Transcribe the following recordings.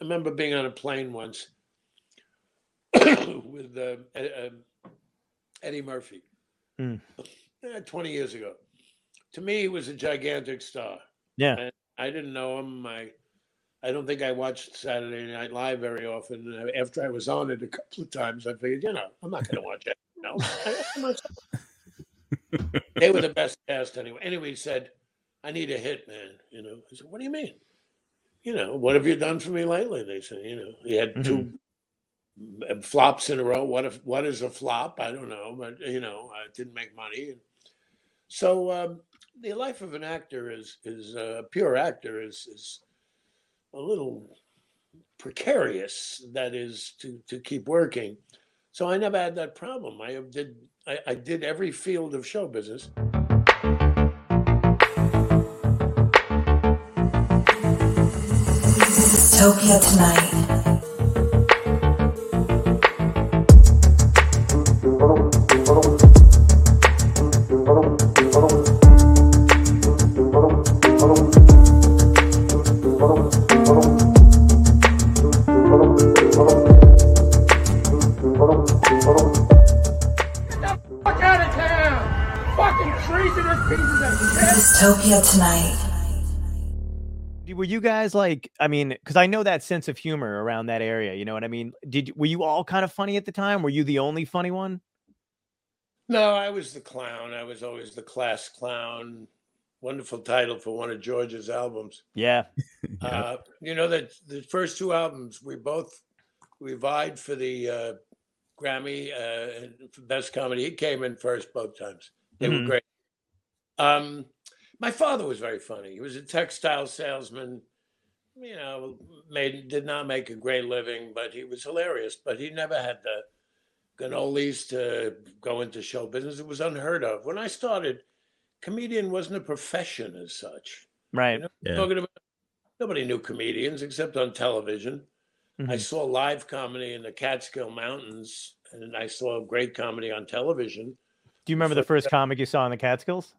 remember being on a plane once with uh, uh, Eddie Murphy eh, 20 years ago. To me, he was a gigantic star. Yeah. And I didn't know him. I I don't think I watched Saturday Night Live very often. After I was on it a couple of times, I figured, you know, I'm not going to watch it. No, they were the best cast anyway. Anyway, he said, "I need a hit, man." You know, I said, "What do you mean?" You know, what have you done for me lately? They said, you know, he had 2 flops in a row. What if what is a flop? I don't know, but you know, I didn't make money. So um, the life of an actor is is uh, a pure actor is is a little precarious. That is to to keep working. So I never had that problem. I did I, I did every field of show business. Utopia tonight. You guys like? I mean, because I know that sense of humor around that area. You know what I mean? Did were you all kind of funny at the time? Were you the only funny one? No, I was the clown. I was always the class clown. Wonderful title for one of George's albums. Yeah. Uh, you know that the first two albums we both we vied for the uh, Grammy uh, for best comedy. He came in first both times. They Mhm. were great. Um, my father was very funny. He was a textile salesman. You know, made did not make a great living, but he was hilarious. But he never had the cannolis to go into show business. It was unheard of. When I started, comedian wasn't a profession as such. Right. know, Yeah. talking about nobody knew comedians except on television. I Mhm. saw live comedy in the Catskill Mountains, and I saw great comedy on television. Do you remember the first comic you saw in the Catskills?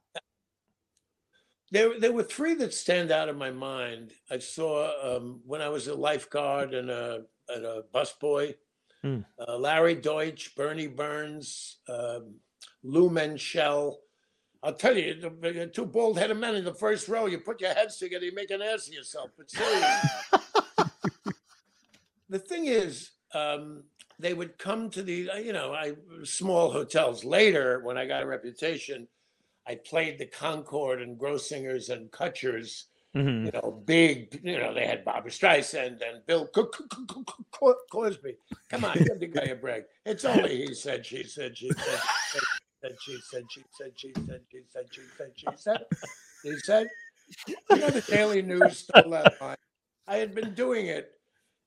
There, there were three that stand out in my mind. I saw um, when I was a lifeguard and a, and a busboy. Hmm. Uh, Larry Deutsch, Bernie Burns, um, Lou Menchel. I'll tell you, the, the two bald-headed men in the first row. You put your heads together, you make an ass of yourself. But the thing is, um, they would come to the, you know, I small hotels. Later, when I got a reputation, I played the Concord and Grossingers and Kutshers. Mhm. You know, big. You know, they had Barbara Streisand and Bill Co- Co- Co- Co- Co- Co- Cosby. Come on, give the guy a break. It's only he said, she said, she said, she said, she said, she said, she said, she said, she said, she said. He said, you know, the Daily News stole that line. I had been doing it.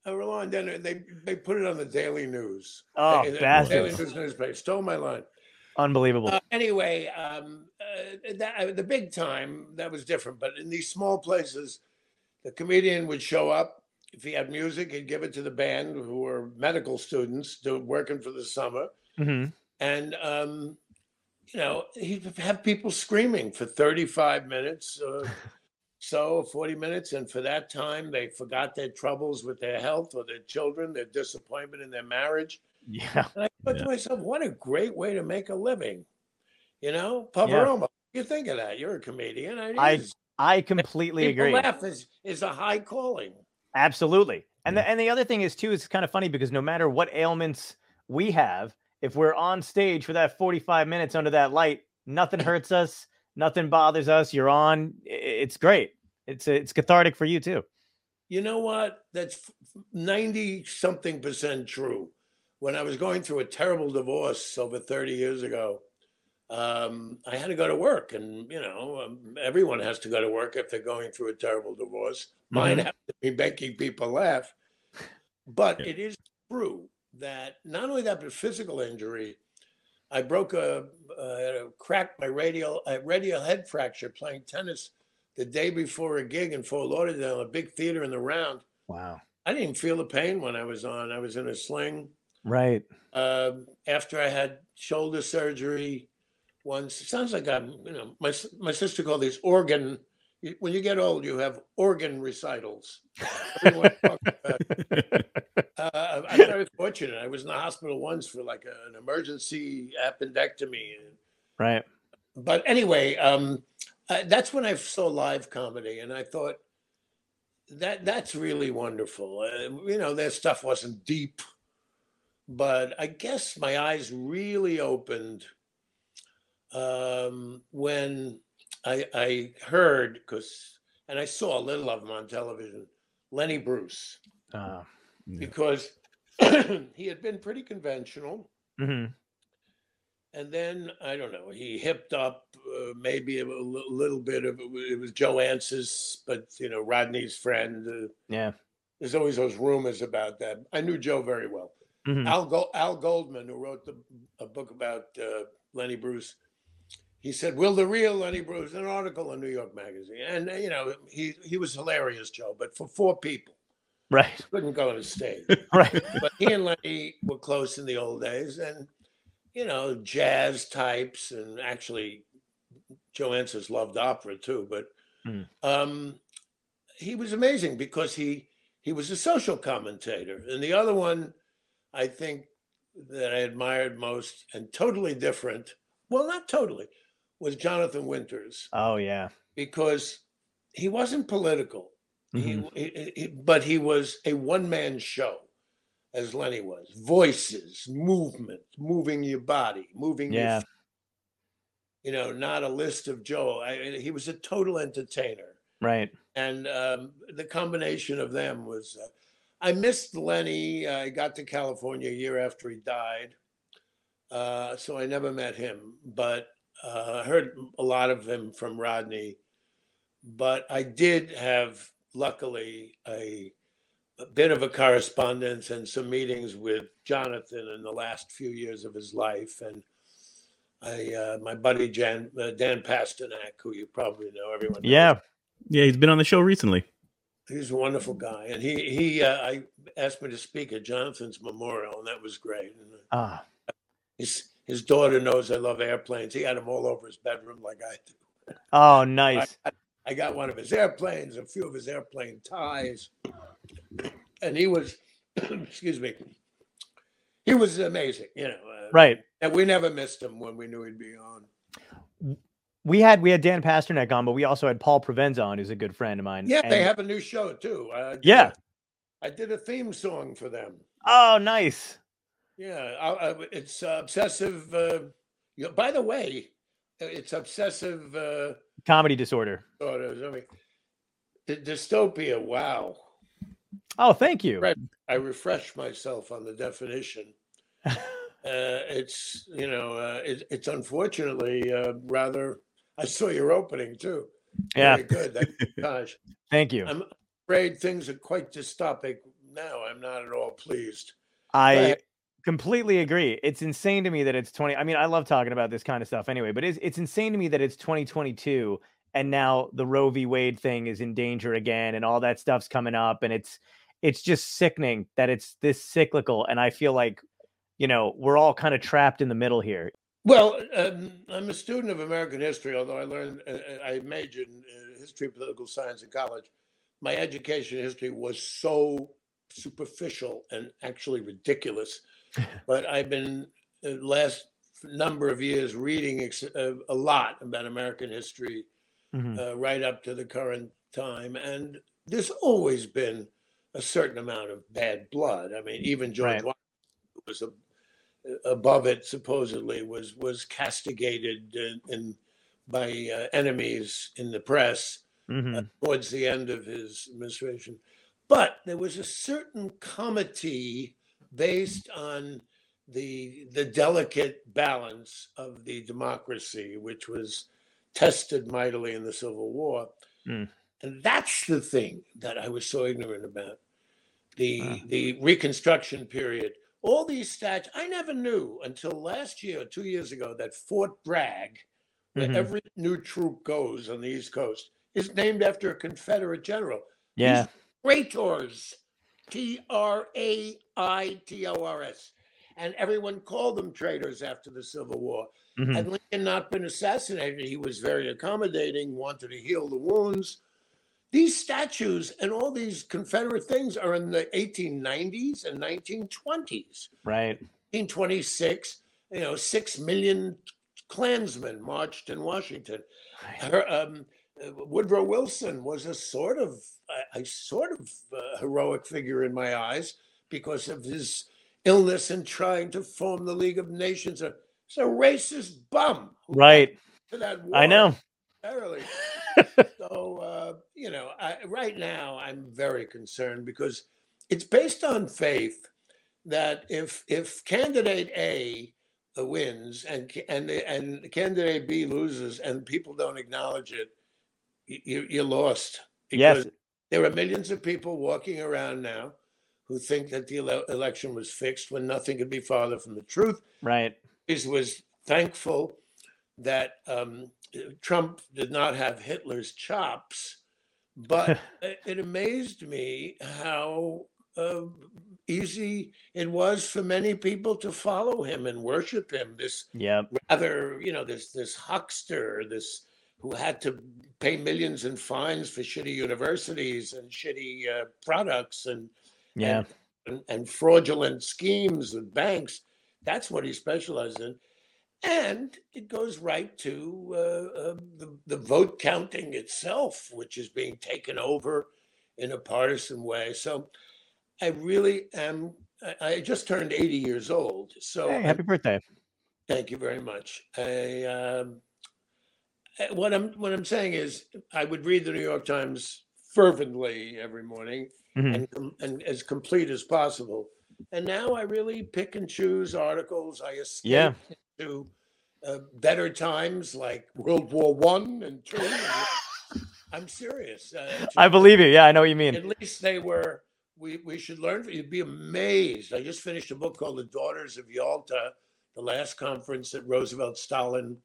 Were on then they they put it on the Daily News. Oh, the Daily. News newspaper stole my line. Unbelievable. Uh, anyway, um, uh, that, the big time that was different, but in these small places, the comedian would show up. If he had music, he'd give it to the band, who were medical students, do, working for the summer, hmm and um, you know he'd have people screaming for thirty-five minutes. Uh, so 40 minutes and for that time they forgot their troubles with their health or their children their disappointment in their marriage Yeah. and I thought Yeah. to myself, what a great way to make a living. You know, Pavaroma, do you think of that? You're a comedian. I is. I completely agree. laugh is, is a high calling. Absolutely. And the and the other thing is too, it's kind of funny because no matter what ailments we have, if we're on stage for that 45 minutes under that light, nothing hurts us, nothing bothers us. You're on. It's great. It's it's cathartic for you too. You know what? That's 90 something percent true. When I was going through a terrible divorce over 30 years ago, um, I had to go to work. And, you know, um, everyone has to go to work if they're going through a terrible divorce. Mine Mhm. have to be making people laugh. But Yeah. it is true that not only that, but physical injury. I broke a, uh, cracked my radial, a radial head fracture playing tennis the day before a gig in Fort Lauderdale, a big theater in the round. Wow. I didn't feel the pain when I was on. I was in a sling. Right. Um, after I had shoulder surgery once, it sounds like I'm, you know, my, my sister called these organ, when you get old, you have organ recitals. Everyone talks about it. Uh, I'm very fortunate. I was in the hospital once for like a- an emergency appendectomy. Right. but anyway, um, uh, that's when I saw live comedy, and I thought that that's really wonderful. Uh, you know, their stuff wasn't deep, but I guess my eyes really opened um, when I, I heard because, and I saw a little of him on television, Lenny Bruce, Uh, Yeah. because he had been pretty conventional mhm. and then I don't know. He hipped up uh, maybe a, li- little bit of it was Joe Ancis, but you know Rodney's friend. Uh, Yeah. there's always those rumors about that. I knew Joe very well. Mhm. Al Go- Al Goldman, who wrote the a book about uh, Lenny Bruce, he said, "Will the real Lenny Bruce?" An article in New York Magazine, and you know he he was hilarious, Joe, but for four people, Right. couldn't go on the stage Right. but he and Lenny were close in the old days, and you know, jazz types, and actually, Joe Ancis loved opera too. But Hmm. um, he was amazing because he he was a social commentator, and the other one, I think, that I admired most and totally different. Well, not totally, was Jonathan Winters Oh yeah. because he wasn't political. Mhm. He, he, he- but he was a one man show, as Lenny was. Voices, movement, moving your body, moving your Yeah. feet. You know, not a list of Joe. I, he was a total entertainer, Right. and um, the combination of them was. Uh, I missed Lenny. I got to California a year after he died, uh, so I never met him. But uh, I heard a lot of him from Rodney. But I did have, luckily, a, a bit of a correspondence and some meetings with Jonathan in the last few years of his life. And I, uh, my buddy Jan, uh, Dan Pasternak, who you probably know, everyone. knows, Yeah. Yeah, he's been on the show recently. He's a wonderful guy, and he he uh, I asked me to speak at Jonathan's memorial, and that was great. And uh, Ah. his his daughter knows I love airplanes. He had them all over his bedroom, like I do. Oh, nice. I, I got one of his airplanes, a few of his airplane ties, and he was, excuse me, he was amazing. You know, uh, Right. And we never missed him when we knew he'd be on. We had we had Dan Pasternak on, but we also had Paul Provenza on, who's a good friend of mine. Yeah, they have a new show too. Did Yeah. I did a theme song for them. Oh, nice. Yeah, I, I, it's uh, obsessive. Uh, you by the way, uh, it's obsessive. Uh, Comedy disorder. disorders. I mean, dy- dystopia. Wow, Oh, thank you. Right. I refreshed myself on the definition. Uh, it's you know, uh, it, it's unfortunately uh, rather. I saw your opening too. Yeah. Very good. Gosh, Thank you. I'm afraid things are quite dystopic now. I'm not at all pleased. I ahead. completely agree. It's insane to me that it's 20. I mean, I love talking about this kind of stuff anyway, but it's it's insane to me that it's 2022 and now the Roe v. Wade thing is in danger again and all that stuff's coming up and it's it's just sickening that it's this cyclical and I feel like you know, we're all kind of trapped in the middle here. Well, um, I'm a student of American history, although I learned, uh, uh, I majored in uh, history and political science in college. My education in history was so superficial and actually ridiculous. but I've been, the last number of years, reading ex- uh, a lot about American history Mhm. uh, right up to the current time. And there's always been a certain amount of bad blood. I mean, even George Right. Washington was a, above it supposedly was was castigated by uh, enemies in the press Mhm. uh, towards the end of his administration. But there was a certain comity based on the the delicate balance of the democracy, which was tested mightily in the Civil War. Mm. And that's the thing that I was so ignorant about. The Ah. the Reconstruction period. All these stats, I never knew until last year, two years ago, that Fort Bragg, where Mhm. every new troop goes on the East Coast, is named after a Confederate general. Yeah. Traitors. T R A I T O R S. and everyone called them traitors after the Civil War. Mhm. Had Lincoln not been assassinated, he was very accommodating, wanted to heal the wounds. These statues and all these Confederate things are in the 1890s and 1920s. Right. 1826, you know, six million Klansmen marched in Washington. Her, um, Woodrow Wilson was a sort of, a, sort of uh, heroic figure in my eyes because of his illness and trying to form the League of Nations. A racist bum. Right. to that I know. Entirely. you know, I, right now I'm very concerned because it's based on faith that if if candidate A wins and and and candidate B loses and people don't acknowledge it, you, you're lost. Yes. there are millions of people walking around now who think that the ele- election was fixed when nothing could be farther from the truth Right. is was thankful that um, Trump did not have Hitler's chops, but it, it amazed me how uh, easy it was for many people to follow him and worship him. This Yep. rather, you know, this this huckster, this who had to pay millions in fines for shitty universities and shitty uh, products and Yeah. and, and fraudulent schemes and banks. That's what he specialized in. And it goes right to uh, uh, the, the vote counting itself, which is being taken over in a partisan way. So I really am. I, I just turned 80 years old. So Hey, happy birthday. Thank you very much. I, um, uh, what I'm what I'm saying is, I would read the New York Times fervently every morning Mhm. and and as complete as possible. And now I really pick and choose articles. I escape Yeah. To uh, better times like World War One and Two. I'm serious. Uh, I believe you. Yeah, I know what you mean. at least they were we we should learn you'd be amazed i just finished a book called the daughters of yalta the last conference that roosevelt stalin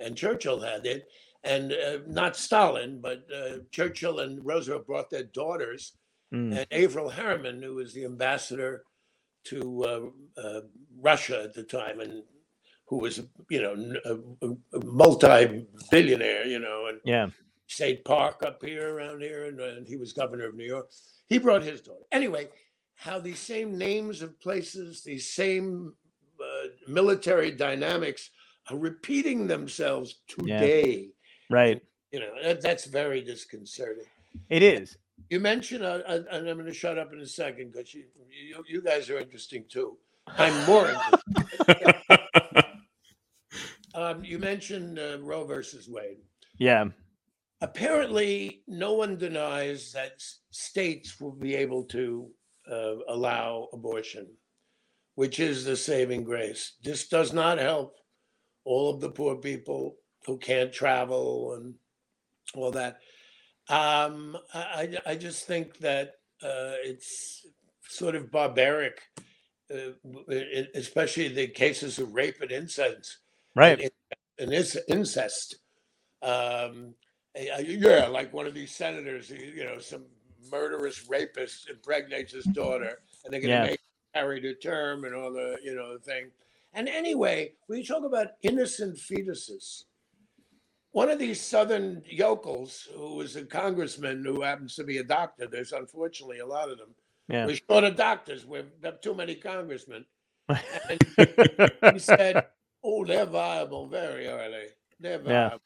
and churchill had it and uh, not stalin but uh, churchill and roosevelt brought their daughters Mm. and averell harriman who was the ambassador to uh, uh, russia at the time and who was you know a, a- multi-billionaire you know and Yeah. State Park up here, around here, and, and he was governor of New York. He brought his daughter. Anyway, how these same names of places, these same uh, military dynamics are repeating themselves Yeah. today. Right. You know, that, that's very disconcerting. It is. You mentioned, uh, uh, and I'm going to shut up in a second because you, you, you guys are interesting too. I'm more interested. Um, you mentioned uh, Roe versus Wade. Yeah. apparently no one denies that states will be able to uh, allow abortion which is the saving grace this does not help all of the poor people who can't travel and all that um, I, I just think that uh, it's sort of barbaric uh, especially the cases of rape and incest Right. and, it's incest. Um, yeah, like one of these senators, you know, some murderous rapist impregnates his daughter, and they're going to Yeah. make carry to term and all the, you know, the thing. And anyway, when you talk about innocent fetuses, one of these southern yokels who was a congressman who happens to be a doctor, there's unfortunately a lot of them. Yeah. We're short of doctors. We have too many congressmen. And he said, "Oh, they're viable very early. They're Yeah.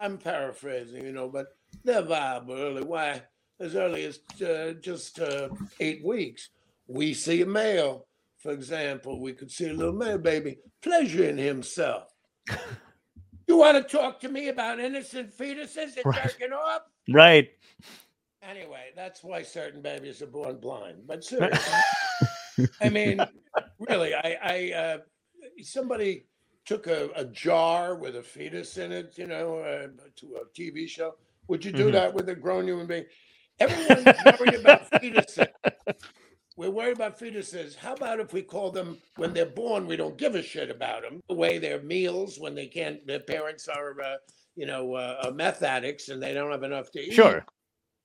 I'm paraphrasing, you know, but they're viable early. Why? As early as uh, just uh, eight weeks. We see a male, for example, we could see a little male baby pleasuring himself. you want to talk to me about innocent fetuses and Right. jerking off? right. Anyway, that's why certain babies are born blind. But seriously, I mean, really, I, I uh, somebody took a, a jar with a fetus in it, you know, uh, to a TV show. Would you do Mhm. that with a grown human being? Everyone's worried about fetuses. We're worried about fetuses. How about if we call them when they're born? We don't give a shit about them. The way their meals when they can't. Their parents are, uh, you know, uh, meth addicts and they don't have enough to eat Sure.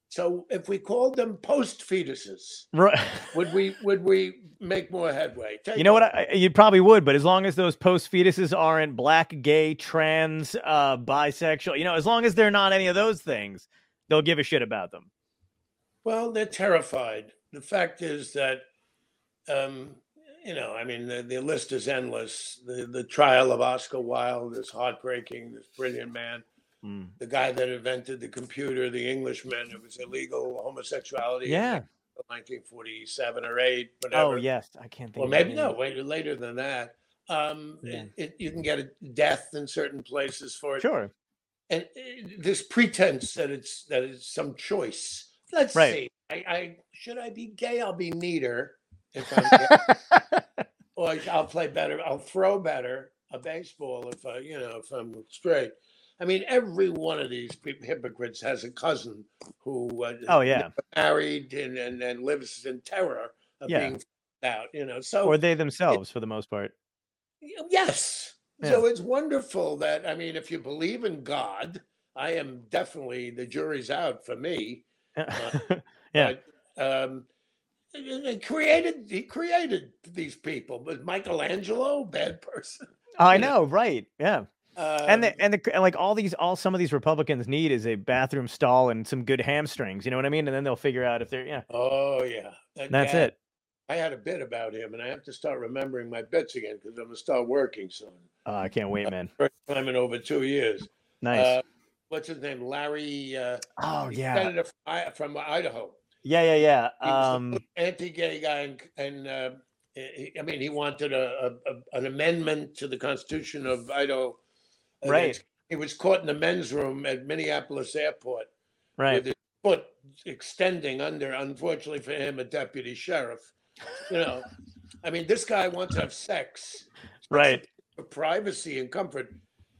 So if we called them post fetuses, Right. would we would we make more headway? Take You know what? I, I- you probably would, but as long as those post fetuses aren't black, gay, trans, uh, bisexual, you know, as long as they're not any of those things, they'll give a shit about them. Well, they're terrified. The fact is that, um, you know, I mean, the, the list is endless. The the trial of Oscar Wilde is heartbreaking. This brilliant man, Mm. the guy that invented the computer, the Englishman. It was illegal homosexuality. Yeah. 1947 or eight, whatever. Oh yes, I can't think. Well, maybe no, wait later than that. Um, Yeah. it, it, you can get a death in certain places for it, Sure. and uh, this pretense that it's that it's some choice. Let's Right. see. I, I should I be gay? I'll be neater if I'm gay, or I'll play better. I'll throw better a baseball if I, you know, if I'm straight. I mean, every one of these peop- hypocrites has a cousin who uh, oh yeah. married and, and and lives in terror of Yeah. being out. You know, so Or they themselves, for the most part. Y- Yes. So it's wonderful that I mean, if you believe in God, I am definitely the jury's out for me. yeah. But, um, he created he created these people, but Michelangelo, bad person. I know, know, right? Yeah. And Um, the, and the, and like all these all some of these republicans need is a bathroom stall and some good hamstrings you know what i mean and then they'll figure out if they're yeah oh yeah, that that's guy- it I had a bit about him, and I have to start remembering my bits again because I'm gonna start working soon. oh, i can't wait man First time in over two years. nice Uh, what's his name? Larry. Uh, oh yeah senator from, I- from Idaho. yeah yeah yeah um anti-gay guy, and, and uh, he, I mean, he wanted a, a, a- an amendment to the Constitution of Idaho. Right. He was caught in the men's room at Minneapolis Airport right with his foot extending under, unfortunately for him, a deputy sheriff. You know, I mean, this guy wants to have sex right for privacy and comfort.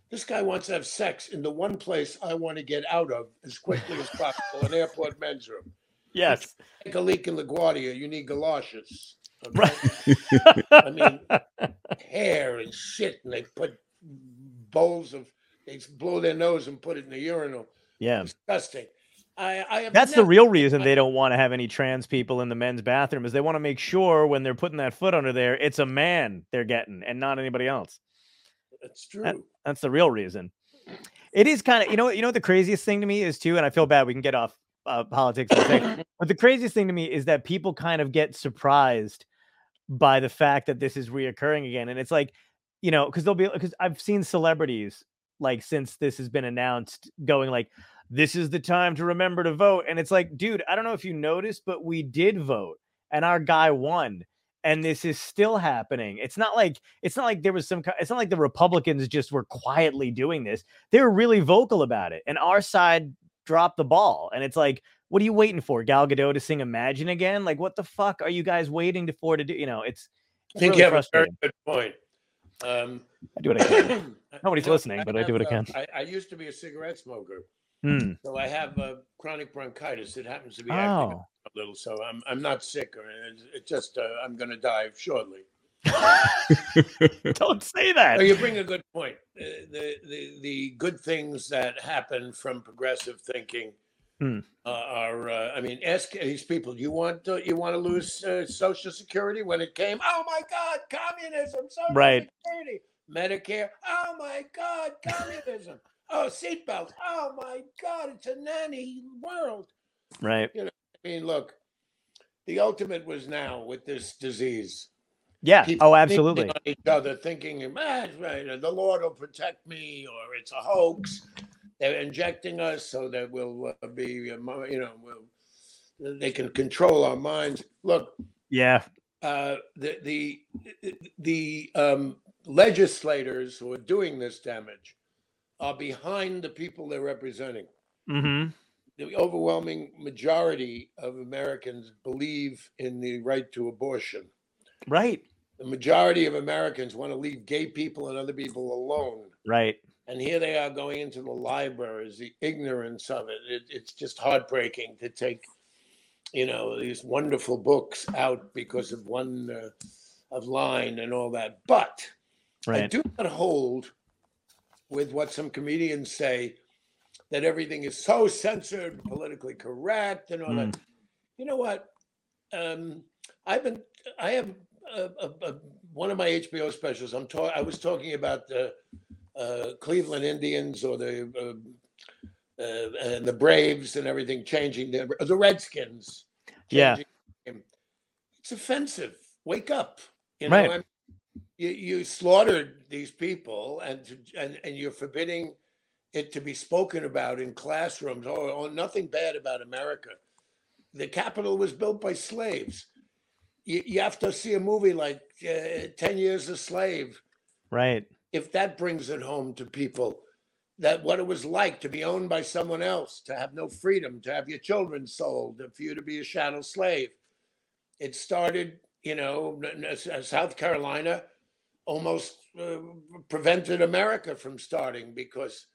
This guy wants to have sex in the one place I want to get out of as quickly as possible, an airport men's room. yes Take a leak in LaGuardia, you need galoshes. okay? right I mean, hair and shit, and they put bowls of, they blow their nose and put it in the urinal. yeah Disgusting. I, I that's the real reason they don't want to have any trans people in the men's bathroom is they want to make sure when they're putting that foot under there it's a man they're getting and not anybody else It's true. That's the real reason. It is kind of, you know, you know what the craziest thing to me is too, and I feel bad we can get off uh, politics, but the craziest thing to me is that people kind of get surprised by the fact that this is reoccurring again, and it's like, you know, because they'll be because I've seen celebrities like since this has been announced going like, this is the time to remember to vote, and it's like, dude, I don't know if you noticed, but we did vote, and our guy won. And this is still happening. It's not like it's not like there was some. It's not like the Republicans just were quietly doing this. They were really vocal about it, and our side dropped the ball. And it's like, what are you waiting for? Gal Gadot to sing "Imagine" again? Like, what the fuck are you guys waiting for to do? You know, it's. I think really you have a very good point. Um, I do what I can. Nobody's listening, but I do what I can. uh, I, I used to be a cigarette smoker, Hmm. so I have uh, chronic bronchitis. It happens to be acting Oh. a little, so I'm I'm not sick, or it's, it's just uh, I'm going to die shortly. Don't say that. Oh, you bring a good point. Uh, the, the the good things that happen from progressive thinking Hmm. uh, are. Uh, I mean, ask these people. You want to, you want to lose uh, Social Security when it came? Oh my God, communism, Social Right. Security, Medicare. Oh my God, communism. oh, seatbelts. Oh my God, it's a nanny world. Right. You know, I mean, look, the ultimate was now with this disease Yeah. people Oh, absolutely. on each other, thinking, ah, right, the Lord will protect me, or it's a hoax. They're injecting us so that we'll uh, be, uh, you know, we'll, they can control our minds. Look, Yeah. uh, the the the um, legislators who are doing this damage are behind the people they're representing. Mm-hmm. The overwhelming majority of Americans believe in the right to abortion Right. the majority of Americans want to leave gay people and other people alone. Right. And here they are going into the libraries, the ignorance of it. it. It's just heartbreaking to take, you know, these wonderful books out because of one uh, of line and all that. But I do not hold with what some comedians say that everything is so censored, politically correct, and all that. You know what? Um, I've been, I have a, a, a, one of my HBO specials. I'm talking. I was talking about the uh, Cleveland Indians or the uh, uh, the Braves and everything changing the the Redskins. Yeah. it's offensive. Wake up. You know, Right. I mean, you you slaughtered these people, and to- and and you're forbidding it to be spoken about in classrooms. Oh, oh nothing bad about America. The Capitol was built by slaves. You, you have to see a movie like uh, Ten Years a Slave Right. If that brings it home to people that what it was like to be owned by someone else, to have no freedom, to have your children sold, for you to be a chattel slave. It started, you know, S- South Carolina almost uh, prevented America from starting because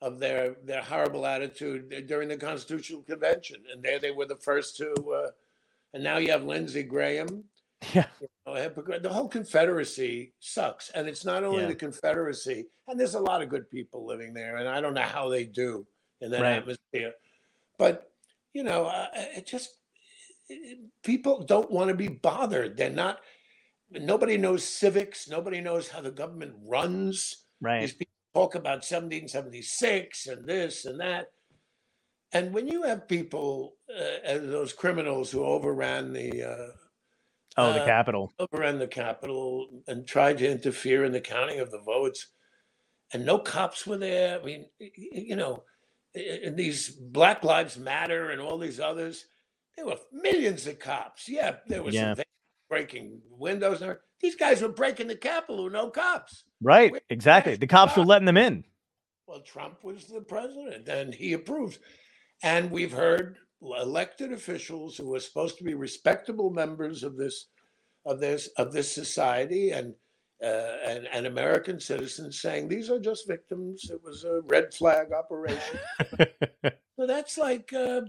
of their their horrible attitude during the Constitutional Convention, and there they were the first to. Uh, and now you have Lindsey Graham, Yeah. know. The whole Confederacy sucks, and it's not only Yeah. the Confederacy. And there's a lot of good people living there, and I don't know how they do in that Right. atmosphere. But you know, uh, it just it- people don't want to be bothered. They're not. Nobody knows civics. Nobody knows how the government runs. Right. These people talk about 1776 and this and that. And when you have people, uh, those criminals who overran the uh, Oh, the uh, capital. overran the Capitol and tried to interfere in the counting of the votes, and no cops were there. I mean, you know, and these Black Lives Matter and all these others, there were millions of cops. Yeah, there was Yeah. some breaking windows. And these guys were breaking the Capitol with no cops. Right. where- Exactly. The cops were letting them in. Well, Trump was the president and he approves. And we've heard elected officials who are supposed to be respectable members of this of this of this society and uh, and, and American citizens saying these are just victims. It was a red flag operation. so that's like uh,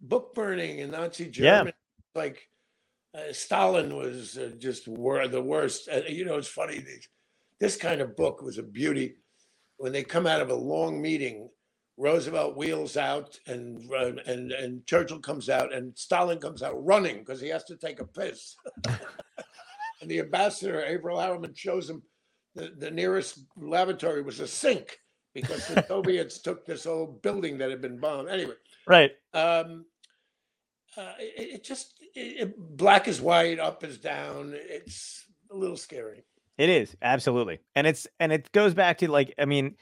book burning in Nazi Yeah. Germany. Like uh, Stalin was uh, just wor- the worst. Uh, you know, it's funny. This, this kind of book was a beauty. When they come out of a long meeting, Roosevelt wheels out, and and and Churchill comes out, and Stalin comes out running because he has to take a piss. and the ambassador, Averell Harriman, shows him the, the nearest lavatory was a sink because the Soviets took this old building that had been bombed. Anyway, right. um, uh, it, it just it, it- black is white, up is down. It's a little scary. It is absolutely, and it's and it goes back to like I mean,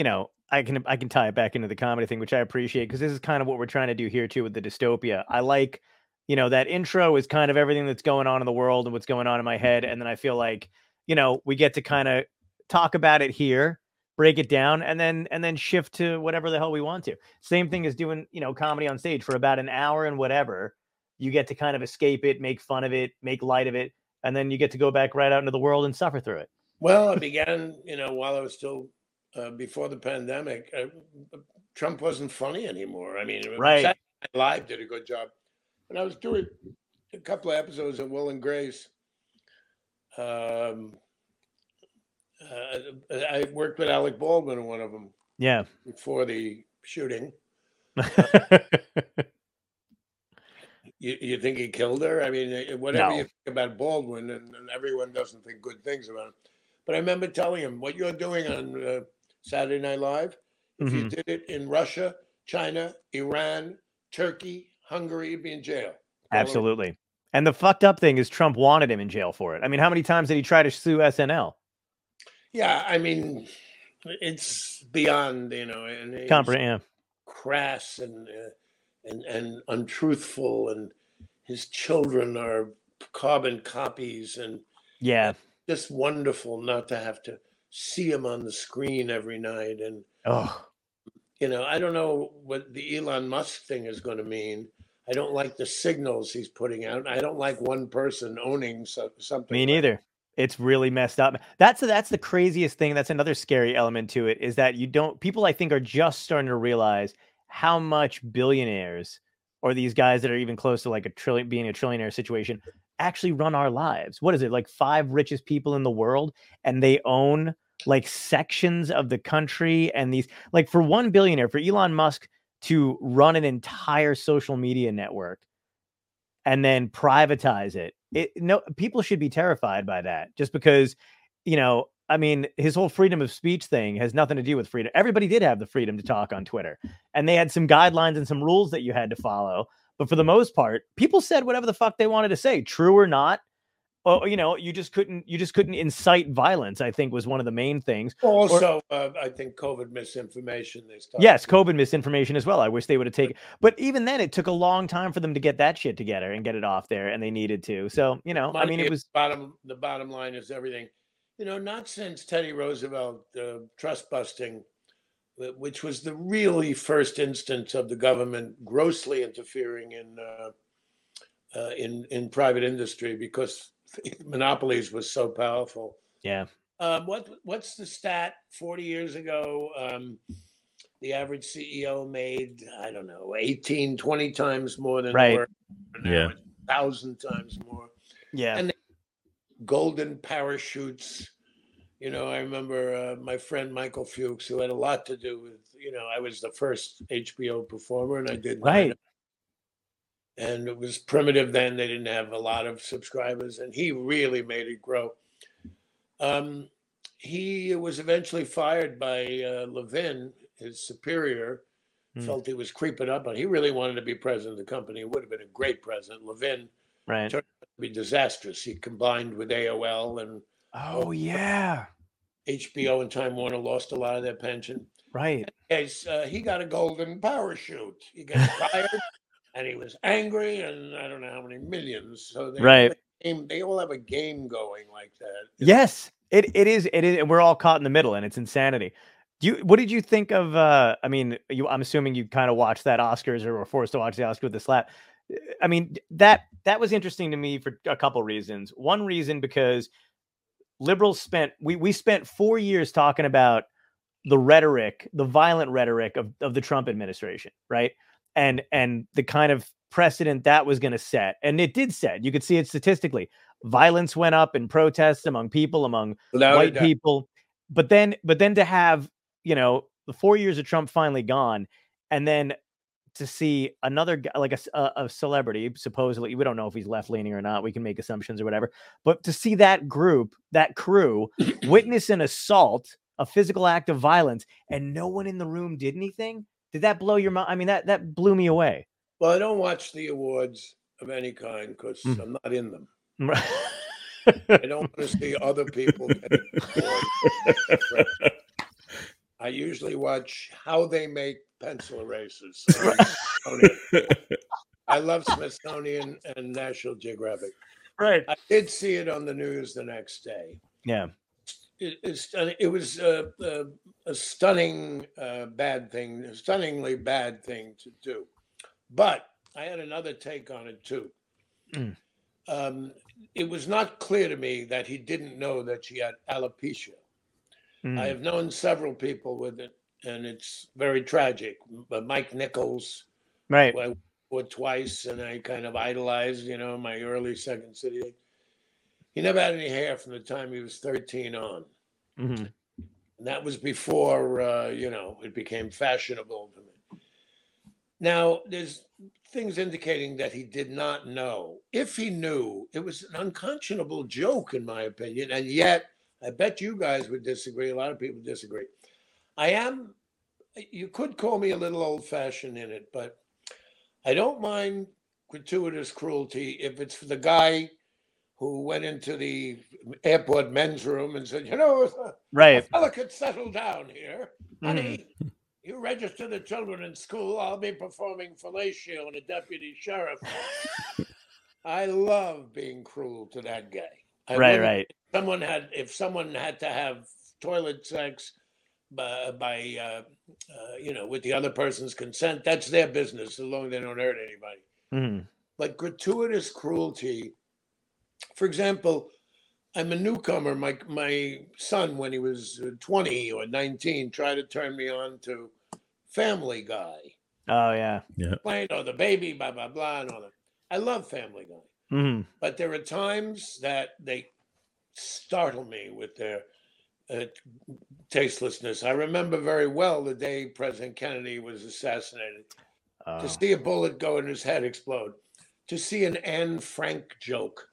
you know, I can I can tie it back into the comedy thing, which I appreciate because this is kind of what we're trying to do here too with the dystopia. I like, you know, that intro is kind of everything that's going on in the world and what's going on in my head, mm-hmm. and then I feel like, you know, we get to mm-hmm. kind of talk about it here, break it down, and then and then shift to whatever the hell we want to. Same thing as doing you know comedy on stage for about an hour and whatever. You get to kind of escape it, make fun of it, make light of it, and then you get to go back right out into the world and suffer through it. Well, it began, you know, while I was still uh, before the pandemic. Uh, Trump wasn't funny anymore. I mean, Right. Saturday Night Live did a good job, and I was doing a couple of episodes of Will and Grace. Um, uh, I worked with Alec Baldwin in one of them Yeah. before the shooting. You, you think he killed her? I mean, eh, whatever No. you think about Baldwin, and, and everyone doesn't think good things about him. But I remember telling him, what you're doing on uh, Saturday Night Live, if you Mhm. did it in Russia, China, Iran, Turkey, Hungary, you'd be in jail. Absolutely. And the fucked up thing is Trump wanted him in jail for it. I mean, how many times did he try to sue SNL? Yeah, I mean, it's beyond, you know, and it's Comprehend. crass and uh, and and untruthful, and his children are carbon copies, and Yeah. just wonderful not to have to see him on the screen every night. And Oh, you know, I don't know what the Elon Musk thing is going to mean. I don't like the signals he's putting out. I don't like one person owning so, something. me like- neither. It's really messed up. That's that's the craziest thing. That's another scary element to it is that you don't people I think are just starting to realize how much billionaires or these guys that are even close to like a trillion being a trillionaire situation actually run our lives. What is it? Like five richest people in the world and they own like sections of the country and these like for one billionaire for Elon Musk to run an entire social media network and then privatize it. It no people should be terrified by that just because you know, I mean, his whole freedom of speech thing has nothing to do with freedom. Everybody did have the freedom to talk on Twitter, and they had some guidelines and some rules that you had to follow. But for the most part, people said whatever the fuck they wanted to say, true or not. Oh, you know, you just couldn't you just couldn't incite violence. I think was one of the main things. Also, uh, I think COVID misinformation. They Yes, to- COVID misinformation as well. I wish they would have taken, but even then, it took a long time for them to get that shit together and get it off there, and they needed to. So you know, I mean, it was bottom. The bottom line is everything. You know, not since Teddy Roosevelt uh, trust busting, which was the really first instance of the government grossly interfering in uh, uh, in in private industry because monopolies was so powerful. yeah, Um, what what's the stat? Forty years ago, um, the average CEO made I don't know 18, 20 times more than Right. now Yeah. it's thousand times more. yeah, And Golden parachutes. You know, I remember uh, my friend Michael Fuchs, who had a lot to do with. You know, I was the first HBO performer, and I did right. and it was primitive then. They didn't have a lot of subscribers, and he really made it grow. Um, he was eventually fired by uh, Levin, his superior, Hmm. felt he was creeping up on. He really wanted to be president of the company. It would have been a great president. Levin Right. turned out to be disastrous. He combined with AOL and Oh yeah. HBO and Time Warner lost a lot of their pension. Right. Yes, uh, he got a golden parachute. He got fired, and he was angry, and I don't know how many millions. So they Right. Game, they all have a game going like that. Yes, it it is. It is, and we're all caught in the middle, and it's insanity. Do you? What did you think of? uh I mean, you. I'm assuming you kind of watched that Oscars or were forced to watch the Oscar with the slap. I mean, that that was interesting to me for a couple reasons. One reason because liberals spent we we spent four years talking about the rhetoric, the violent rhetoric of of the Trump administration, right? And and the kind of precedent that was going to set, and it did set. You could see it statistically. Violence went up in protests among people, among white people. But then, but then to have you know the four years of Trump finally gone, and then to see another guy like a celebrity supposedly we don't know if he's left leaning or not we can make assumptions or whatever but to see that group that crew witness an assault a physical act of violence and no one in the room did anything did that blow your mind i mean that that blew me away Well, I don't watch the awards of any kind because Mm. I'm not in them. I don't want to see other people. I usually watch how they make pencil erasers. I love Smithsonian and National Geographic. right I did see it on the news the next day. yeah It, it's, it was a, a, a stunning uh, bad thing, a stunningly bad thing to do. But I had another take on it too. Mm. Um, it was not clear to me that he didn't know that she had alopecia. Mm, I have known several people with it, and it's very tragic. But Mike Nichols, right who I twice, and I kind of idolized, you know, my early Second City. He never had any hair from the time he was 13 on. mhm, And that was before, uh, you know, it became fashionable to me. Now, there's things indicating that he did not know. If he knew, it was an unconscionable joke, in my opinion. And yet, I bet you guys would disagree. A lot of people disagree. I am, you could call me a little old fashioned in it, but I don't mind gratuitous cruelty if it's for the guy who went into the airport men's room and said, you know, a right fella could settle down here. mhm, Honey, you register the children in school. I'll be performing fellatio and a deputy sheriff. I love being cruel to that guy. I right right Someone had, if someone had to have toilet sex by, by uh, uh, you know, with the other person's consent, that's their business as long as they don't hurt anybody mhm, but gratuitous cruelty. For example, I'm a newcomer. My my son, when he was uh, 20 or 19, tried to turn me on to Family Guy. oh yeah Playing oh the baby, blah blah blah, and all that. I love Family Guy, mhm, but there are times that they startle me with their uh, tastelessness. I remember very well the day President Kennedy was assassinated. Oh. To see a bullet go in his head explode, to see an Anne Frank joke.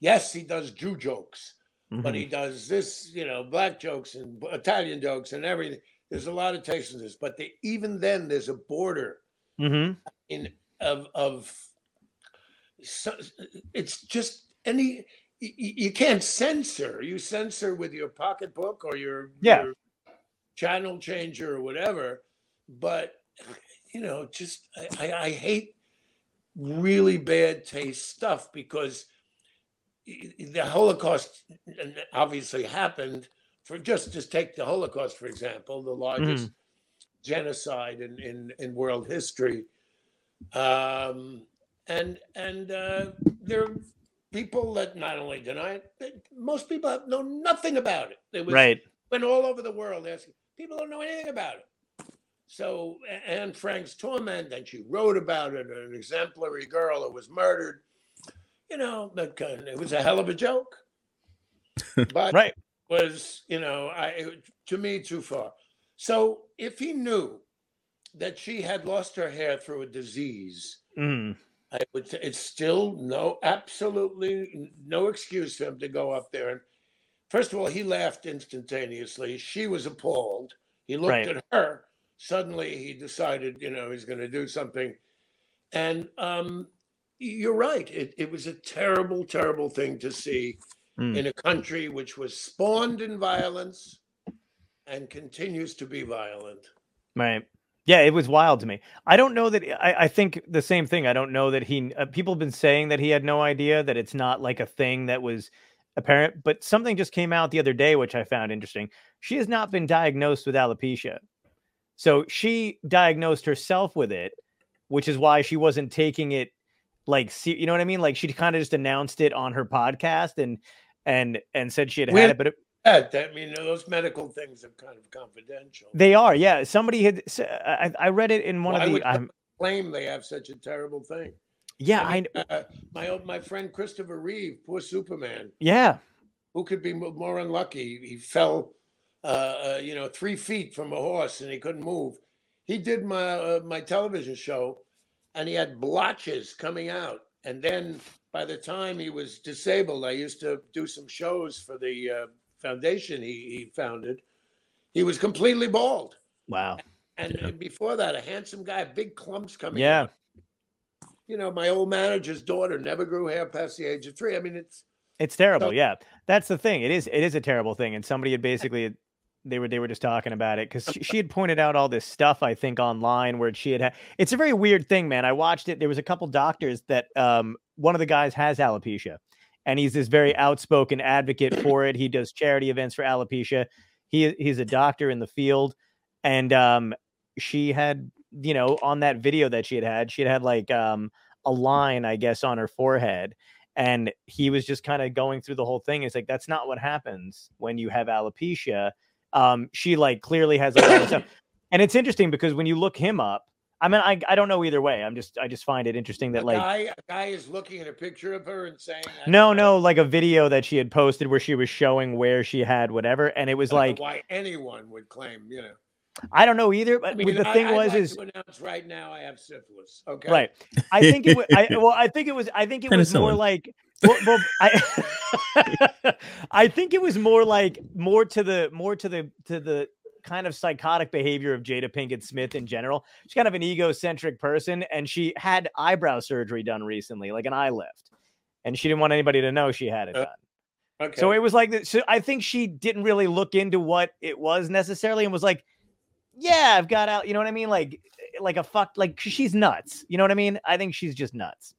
Yes, he does Jew jokes, but Mhm. he does this, you know, black jokes and Italian jokes and everything. There's a lot of tastelessness, but they, even then, there's a border Mhm. in of of so, it's just any you can't censor. You censor with your pocketbook or your, Yeah. your channel changer or whatever but you know just I, I, I hate really bad taste stuff because the holocaust obviously happened for just just take the holocaust for example the largest genocide in, in in world history. Um and and uh there are people that not only deny it but most people have know nothing about it was Right. went all over the world asking people don't know anything about it so anne frank's torment and she wrote about it an exemplary girl who was murdered you know that kind it was a hell of a joke but Right. was you know i it- to me too far so if he knew that she had lost her hair through a disease Mm. I would say it's still no, absolutely no excuse for him to go up there. And first of all, he laughed instantaneously. She was appalled. He looked Right. at her. Suddenly, he decided, you know, he's going to do something. And um, you're right. It, it was a terrible, terrible thing to see Mm. in a country which was spawned in violence and continues to be violent. Right. Yeah, it was wild to me. I don't know that I, I think the same thing. I don't know that he uh, people have been saying that he had no idea that it's not like a thing that was apparent, but something just came out the other day which I found interesting. She has not been diagnosed with alopecia. So she diagnosed herself with it, which is why she wasn't taking it like you know what I mean? Like she kind of just announced it on her podcast and and and said she had had it, but it, That, I mean, those medical things are kind of confidential. they are. Yeah, somebody had I read it in one Why of the I'm claim they have such a terrible thing. yeah, I I, uh, my old, my friend Christopher Reeve, poor Superman, yeah. who could be more unlucky? He fell, uh, uh, you know, three feet from a horse and he couldn't move. He did my uh, my television show, and he had blotches coming out. And then by the time he was disabled, I used to do some shows for the uh, foundation he, he founded. He was completely bald. Wow. And, and before that, a handsome guy, big clumps coming Yeah. out. You know, my old manager's daughter never grew hair past the age of three. I mean, it's It's terrible. So- yeah. That's the thing. It is it is a terrible thing. And somebody had basically they were they were just talking about it because she, she had pointed out all this stuff I think online where she had had it's a very weird thing, man. I watched it. There was a couple doctors that um one of the guys has alopecia and he's this very outspoken advocate for it. He does charity events for alopecia. He he's a doctor in the field. And um she had you know on that video that she had had she had had like um a line i guess on her forehead. And he was just kind of going through the whole thing. It's like that's not what happens when you have alopecia. Um she like clearly has a lot of stuff. And it's interesting because when you look him up i mean i, I don't know either way i'm just i just find it interesting that a like guy. A guy is looking at a picture of her and saying, I no know- no like a video that she had posted where she was showing where she had whatever and it was I don't know like why anyone would claim, you know. i don't know either but I mean, with the I- thing I'd was like is to announce right now I have syphilis. Okay, Right. I think it was. I, well, I think it was. I think it was more like. Well, well, I, I think it was more like more to the more to the to the kind of psychotic behavior of Jada Pinkett Smith in general. She's kind of an egocentric person, and she had eyebrow surgery done recently, like an eye lift, and she didn't want anybody to know she had it Uh, done. Okay. So it was like, so I think she didn't really look into what it was necessarily, and was like, "Yeah, I've got out." You know what I mean? Like, like a fuck. Like she's nuts. You know what I mean? I think she's just nuts.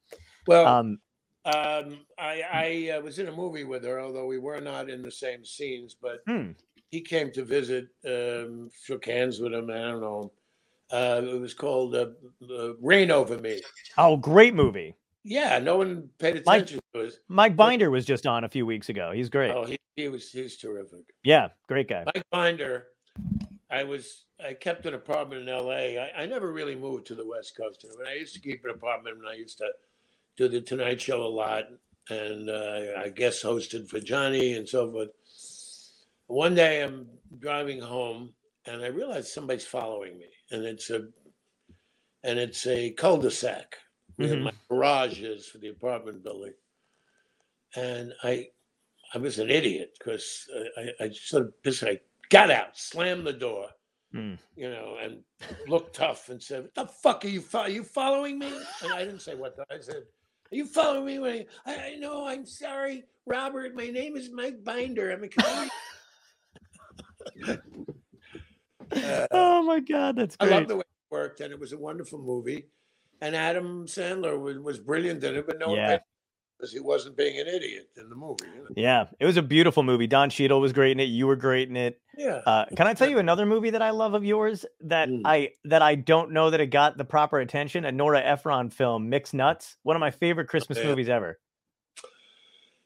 well, Um, Um, I, I uh, was in a movie with her, although we were not in the same scenes. But Hmm. He came to visit, um, shook hands with him. I don't know. Uh, it was called uh, uh, "Reign Over Me." oh, great movie. Yeah, no one paid Mike- attention to us. Mike Binder was just on a few weeks ago. He's great. Oh, he, he was he's terrific. Yeah, great guy. Mike Binder. I was I kept an apartment in L.A. I, I never really moved to the West Coast. I, I used to keep an apartment when I used to do the Tonight Show a lot, and uh, I guest hosted for Johnny and so forth. One day I'm driving home and I realize somebody's following me, and it's a and it's a cul-de-sac where Mhm. my garage is for the apartment building. And I I was an idiot because I, I sort of just I got out, slammed the door, Hmm. you know, and looked tough and said, "What the fuck are you? Fo- are you following me?" And I didn't say what the, I said. Are you following me? When I, I know I'm sorry, Robert. My name is Mike Binder. I'm a comedian. Uh, oh my god, that's I great. love the way it worked, and it was a wonderful movie. And Adam Sandler was, was brilliant in it, but no one Yeah. because he wasn't being an idiot in the movie. you know? yeah, it was a beautiful movie. Don Cheadle was great in it. You were great in it. Yeah. Uh, can I tell you another movie that I love of yours that Mm. I that I don't know that it got the proper attention? A Nora Ephron film, Mixed Nuts. One of my favorite Christmas yeah. movies ever.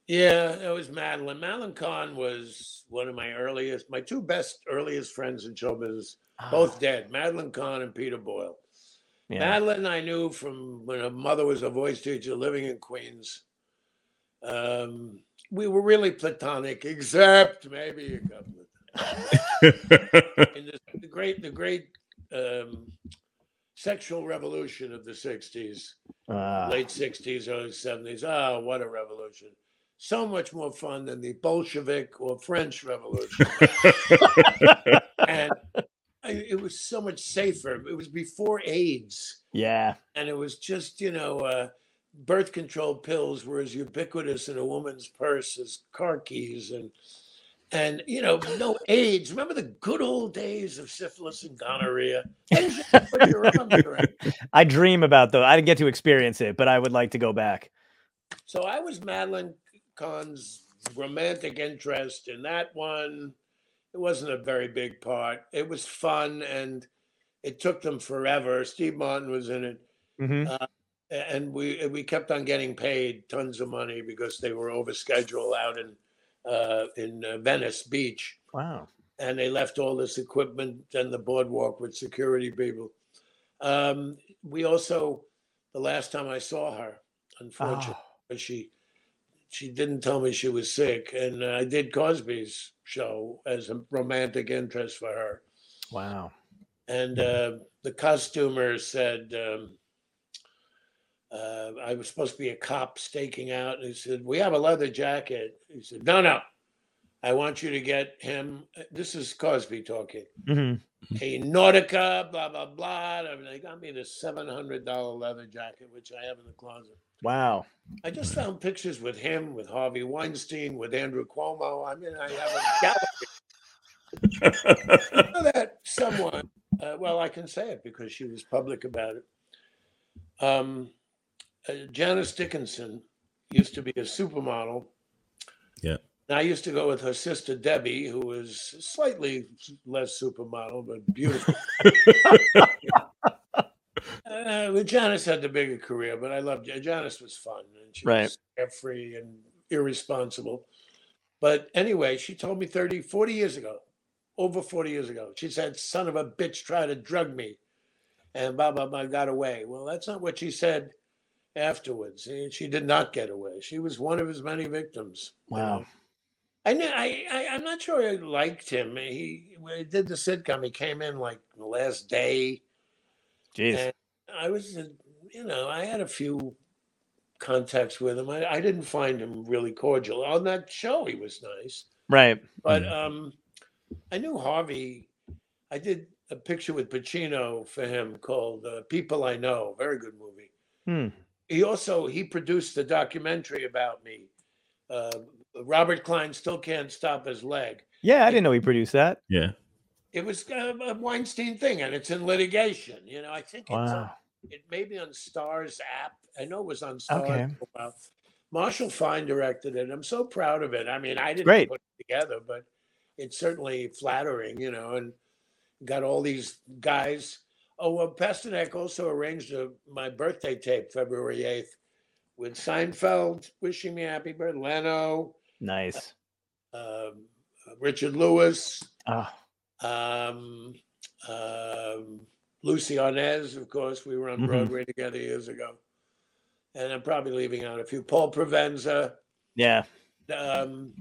Yeah, it was Madeline. Madeline Kahn was one of my earliest, my two best earliest friends in show business, both dead. Madeline Kahn and Peter Boyle. Yeah. Madeline, I knew from when her mother was a voice teacher living in Queens. Um, we were really platonic, except maybe a couple of times. in the, the great, the great um, sexual revolution of the '60s, Ah, late '60s, early '70s. Oh, what a revolution! So much more fun than the Bolshevik or French Revolution, and I, it was so much safer. It was before AIDS yeah. and it was just you know uh, birth control pills were as ubiquitous in a woman's purse as car keys and and you know no AIDS. Remember the good old days of syphilis and gonorrhea? Things you put your arm around. I dream about though. I didn't get to experience it, but I would like to go back. So I was Madeline Kahn's romantic interest in that one. It wasn't a very big part. It was fun and it took them forever. Steve Martin was in it. hmm A- and we we kept on getting paid tons of money because they were over schedule out in uh, in uh, Venice Beach, Wow. and they left all this equipment and the boardwalk with security people. Um, we also, the last time I saw her, unfortunately, Oh, she she didn't tell me she was sick, and I did Cosby's show as a romantic interest for her. wow. And uh, the costumer said, um, uh, I was supposed to be a cop staking out. And he said, We have a leather jacket. He said, No, no. I want you to get him. This is Cosby talking. hmm A Nautica, blah, blah, blah. I mean, they got me this $700 leather jacket, which I have in the closet. Wow. I just found pictures with him, with Harvey Weinstein, with Andrew Cuomo. I mean, I have a gallery. I know that someone, uh, well, I can say it because she was public about it. Um, uh, Janice Dickinson used to be a supermodel. Yeah. And I used to go with her sister Debbie, who was slightly less supermodel, but beautiful. uh, Janice had the bigger career, but I loved Janice was fun and she Right. was carefree and irresponsible. But anyway, she told me 30, 40 years ago, over 40 years ago, she said, son of a bitch tried to drug me and blah, blah, blah, got away. Well, that's not what she said afterwards. She did not get away. She was one of his many victims. Wow. I knew, I, I, I'm not sure I liked him. He, he did the sitcom, he came in like the last day. Jeez. And I was, you know, I had a few contacts with him. I, I didn't find him really cordial. On that show, he was nice. Right. But Mm. um, I knew Harvey. I did a picture with Pacino for him called uh, "People I Know." Very good movie. Hmm. He also he produced the documentary about me. Uh, Robert Klein still can't stop his leg. Yeah, I didn't know he produced that. yeah. It was uh, a Weinstein thing, and it's in litigation. You know, I think it's Wow. It may be on Starz app. I know it was on Starz. Okay. Marshall Fine directed it. I'm so proud of it. I mean, I didn't Great. put it together, but it's certainly flattering, you know, and got all these guys. Oh, well, Pasternak also arranged a, my birthday tape, February 8th, with Seinfeld wishing me happy birthday, Leno, Nice. um, Richard Lewis, Ah, um, um, Lucie Arnaz, of course. We were on Mhm. Broadway together years ago. And I'm probably leaving out a few. Paul Provenza, yeah. um,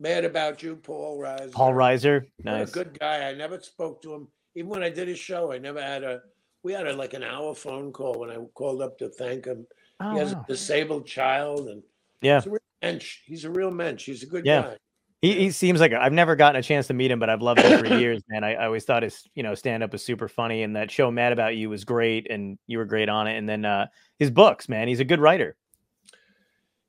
Mad About You, Paul Reiser. Paul Reiser, nice. good guy. I never spoke to him. Even when I did his show, I never had a. We had a like an hour phone call when I called up to thank him. Oh, he has wow. a disabled child, and Yeah. he's a real mensch. He's a real mensch. He's a good Yeah. guy. He, he seems like I've never gotten a chance to meet him, but I've loved him for years, man. I, I always thought his you know stand up was super funny, and that show Mad About You was great, and you were great on it. And then uh, his books, man, he's a good writer.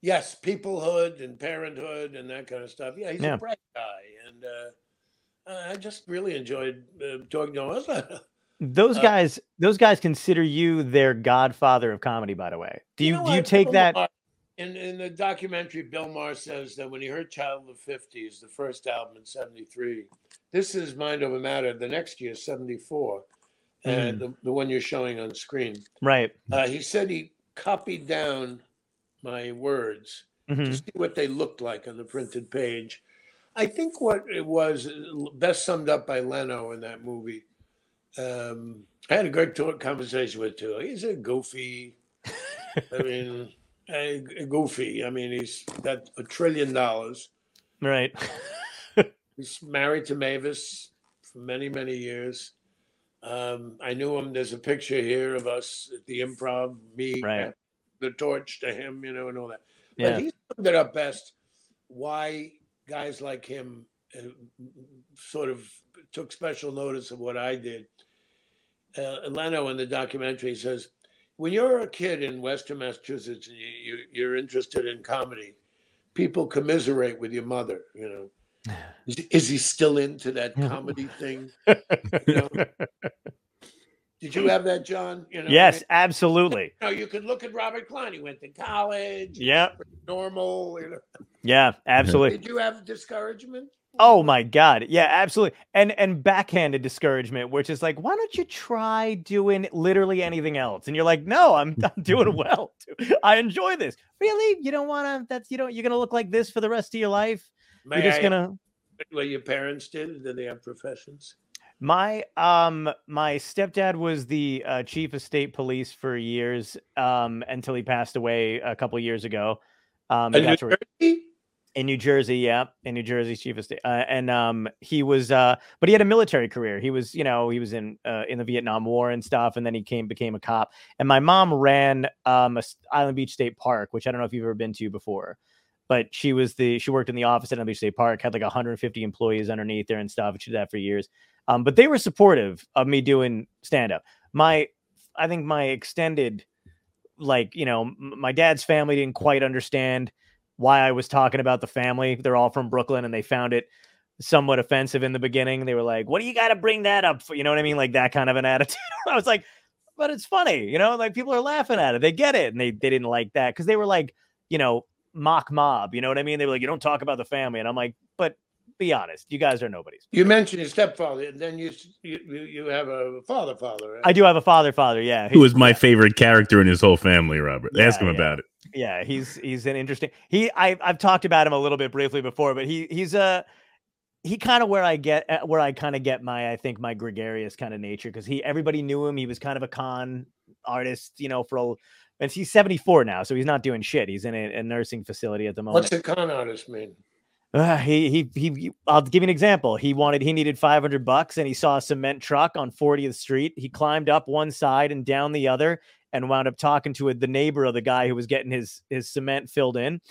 Yes, Couplehood and parenthood and that kind of stuff. Yeah, he's Yeah. a bright guy, and uh, I just really enjoyed uh, talking to him. Those Uh, guys, those guys consider you their godfather of comedy. By the way, do you, know do you take that? Maher- in in the documentary? Bill Maher says that when he heard "Child of the '50s," the first album in '73, this is "Mind Over Matter." The next year, '74, Mm. and the, the one you're showing on screen. Right. Uh, he said he copied down my words Mhm. to see what they looked like on the printed page. I think what it was best summed up by Leno in that movie. Um, I had a great talk, conversation with too. He's a goofy. I mean, a, a goofy. I mean, he's got a trillion dollars. Right. He's married to Mavis for many, many years. Um, I knew him. There's a picture here of us at the improv, me, Right. the torch to him, you know, and all that. Yeah. But he summed it up best why guys like him uh, sort of took special notice of what I did. Uh, Leno in the documentary says, when you're a kid in Western Massachusetts and you, you, you're interested in comedy, people commiserate with your mother, you know. Is, is he still into that comedy thing? You know? Did you have that, John? You know, I yes, mean, absolutely. you, know, you could look at Robert Klein. He went to college. Yeah. Normal. You know. Yeah, absolutely. Did you have discouragement? Oh my god. Yeah, absolutely. And and backhanded discouragement, which is like, why don't you try doing literally anything else? And you're like, no, I'm, I'm doing well. I enjoy this. Really? You don't want to that's you don't you're going to look like this for the rest of your life? May you're just I gonna what your parents did? Did they have professions? My um my stepdad was the uh, chief of state police for years um until he passed away a couple years ago. Um In In New Jersey, yeah, in New Jersey, chief of state, uh, and um, he was, uh, but he had a military career. He was, you know, he was in uh, in the Vietnam War and stuff, and then he came became a cop. And my mom ran um, Island Beach State Park, which I don't know if you've ever been to before, but she was the she worked in the office at Island Beach State Park, had like 150 employees underneath there and stuff. and She did that for years. Um, but they were supportive of me doing stand up. My, I think my extended, like you know, m- my dad's family didn't quite understand why I was talking about the family. They're all from Brooklyn and they found it somewhat offensive in the beginning. They were like, What do you got to bring that up for? You know what I mean? Like that kind of an attitude. I was like, But it's funny, you know, like people are laughing at it. They get it. And they, they didn't like that because they were like, you know, mock mob. You know what I mean? They were like, You don't talk about the family. And I'm like, But be honest, you guys are nobodies. You mentioned your stepfather, and then you you, you you have a father, father. Right? I do have a father, father. Yeah. Who is my favorite character in his whole family, Robert? Ask him yeah. about it. yeah he's he's an interesting he I, i've talked about him a little bit briefly before but he he's a he kind of where i get uh, where i kind of get my i think my gregarious kind of nature because he everybody knew him he was kind of a con artist you know for a and he's 74 now so he's not doing shit he's in a, a nursing facility at the moment What's a con artist mean? Uh, he, he he I'll give you an example. He wanted he needed 500 bucks and he saw a cement truck on 40th Street. He climbed up one side and down the other and wound up talking to a, the neighbor of the guy who was getting his his cement filled in.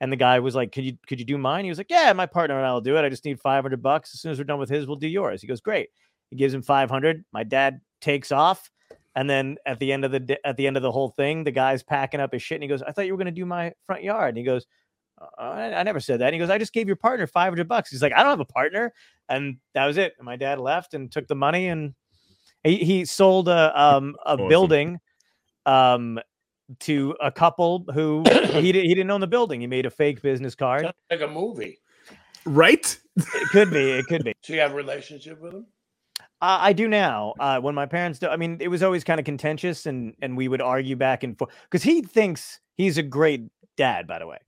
And the guy was like, "Could you could you do mine?" He was like, "Yeah, my partner and I will do it. I just need 500 bucks. As soon as we're done with his, we'll do yours." He goes, "Great." He gives him 500. My dad takes off. And then at the end of the at the end of the whole thing, the guy's packing up his shit and he goes, "I thought you were going to do my front yard." And he goes, I, I never said that. And he goes, I just gave your partner 500 bucks. He's like, I don't have a partner. And that was it. And my dad left and took the money and he, he sold a, um, a Awesome. building um, to a couple who he, di- he didn't own the building. He made a fake business card. Sounds like a movie. Right? It could be. It could be. So you have a relationship with him? Uh, I do now. Uh, when my parents do, I mean, it was always kind of contentious, and and we would argue back and forth because he thinks he's a great dad. By the way,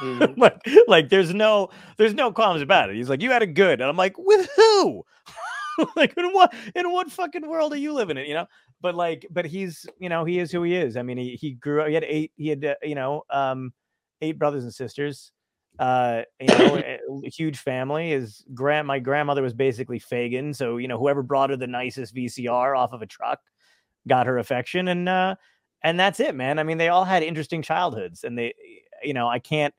Mhm. like like there's no there's no qualms about it. He's like, you had a good, and I'm like, with who? like in what in what fucking world are you living in? You know. But like, but he's you know he is who he is. I mean, he he grew up. He had eight. He had uh, you know um eight brothers and sisters. Uh, you know, a, a huge family. His grand, my grandmother was basically Fagin, so you know, whoever brought her the nicest VCR off of a truck got her affection, and uh, and that's it, man. I mean, they all had interesting childhoods, and they, you know, I can't,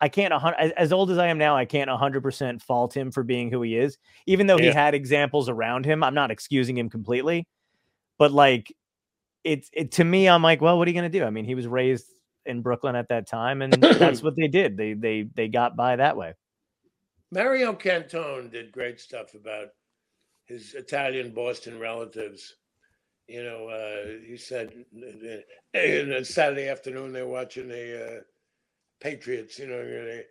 I can't, as, old as I am now, I can't hundred percent fault him for being who he is, even though he had examples around him. I'm not excusing him completely, but like, it's it to me, I'm like, well, what are you gonna do? I mean, he was raised in Brooklyn at that time, and that's what they did. They they they got by that way. Mario Cantone did great stuff about his Italian Boston relatives. You know, uh, he said in a Saturday afternoon they're watching the uh, Patriots. You know, they,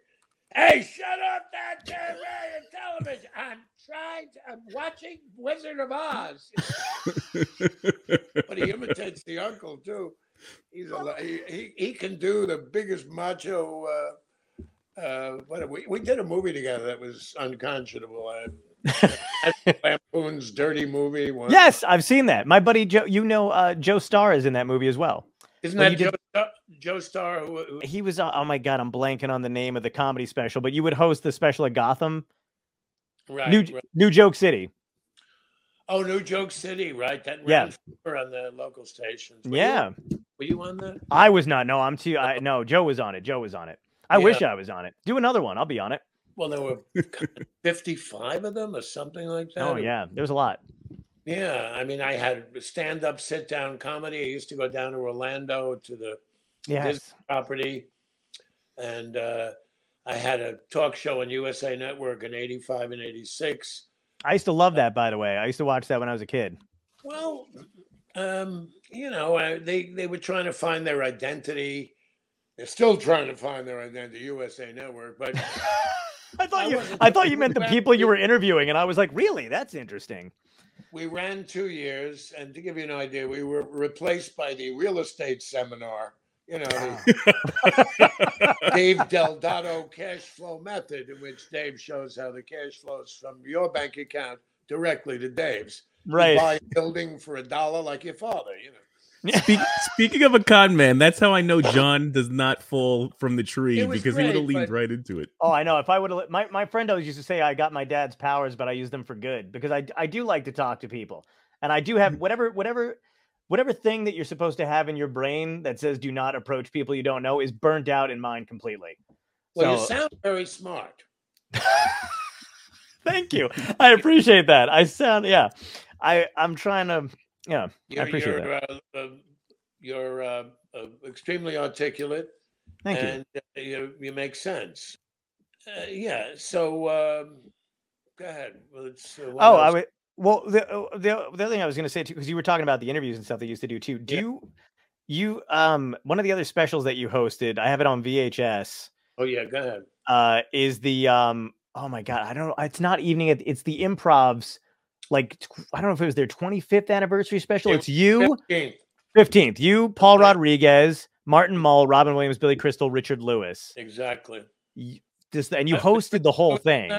hey, shut up that damn radio television! I'm trying. To, I'm watching Wizard of Oz. but he imitates the uncle too. He's a he, he, he can do the biggest macho. Uh, uh, what we we did a movie together that was unconscionable. Uh, Lampoon's Dirty Movie. One. Yes, I've seen that. My buddy Joe, you know, uh, Joe Starr is in that movie as well. Isn't well, that Joe, did- Star- Joe Star? Who, who, He was. Uh, oh my god, I'm blanking on the name of the comedy special, but you would host the special at Gotham, right, New right. New Joke City. Oh, New Joke City, right? That Yeah. on the local stations. Were you- Yeah, were you on that? I was not. No, I'm too. I no. Joe was on it. Joe was on it. I Yeah. wish I was on it. Do another one. I'll be on it. Well, there were fifty-five of them, or something like that. Oh yeah, there was a lot. Yeah, I mean, I had stand-up, sit-down comedy. I used to go down to Orlando to the Yes. property, and uh, I had a talk show on USA Network in '85 and '86. I used to love that. By the way, I used to watch that when I was a kid. Well, um, you know, uh, they they were trying to find their identity. They're still trying to find their identity, USA Network, but I thought I you I thought you meant the people you were interviewing, and I was like, really? That's interesting. We ran two years. And to give you an idea, we were replaced by the real estate seminar. You know, the Dave Del Dotto cash flow method, in which Dave shows how the cash flows from your bank account directly to Dave's. You buy a building for a dollar like your father, you know. Speak, speaking of a con man, that's how I know John does not fall from the tree It was because he would have leaned but- right into it. Oh, I know. If I would have, my, my friend always used to say I got my dad's powers, but I use them for good because I, I do like to talk to people, and I do have Mm-hmm. whatever whatever whatever thing that you're supposed to have in your brain that says do not approach people you don't know is burnt out in mine completely. Well, you sound very smart. Thank you. I appreciate that. I sound yeah. I I'm trying to yeah. You're, appreciate you're, uh, uh, you're uh, uh, extremely articulate, Thank you. and uh, you, you make sense. Uh, yeah. So um, go ahead. Well, uh, Oh, I would. Well, the the the other thing I was going to say too, because you were talking about the interviews and stuff they used to do too. Do Yeah. you you um one of the other specials that you hosted? I have it on VHS. Oh yeah. Go ahead. Uh, is the um oh my god, I don't know. It's not evening. it- It's the improvs. Like I don't know if it was their 25th anniversary special. It's you 15th. 15th. You, Paul. Rodriguez, Martin Mull, Robin Williams, Billy Crystal, Richard Lewis. Exactly. Y- This and you hosted the whole thing.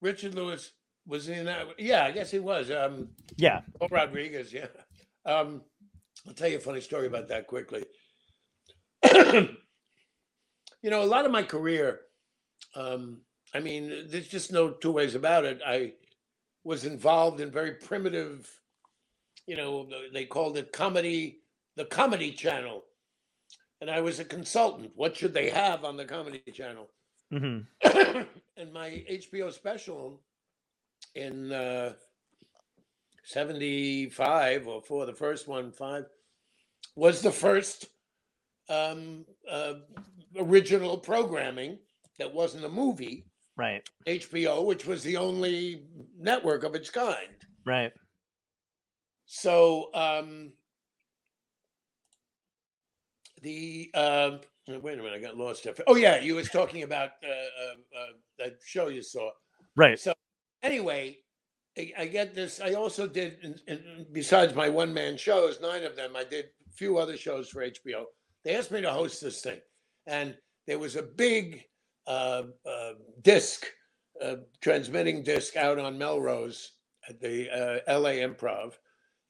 Richard Lewis was in that. Yeah, I guess he was. Um, Yeah. Paul Rodriguez, yeah. Um, I'll tell you a funny story about that quickly. you know, a lot of my career, um, I mean, there's just no two ways about it. I was involved in very primitive, you know, they called it comedy, the comedy channel. And I was a consultant. What should they have on the comedy channel? hmm and my HBO special in uh, 75 or for the first one, five, was the first um, uh, original programming that wasn't a movie, Right. HBO, which was the only network of its kind. Right. So um, the uh, wait a minute, I got lost. there. Oh yeah, you was talking about uh, uh, uh, that show you saw. Right. So anyway, I, I get this. I also did, in, in, besides my one man shows, nine of them. I did a few other shows for HBO. They asked me to host this thing, and there was a big uh, uh, disc, uh, transmitting disc out on Melrose at the uh, LA Improv,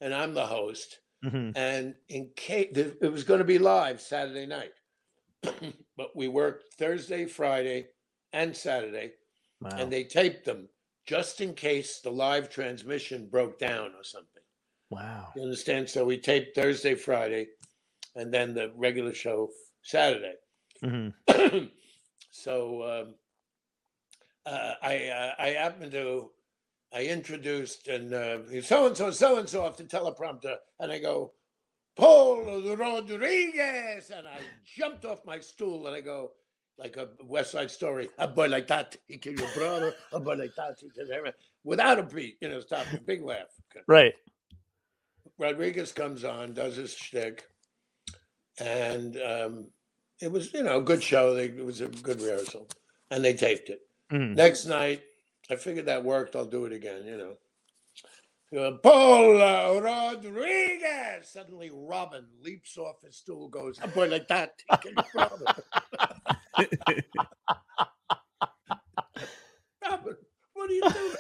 and I'm the host. hmm And in case it was going to be live Saturday night, but we worked Thursday, Friday, and Saturday, Wow. and they taped them just in case the live transmission broke down or something. wow. You understand? So we taped Thursday, Friday, and then the regular show Saturday. Mhm. so um, uh, I uh, I happened to I introduced and uh, so and so so and so off the teleprompter, and I go Paul Rodriguez, and I jumped off my stool and I go like a West Side Story, a boy like that he killed your brother, a boy like that he killed everyone," without a beat, you know, stop, a big laugh. Right. Rodriguez comes on, does his shtick, and um, it was you know a good show. They, it was a good rehearsal, and they taped it. Mhm. Next night, I figured that worked. I'll do it again. You know. Uh, Paul Rodriguez. Suddenly, Robin leaps off his stool, goes, "A boy like that, he killed your brother." Robin, what are you doing?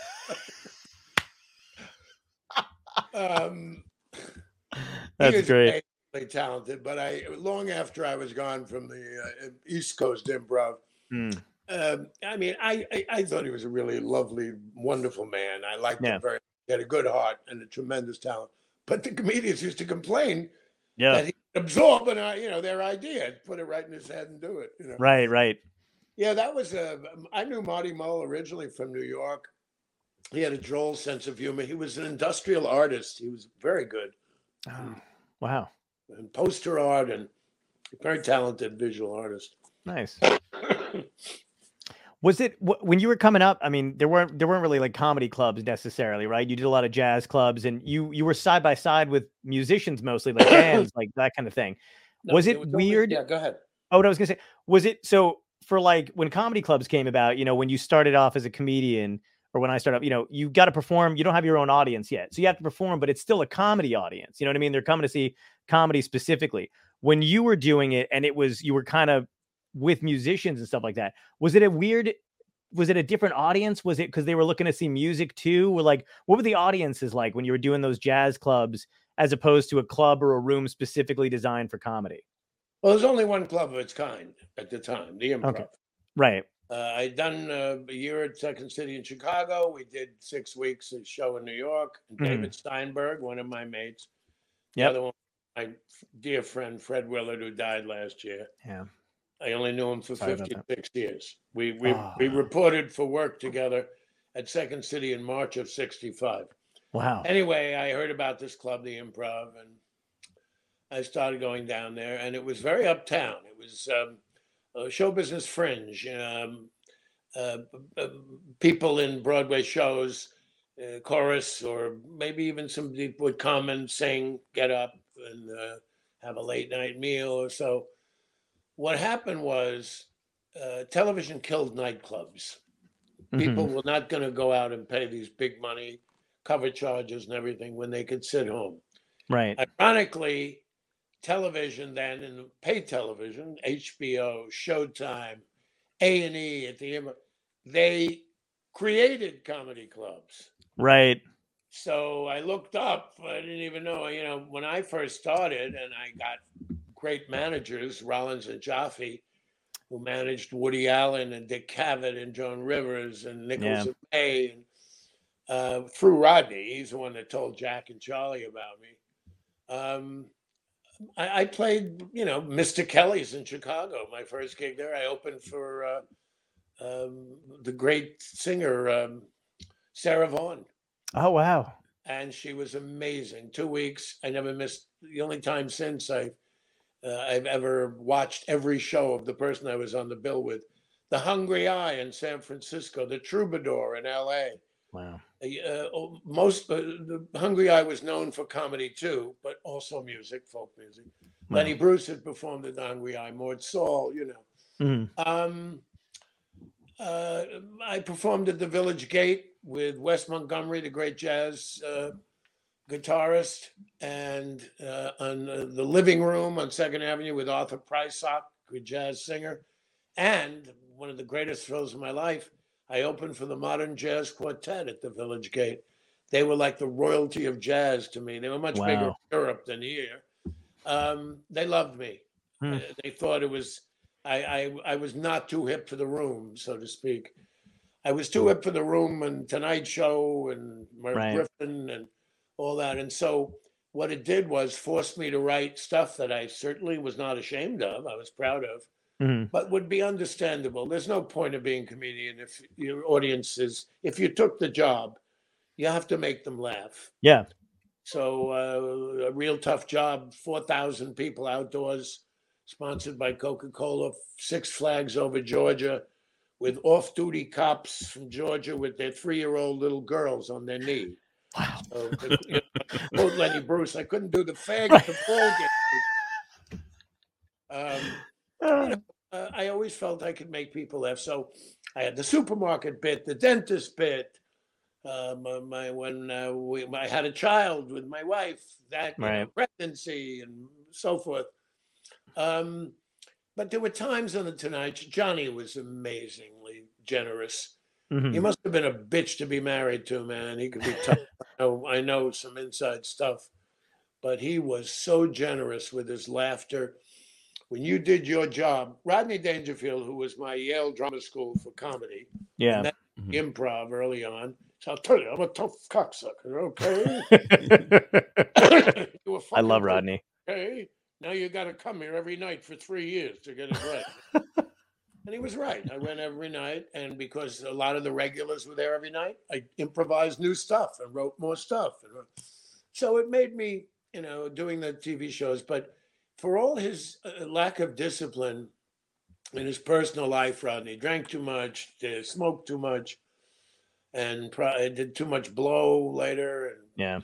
um, That's great. Talented, but I long after I was gone from the uh, East Coast Improv. Mm. Um, I mean, I, I I thought he was a really lovely, wonderful man. I liked Yeah. him very. He had a good heart and a tremendous talent. But the comedians used to complain Yeah. that he absorb an, uh, you know, their idea, put it right in his head and do it. You know. Right. Right. Yeah, that was a. I knew Marty Mull originally from New York. He had a droll sense of humor. He was an industrial artist. He was very good Oh, wow. And poster art and very talented visual artist. Nice. Was it when you were coming up? I mean, there weren't there weren't really like comedy clubs necessarily, right? You did a lot of jazz clubs, and you you were side by side with musicians mostly, like bands, like that kind of thing. No, Was it only- weird? yeah, go ahead. Oh, what I was gonna say was it so for like when comedy clubs came about, you know, when you started off as a comedian or when I started up, you know, you got to perform. You don't have your own audience yet, so you have to perform, but it's still a comedy audience. You know what I mean? They're coming to see comedy specifically. When you were doing it, and it was you were kind of with musicians and stuff like that. Was it a weird? Was it a different audience? Was it because they were looking to see music too? Or like, what were the audiences like when you were doing those jazz clubs, as opposed to a club or a room specifically designed for comedy? Well, there's only one club of its kind at the time, the Improv. Okay. Right. Uh, I'd done uh, a year at Second City in Chicago. We did six weeks of show in New York. And Mhm. David Steinberg, one of my mates. The Yep. other one, my dear friend Fred Willard, who died last year. Yeah. I only knew him for Sorry 56 years. We we, we Ah. reported for work together at Second City in March of 65. Wow. Anyway, I heard about this club, the Improv, and I started going down there, and it was very uptown. It was um, a show business fringe. Um, uh, people in Broadway shows, uh, chorus, or maybe even some people would come and sing, get up, and uh, have a late night meal or so. What happened was uh, television killed nightclubs people Mhm. were not going to go out and pay these big money cover charges and everything when they could sit home Right. ironically television then and pay television hbo showtime a&e at the they created comedy clubs Right. So I looked up. I didn't even know, you know, when I first started, and I got great managers, Rollins and Joffe, who managed Woody Allen and Dick Cavett and Joan Rivers and Nichols Yeah. and May, and uh, through Rodney. He's the one that told Jack and Charlie about me. Um, I, I played, you know, Mr. Kelly's in Chicago. My first gig there, I opened for uh, um, the great singer um, Sarah Vaughan Oh wow. and she was amazing. Two weeks. I never missed. The only time since I, uh, I've ever watched every show of the person I was on the bill with, The Hungry i in San Francisco, The Troubadour in L.A. Wow. Uh, oh, most uh, the Hungry i was known for comedy too, but also music, folk music. Wow. Lenny Bruce had performed at the Hungry i. Mort Sahl, you know. Mhm. Um, uh, I performed at the Village Gate with Wes Montgomery, the great jazz uh, guitarist, and uh, on uh, the Living Room on Second Avenue with Arthur Prysock, good jazz singer, and one of the greatest thrills of my life. I opened for the Modern Jazz Quartet at the Village Gate. They were like the royalty of jazz to me. They were much bigger in Europe than here. Um, they loved me. Hmm. Uh, They thought it was I, I I was not too hip for the room, so to speak. I was too hip for the room and Tonight Show and Merv Right. Griffin and all that. And so what it did was force me to write stuff that I certainly was not ashamed of. I was proud of, Mhm. but would be understandable. There's no point of being a comedian if your audience is if you took the job, you have to make them laugh. Yeah. So uh, a real tough job. Four thousand people outdoors, sponsored by Coca Cola. Six Flags over Georgia, with off-duty cops from Georgia with their three-year-old little girls on their knee. Wow. So, you know, Lenny Bruce, I couldn't do the fag at the ball game. Um, uh, I always felt I could make people laugh. So I had the supermarket bit, the dentist bit. Uh, my, my when uh, we, I had a child with my wife, that you know, Right. pregnancy and so forth. Um, but there were times on the Tonight Show. Johnny was amazingly generous. Mhm. He must have been a bitch to be married to, man. He could be tough. I, know, I know some inside stuff, but he was so generous with his laughter. When you did your job, Rodney Dangerfield, who was my Yale Drama School for comedy, Yeah. Mhm. improv early on. So I'll tell you, I'm a tough cocksucker. Okay, You were I love Rodney. Okay, now you got to come here every night for three years to get it right. and he was right. I went every night, and because a lot of the regulars were there every night, I improvised new stuff and wrote more stuff. So it made me, you know, doing the TV shows. But for all his uh, lack of discipline in his personal life, Rodney drank too much, smoked too much, and did too much blow later. And Yeah.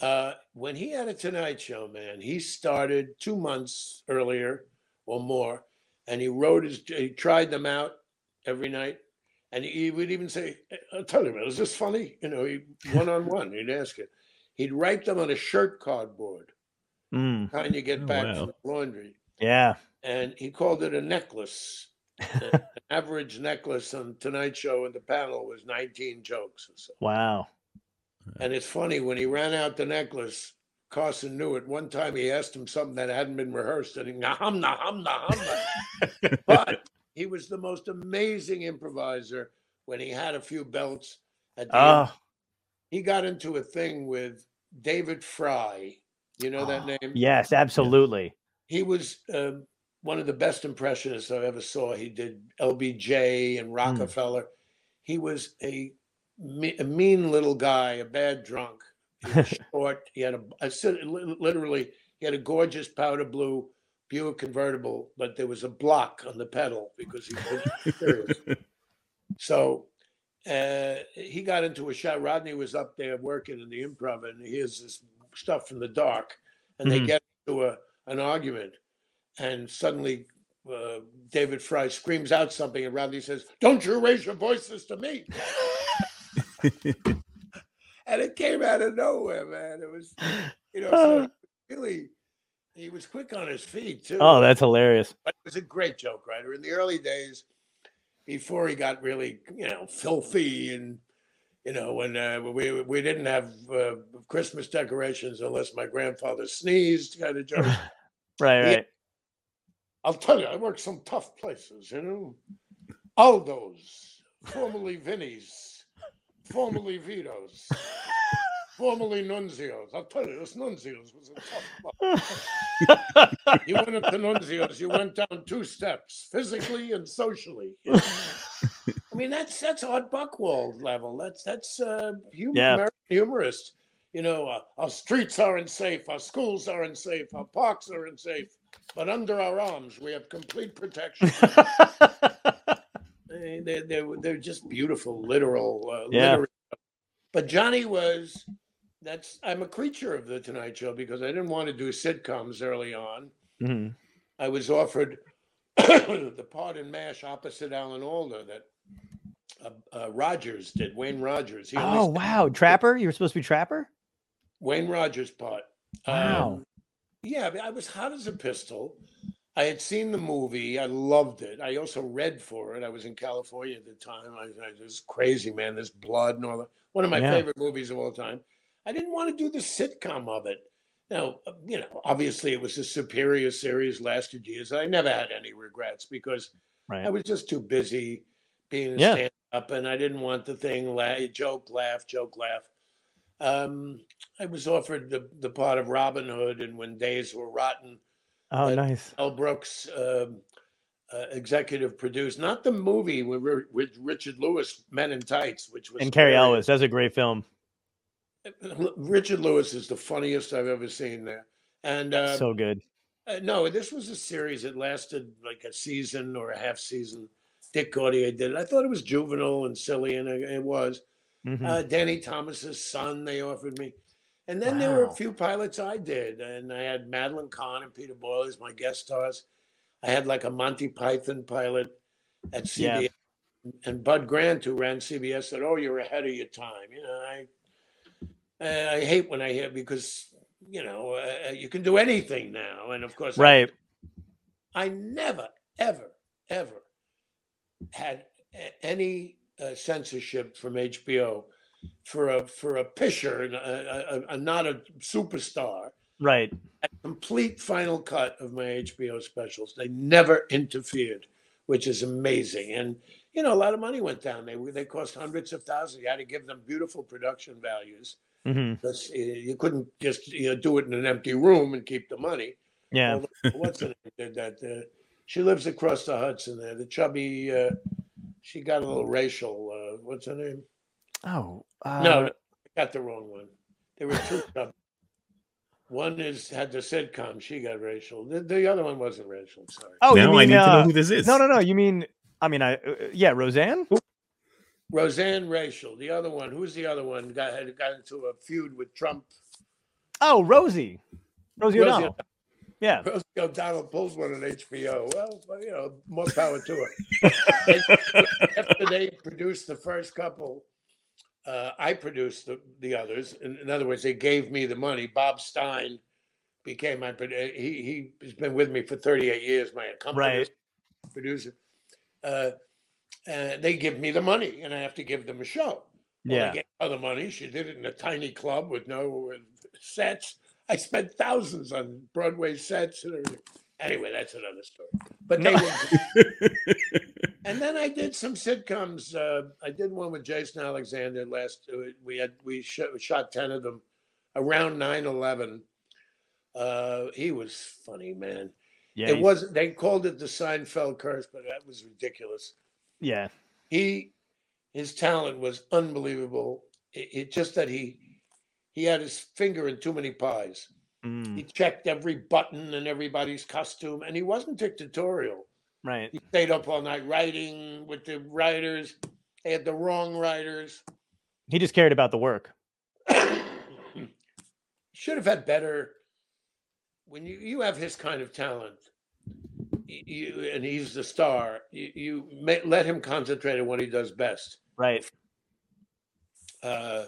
Uh, when he had a Tonight Show, man, he started two months earlier or more, and he wrote his. He tried them out every night, and he would even say, "I'll tell you, man, is this funny?" You know, he one on one. He'd ask it. He'd write them on a shirt cardboard, Mm. kind you get Oh, back wow. from the laundry, Yeah. and he called it a necklace. An average necklace on Tonight Show in the panel was 19 jokes or so. Wow. And it's funny when he ran out the necklace, Carson knew it. One time he asked him something that hadn't been rehearsed, and he nahum nahum. nahum." but he was the most amazing improviser when he had a few belts. At the end. Oh, He got into a thing with David Frye. You know that ah, name? yes, absolutely. He was um, one of the best impressionists I ever saw. He did LBJ and hmm. Rockefeller. He was a, me- a mean little guy, a bad drunk. He short. He had a, I said literally, he had a gorgeous powder blue Buick convertible, but there was a block on the pedal because he was serious. So uh, he got into a shot. Rodney was up there working in the improv, and he hears this stuff from the dark, and they Mhm. get into a, an argument, and suddenly uh, David Frye screams out something, and Rodney says, "Don't you raise your voices to me!" And it came out of nowhere, man. It was, you know, so really, he was quick on his feet too. Oh, that's hilarious. But he was a great joke writer in the early days, before he got really, you know, filthy and, you know, when uh, we we didn't have uh, Christmas decorations unless my grandfather sneezed, kind of joke. Right, right. I'll tell you, I worked some tough places, you know. Aldo's, formerly Vinny's, formerly Vito's, formerly Nunzio's. I'll tell you, this Nunzio's was a tough place. You went up to Nunzio's, you went down two steps, physically and socially. I mean, that's that's Art Buchwald level. That's that's uh, humor, Yeah. American humorist. You know, uh, our streets are unsafe, our schools are unsafe, our parks are unsafe, but under our arms we have complete protection. They- they're, they're, they're just beautiful, literal, uh, Yeah. literary. But Johnny was. That's I'm a creature of the Tonight Show because I didn't want to do sitcoms early on. Mhm. I was offered the part in MASH opposite Alan Alda that uh, uh, Rogers did, Wayne Rogers. He Oh, wow. Trapper? You were supposed to be Trapper? Wayne Rogers part. Wow. Um, yeah, I was hot as a pistol. I had seen the movie. I loved it. I also read for it. I was in California at the time. I, I was crazy, man. This blood and all that. One of my Yeah. favorite movies of all time. I didn't want to do the sitcom of it. Now, uh, you know, obviously it was a superior series, lasted years. I never had any regrets because I was just too busy being a Yeah. stand up and I didn't want the thing la- joke, laugh, joke, laugh. Um, I was offered the, the part of Robin Hood and when days were rotten, Oh, Uh, nice. Mel Brooks um, uh, executive produced, not the movie with, with Richard Lewis, Men in Tights, which was And Cary. Elwes. That's a great film. Richard Lewis is the funniest I've ever seen there. And uh, so good. uh, no, this was a series that lasted like a season or a half season. Dick Gautier did it. I thought it was juvenile and silly, and it, it was. Mhm. Uh, Danny Thomas's son, they offered me. And then there were a few pilots I did, and I had Madeline Kahn and Peter Boyle as my guest stars. I had like a Monty Python pilot at Yeah. CBS, and Bud Grant, who ran CBS, said, "Oh, you're ahead of your time." You know, I I I hate when I hear because you know uh, you can do anything now, and of course, right. I never, ever, ever had any uh, censorship from HBO for a for a pisher, and a, a, a, not a superstar. Right. A Complete final cut of my HBO specials. They never interfered, which is amazing. And you know, a lot of money went down. They they cost hundreds of thousands. You had to give them beautiful production values. hmm Because you couldn't just you know, do it in an empty room and keep the money. Yeah. Although, what's her name that? Uh, she lives across the Hudson there. The chubby, uh, she got a little racial. Uh, what's her name? Oh. Uh, no, no, I got the wrong one. There were two. chubby. One is had the sitcom. She got racial. The, the other one wasn't racial. Sorry. Oh, you now mean I need to uh, know who this is. No, no, no. You mean I mean I uh, yeah, Roseanne? Roseanne Racial. The other one. Who's the other one? Got had got into a feud with Trump. Oh, Rosie. Rosie Rosie O'Donnell. Yeah. Rosie O'Donnell pulls one on HBO. Well, well, you know, more power to her. After they produced the first couple, uh, I produced the, the others. In, in other words, they gave me the money. Bob Stein became my he he's been with me for 38 years, my accompanist producer. Uh, and they give me the money, and I have to give them a show. Well, Yeah. I get other money. She did it in a tiny club with no uh, sets. I spent thousands on Broadway sets and everything. Anyway, that's another story. But they were and then I did some sitcoms. Uh, I did one with Jason Alexander last. uh, We had we shot, shot ten of them around 9-11. Uh, he was funny, man. Yeah. it wasn't. They called it the Seinfeld curse, but that was ridiculous. Yeah. He, his talent was unbelievable. It, it just that he, he had his finger in too many pies. Mm, He checked every button and everybody's costume, and he wasn't dictatorial. right. He stayed up all night writing with the writers. They had the wrong writers. He just cared about the work. Should have had better. When you, you have his kind of talent, you and he's the star. You, you may, let him concentrate on what he does best. Right. Uh,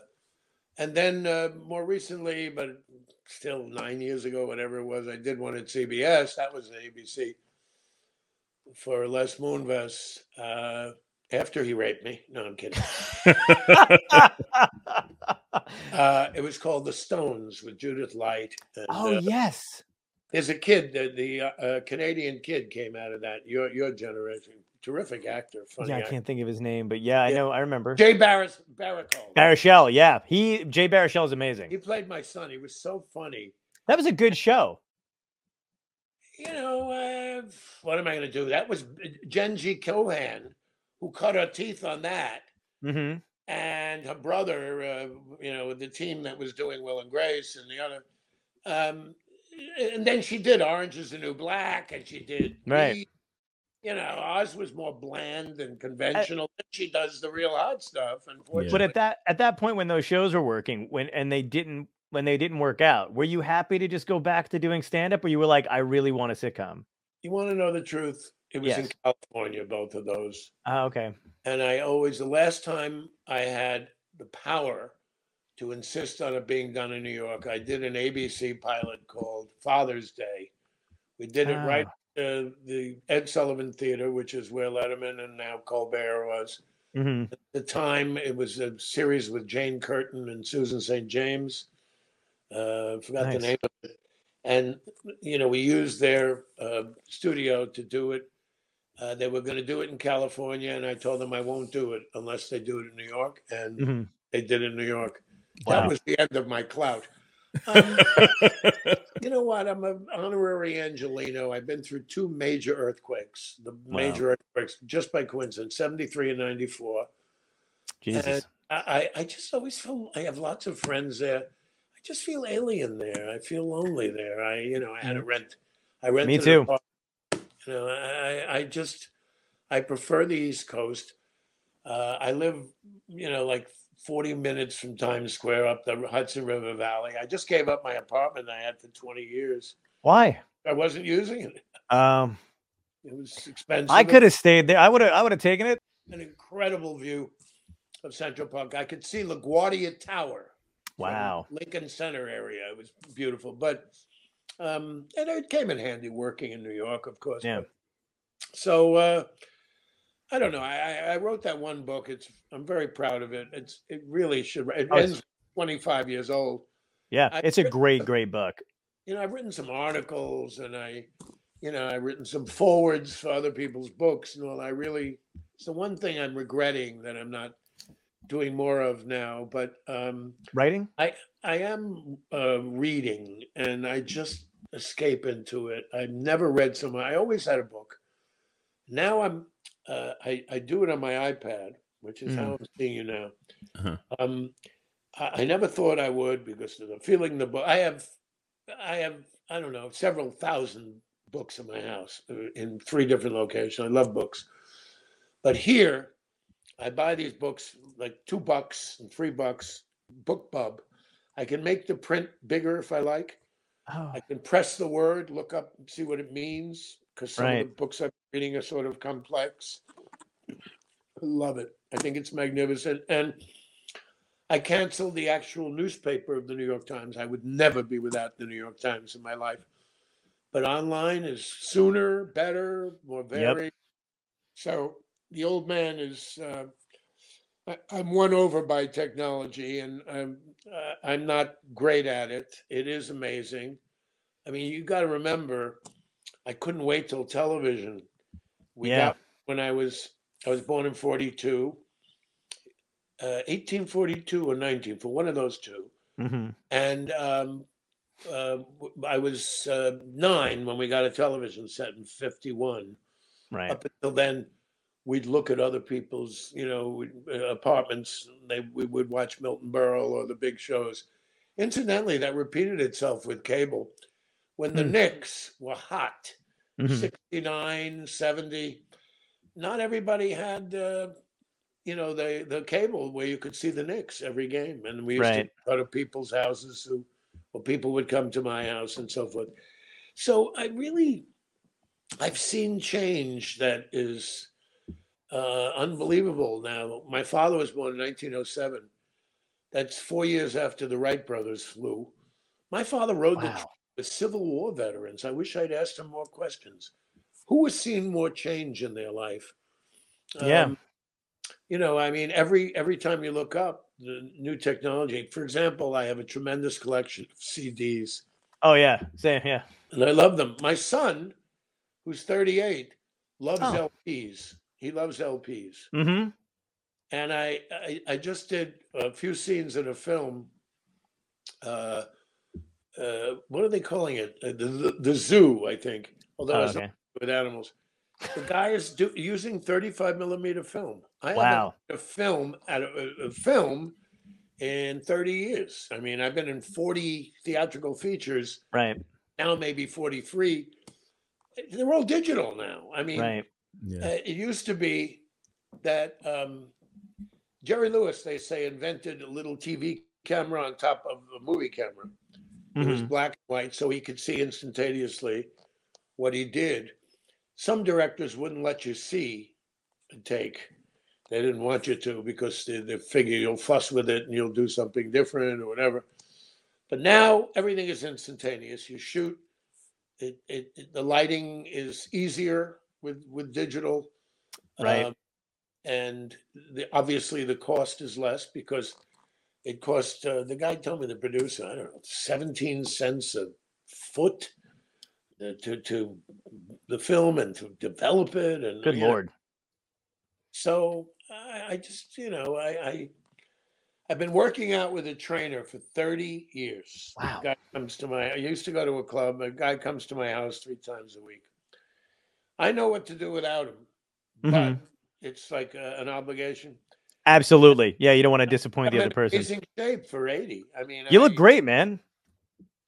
and then uh, more recently, but still nine years ago, whatever it was, I did one at CBS. That was an ABC for Les Moonves uh, after he raped me. No, I'm kidding. Uh, it was called The Stones with Judith Light. And, oh uh, yes. there's a kid, the, the uh, Canadian kid came out of that. Your your generation, terrific actor, funny Yeah, I actor. can't think of his name, but yeah, I know. I remember. Jay Barris Barricole. Baruchel, yeah. He Jay Baruchel is amazing. He played my son. He was so funny. That was a good show. you know, uh, what am I going to do? That was Jenji Kohan who cut her teeth on that, hmm and her brother, uh, you know, the team that was doing Will and Grace, and the other. Um, and then she did Orange is the New Black, and she did. Right. Heat. You know, ours was more bland and conventional. she does the real hot stuff, unfortunately. But at that at that point when those shows were working, when and they didn't when they didn't work out, were you happy to just go back to doing stand up, or you were like, I really want a sitcom? you want to know the truth? It was in California, both of those. Ah, okay. And I always, the last time I had the power to insist on it being done in New York, I did an ABC pilot called Father's Day. We did it right Ah. the Ed Sullivan Theater, which is where Letterman and now Colbert was. hmm At the time, it was a series with Jane Curtin and Susan St. James. Uh, forgot the name of it. And you know, we used their uh, studio to do it. Uh, they were going to do it in California, and I told them I won't do it unless they do it in New York, and Mhm. they did it in New York. Wow. That was the end of my clout. Um, you know what? I'm an honorary Angelino. I've been through two major earthquakes, the major earthquakes, just by coincidence, 73 and 94. Jesus. And I, I just always feel I have lots of friends there. I just feel alien there. I feel lonely there. I, you know, I had to rent. I rented. Me too. You know, I, I- I just, I prefer the East Coast. Uh, I live, you know, like 40 minutes from Times Square up the Hudson River Valley. I just gave up my apartment I had for 20 years. Why? I wasn't using it. Um, It was expensive. I could have stayed there. I would have. I would have taken it. an incredible view of Central Park. I could see LaGuardia Tower. Wow. Lincoln Center area. It was beautiful, but um, and it came in handy working in New York, of course. Yeah. but- So uh, I don't know. I, I- wrote that one book. It's I'm very proud of it. It's it really should. It Oh, it's- ends 25 years old. Yeah, I it's a great, great book. You know, I've written some articles and I, you know, I've written some forwards for other people's books and all. I really, it's the one thing I'm regretting that I'm not doing more of now. But um, Writing? I I am uh, reading and I just escape into it. I've never read some. I always had a book. Now I'm. Uh, I I do it on my iPad, which is how I'm seeing you now. Uh-huh. Um, I, I never thought I would because of the feeling the book. I have, I have. I don't know several thousand books in my house uh, in three different locations. I love books, but here I buy these books like two bucks and three bucks. BookBub. I can make the print bigger if I like. Oh, I can press the word, look up, and see what it means. Because some of the books I'm reading are sort of complex. Love it. I think it's magnificent. And I canceled the actual newspaper of the New York Times. I would never be without the New York Times in my life. But online is sooner, better, more varied. So the old man is. Uh, I, I'm won over by technology, and I'm uh, I'm not great at it. It is amazing. I mean, you got to remember, I couldn't wait till television. We Yeah. got when I was I was born in '42, uh, 1842 or 19, for one of those two, hmm and um, uh, I was uh, nine when we got a television set in '51 right. up until then we'd look at other people's you know uh, apartments they we would watch milton berle or the big shows incidentally that repeated itself with cable when the Hmm. knicks were hot Mhm. 69 70 not everybody had uh, you know the the cable where you could see the knicks every game and we used Right. to go to people's houses who or people would come to my house and so forth so i really i've seen change that is uh, unbelievable now my father was born in 1907 that's four years after the wright brothers flew my father rode the Wow. With Civil War veterans. I wish I'd asked them more questions. Who has seen more change in their life? Yeah. Um, you know, I mean, every every time you look up the new technology. For example, I have a tremendous collection of CDs, Oh yeah. Same. Yeah. and I love them. My son, who's 38, loves Oh. LPs. He loves LPs, hmm and I, I I just did a few scenes in a film. Uh, uh, what are they calling it? Uh, the, the the zoo, I think. Although Oh, it's okay. with animals. The guy is do, using 35 millimeter film. I Wow. haven't a film at a, a film in 30 years. I mean, I've been in 40 theatrical features Right. now, maybe 43. They're all digital now. I mean, Right. Yeah. uh, it used to be that um, Jerry Lewis, they say, invented a little TV camera on top of a movie camera. It was Mhm. black and white, so he could see instantaneously what he did. Some directors wouldn't let you see a take. They didn't want you to because they, they figure you'll fuss with it and you'll do something different or whatever. But now everything is instantaneous. You shoot. It, it, it- the lighting is easier with with digital, Right. um, and the, obviously the cost is less because it cost uh, the guy told me the producer I don't know 17 cents a foot uh, to to the film and to develop it and Good you know, lord. so I, I just you know I, I I've been working out with a trainer for 30 years. Wow. Guy comes to my I used to go to a club. A guy comes to my house three times a week. I know what to do without him, but Mhm. it's like a, an obligation. Absolutely. Yeah, you don't want to disappoint I'm the other person. amazing shape for 80. I mean, You I- look great, man.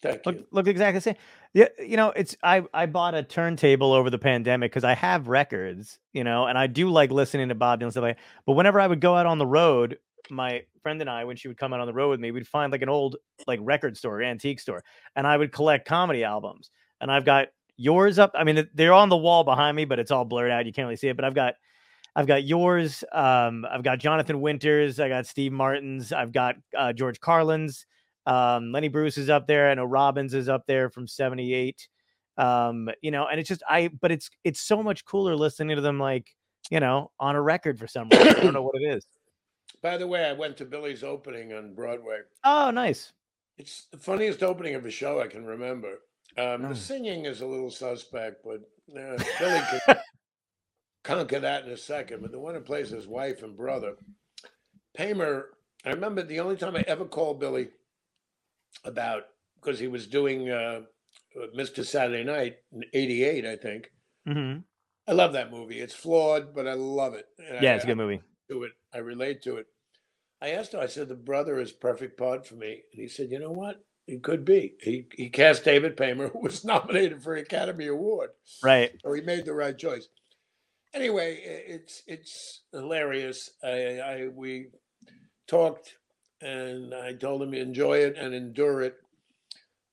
Thank Look, you. look exactly the same. Yeah, you know, it's I I bought a turntable over the pandemic because I have records, you know, and I do like listening to Bob Dylan stuff like. But whenever I would go out on the road, my friend and I, when she would come out on the road with me, we'd find like an old like record store, antique store, and I would collect comedy albums. And I've got yours up. I mean, they're on the wall behind me, but it's all blurred out. You can't really see it. But I've got I've got yours. Um, I've got Jonathan Winters. I got Steve Martin's. I've got uh, George Carlin's. Um, Lenny Bruce is up there. I know Robbins is up there from '78. Um, you know, and it's just I, but it's it's so much cooler listening to them like you know on a record for some reason. I don't know what it is. By the way, I went to Billy's opening on Broadway. Oh, nice. It's the funniest opening of a show I can remember. Um, Oh. The singing is a little suspect, but uh, Billy can conquer that in a second. But the one who plays his wife and brother, Paymer, I remember the only time I ever called Billy about because he was doing uh, Mr. Saturday Night in '88, I think. hmm I love that movie. It's flawed, but I love it. And Yeah, I- it's a good movie. to it. I relate to it. I asked him, I said, the brother is perfect part for me. And he said, you know what? It could be. He, he cast David Paymer, who was nominated for an Academy Award. Right. So he made the right choice. Anyway, it's it's hilarious. I, I we talked and I told him enjoy it and endure it.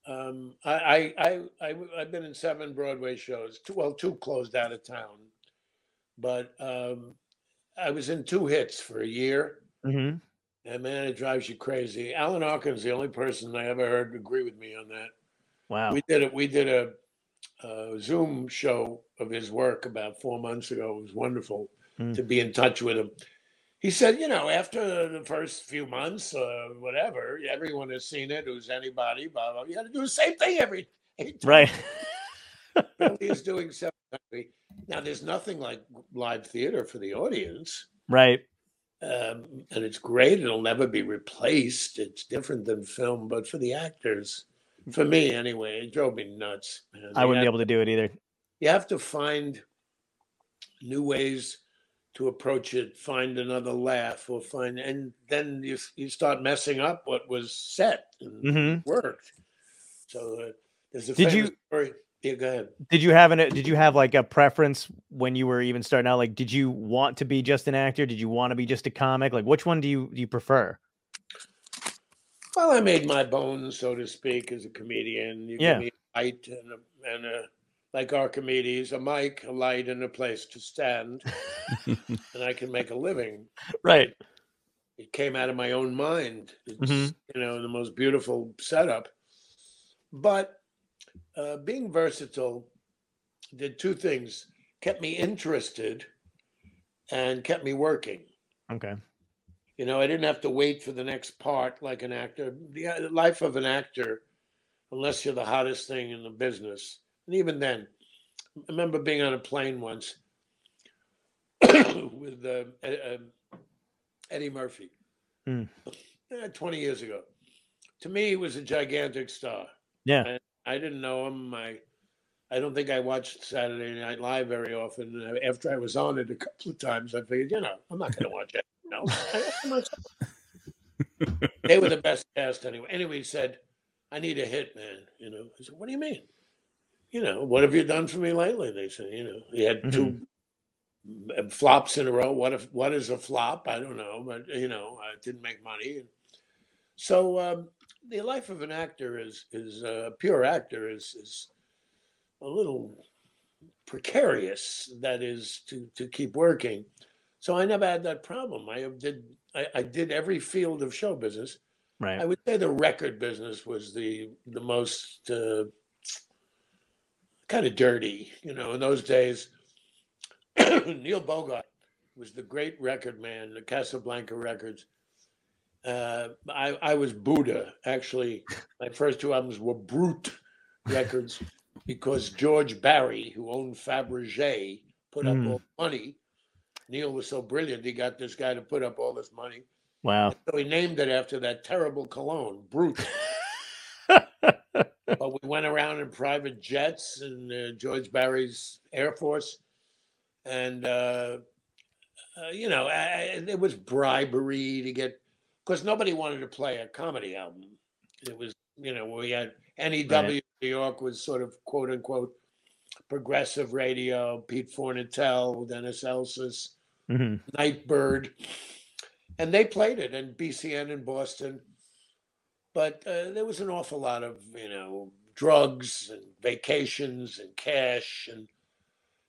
Um, I, I, I, I, I've been in seven Broadway shows. Two, well, two closed out of town, but um, I was in two hits for a year. hmm And man, it drives you crazy. Alan Arkin's the only person I ever heard agree with me on that. Wow. We did it. We did a, a Zoom show of his work about four months ago. It was wonderful Mm. to be in touch with him. He said, you know, after the first few months, uh, whatever, everyone has seen it. Who's anybody? Blah blah. You got to do the same thing every. Right. Is doing seven. times a week. Now, there's nothing like live theater for the audience right. um, and it's great. It'll never be replaced. It's different than film, but for the actors, for me anyway, it drove me nuts. man. I wouldn't be able to do it either. You have to find new ways to approach it. Find another laugh, or find, and then you you start messing up what was set and Mhm. worked. So uh, there's a Did you- story. Yeah, go ahead. Did you have an did you have like a preference when you were even starting out? Like, did you want to be just an actor? Did you want to be just a comic? Like, which one do you do you prefer? Well, I made my bones, so to speak, as a comedian. You Yeah. give me a light and a, and a like Archimedes, a mic, a light, and a place to stand, and I can make a living. Right. It came out of my own mind. It's Mhm. you know the most beautiful setup, but uh, being versatile did two things: kept me interested and kept me working. Okay. You know, I didn't have to wait for the next part like an actor. The uh, life of an actor, unless you're the hottest thing in the business, and even then, I remember being on a plane once with uh, um, Eddie Murphy, eh, 20 years ago. To me, he was a gigantic star. Yeah. I didn't know him. I, I don't think I watched Saturday Night Live very often. Uh, After I was on it a couple of times, I figured, you know, I'm not going to watch it. No, they were the best cast anyway. Anyway, he said, "I need a hit, man." You know, I said, "What do you mean?" You know, what have you done for me lately? They said, you know, he had 2 m- flops in a row. What if what is a flop? I don't know, but you know, I didn't make money. So um, the life of an actor is is uh, a pure actor is is a little precarious. That is to to keep working. So I never had that problem. I did I, I did every field of show business. Right. I would say the record business was the the most uh, kind of dirty. You know, in those days, Neil Bogart was the great record man, the Casablanca Records. Uh, I, I was Buddah. Actually, my first two albums were Brut records because George Barrie, who owned Fabergé, put up Mm. all the money. Neil was so brilliant, he got this guy to put up all this money. Wow. So he named it after that terrible cologne, Brut. we went around in private jets and uh, George Barrie's Air Force, and uh, uh, you know, I, it was bribery to get because nobody wanted to play a comedy album. It was, you know, we had NEW Right. New York was sort of quote unquote progressive radio. Pete Fornatale, Dennis Elsas, hmm Nightbird, and they played it and BCN in Boston. But uh, there was an awful lot of you know drugs and vacations and cash and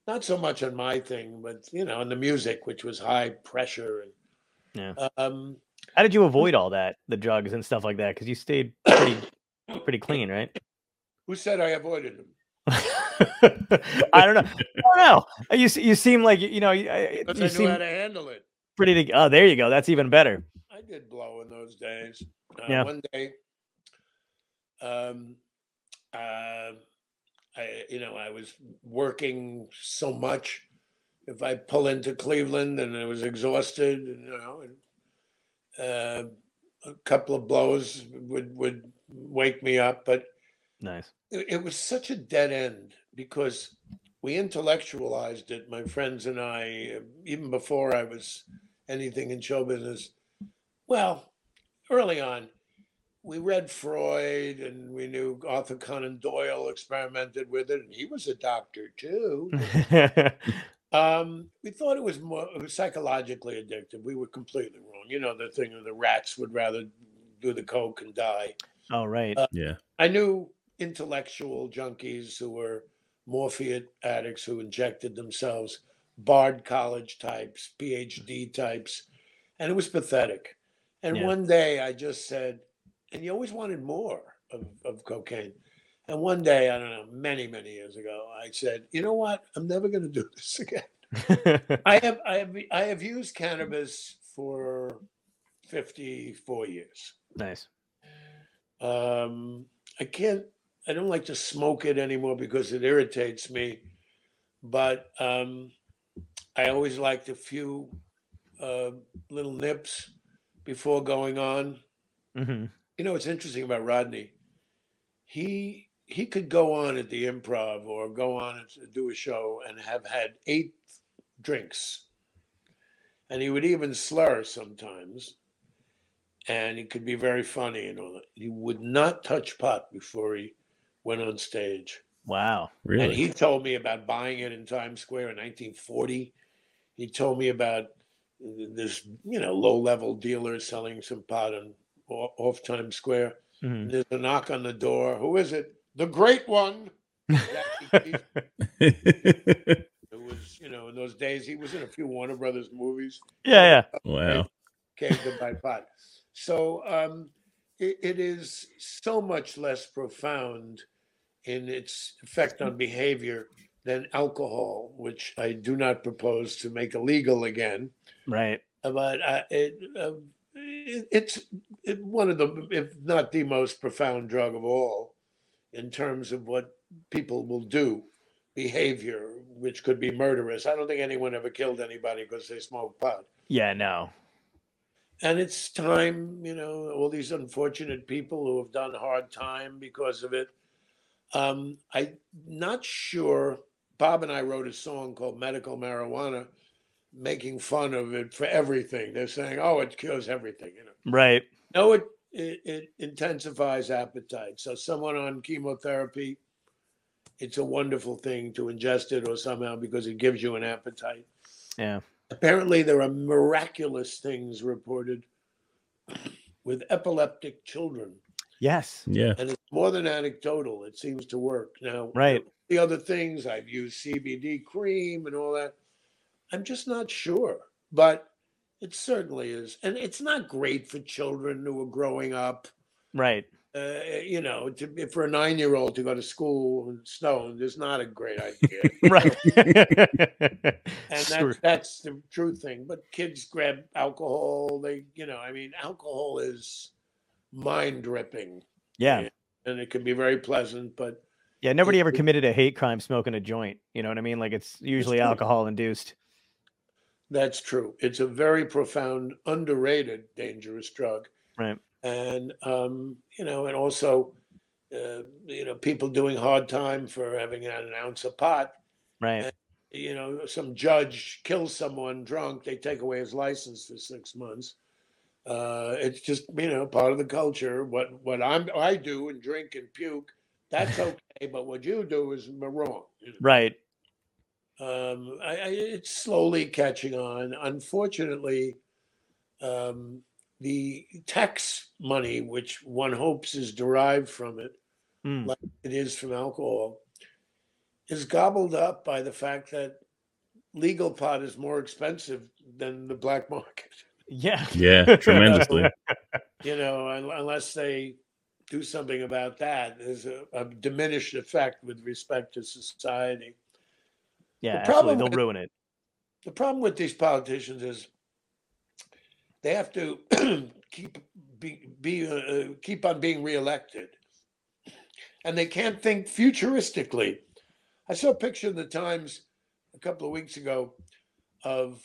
not so much on my thing, but you know, and the music, which was high pressure and Yeah. um, How did you avoid all that, the drugs and stuff like that? Because you stayed pretty, pretty clean, right? who said I avoided them? I don't know. I don't know. You you seem like you know you, I- you knew seem how to handle it. pretty. To, oh, there you go. That's even better. I did blow in those days. Uh, Yeah. One day, um, uh, I you know I was working so much. If I pull into Cleveland and I was exhausted, and, you know, and, uh, a couple of blows would would wake me up, but Nice. it, it was such a dead end because we intellectualized it, my friends and I, even before I was anything in show business. Well, early on, we read Freud and we knew Arthur Conan Doyle experimented with it, and he was a doctor too. Um, we thought it was more it was psychologically addictive. We were completely wrong. You know, the thing of the rats would rather do the coke and die. oh right. Yeah. I knew intellectual junkies who were morphine addicts who injected themselves, Bard College types, PhD types, and it was pathetic. And Yeah. one day I just said, and you always wanted more of, of cocaine. And one day, I don't know, many, many years ago, I said, you know what? I'm never going to do this again. I have, I have, I have used cannabis for 54 years. nice. Um, I can't. I don't like to smoke it anymore because it irritates me. But um, I always liked a few uh, little nips before going on. hmm You know what's interesting about Rodney? He he could go on at the improv or go on and do a show and have had eight drinks. And he would even slur sometimes. And he could be very funny and all that. He would not touch pot before he went on stage. Wow. Really? And he told me about buying it in Times Square in 1940. He told me about this, you know, low-level dealer selling some pot on off Times Square. Mhm. There's a knock on the door. Who is it? The great one. Jackie Keith, who was, you know, in those days, he was in a few Warner Brothers movies. yeah, yeah. wow. Okay, goodbye pot. So um, it, it is so much less profound in its effect on behavior than alcohol, which I do not propose to make illegal again. Right. But uh, it, uh, it, it's it, one of the, if not the most profound drug of all, in terms of what people will do, behavior, which could be murderous. I don't think anyone ever killed anybody because they smoked pot Yeah. No. and it's time you know all these unfortunate people who have done hard time because of it um i'm not sure bob and i wrote a song called medical marijuana making fun of it for everything they're saying oh it cures everything you know Right. no it it, it intensifies appetite so someone on chemotherapy it's a wonderful thing to ingest it or somehow because it gives you an appetite Yeah. apparently there are miraculous things reported with epileptic children Yes. Yeah. and it's more than anecdotal it seems to work now Right. the other things i've used cbd cream and all that i'm just not sure but it certainly is and it's not great for children who are growing up Right. uh, you know, to, for a nine-year-old to go to school in Stone is not a great idea. right. and Sure. that's that's the true thing. But kids grab alcohol. They, you know, I mean, alcohol is mind ripping, yeah. and it can be very pleasant. But Yeah. Nobody ever committed a hate crime smoking a joint. You know what I mean? Like it's usually alcohol induced. That's true. It's a very profound, underrated, dangerous drug. Right. and um, you know, and also, uh, you know, people doing hard time for having an ounce of pot. Right. You know, some judge kills someone drunk, they take away his license for six months. Uh, it's just you know part of the culture. What what I'm I do and drink and puke, that's okay. but what you do is wrong. you know. Right. Um, I, I, it's slowly catching on. Unfortunately, um, the tax money, which one hopes is derived from it, Mm. like it is from alcohol, is gobbled up by the fact that legal pot is more expensive than the black market. Yeah. Yeah, tremendously. You know, unless they do something about that, there's a, a diminished effect with respect to society. Yeah. The Absolutely. problem They'll with- ruin it. the problem with these politicians is they have to keep be, be uh, keep on being reelected, and they can't think futuristically. I saw a picture in the Times a couple of weeks ago of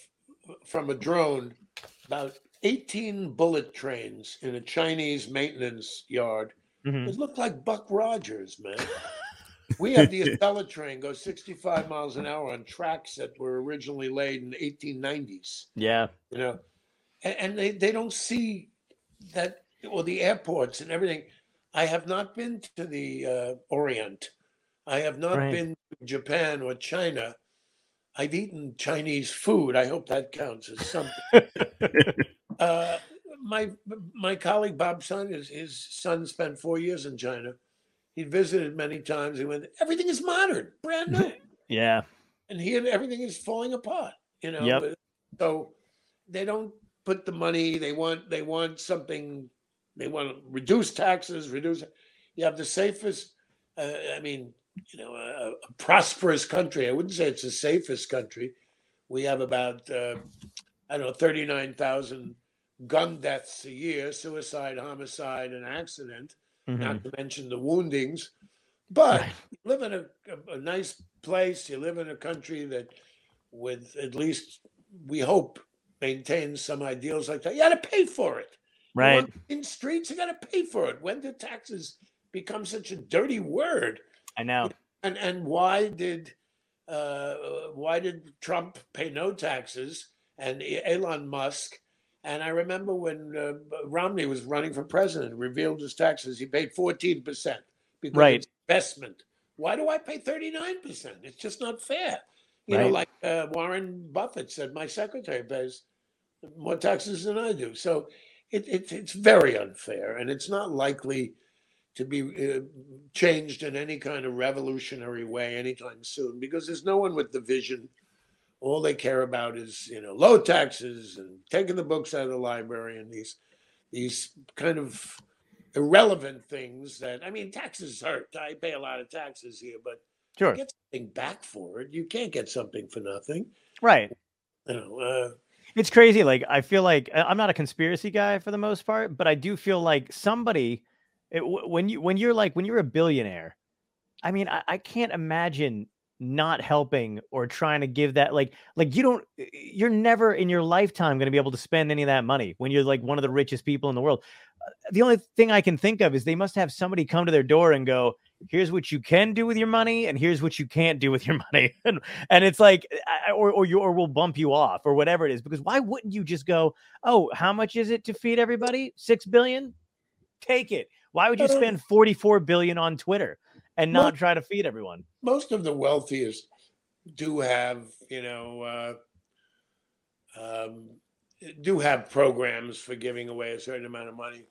from a drone about 18 bullet trains in a Chinese maintenance yard. Mhm. It looked like Buck Rogers, man. We have the Acela train go 65 miles an hour on tracks that were originally laid in the 1890s. Yeah. You know, and, and they, they don't see that, or the airports and everything. I have not been to the uh, Orient. I have not Right. been to Japan or China. I've eaten Chinese food. I hope that counts as something. uh, my my colleague Bob Son, his, his son spent four years in China. He visited many times. He went, everything is modern, brand new, Yeah. and here everything is falling apart. You know, Yep. but- so they don't put the money. They want they want something. They want to reduce taxes, reduce. You have the safest. Uh, I mean, you know, a, a prosperous country. I wouldn't say it's the safest country. We have about uh, I don't know thirty nine thousand gun deaths a year, suicide, homicide, and accident Mhm. not to mention the woundings. But Right. you live in a, a, a nice place. You live in a country that, with at least we hope, maintains some ideals like that. You got to pay for it. Right. In streets, you got to pay for it. When did taxes become such a dirty word? I know. And and why did uh, why did Trump pay no taxes and Elon Musk? And I remember when uh, Romney was running for president, revealed his taxes, he paid fourteen percent because Right. it's investment. Why do I pay thirty nine percent? It's just not fair. You know, like uh, Warren Buffett said, my secretary pays more taxes than I do. So it, it, it's very unfair, and it's not likely to be uh, changed in any kind of revolutionary way anytime soon because there's no one with the vision. All they care about is you know low taxes and taking the books out of the library and these these kind of irrelevant things that I mean taxes hurt. I pay a lot of taxes here, but Sure. get something back for it. You can't get something for nothing. Right. You know, uh, It's crazy. Like I feel like I'm not a conspiracy guy for the most part, but I do feel like somebody it, when you when you're like when you're a billionaire, I mean, I, I can't imagine not helping or trying to give that like like you don't you're never in your lifetime going to be able to spend any of that money when you're like one of the richest people in the world. Uh, The only thing I can think of is they must have somebody come to their door and go, here's what you can do with your money and here's what you can't do with your money. And, and it's like or or you or we'll bump you off or whatever it is because why wouldn't you just go oh how much is it to feed everybody? 6 billion? Take it. Why would you Uh, spend 44 billion on twitter and well- not try to feed everyone most of the wealthiest do have, you know, uh, um, do have programs for giving away a certain amount of money.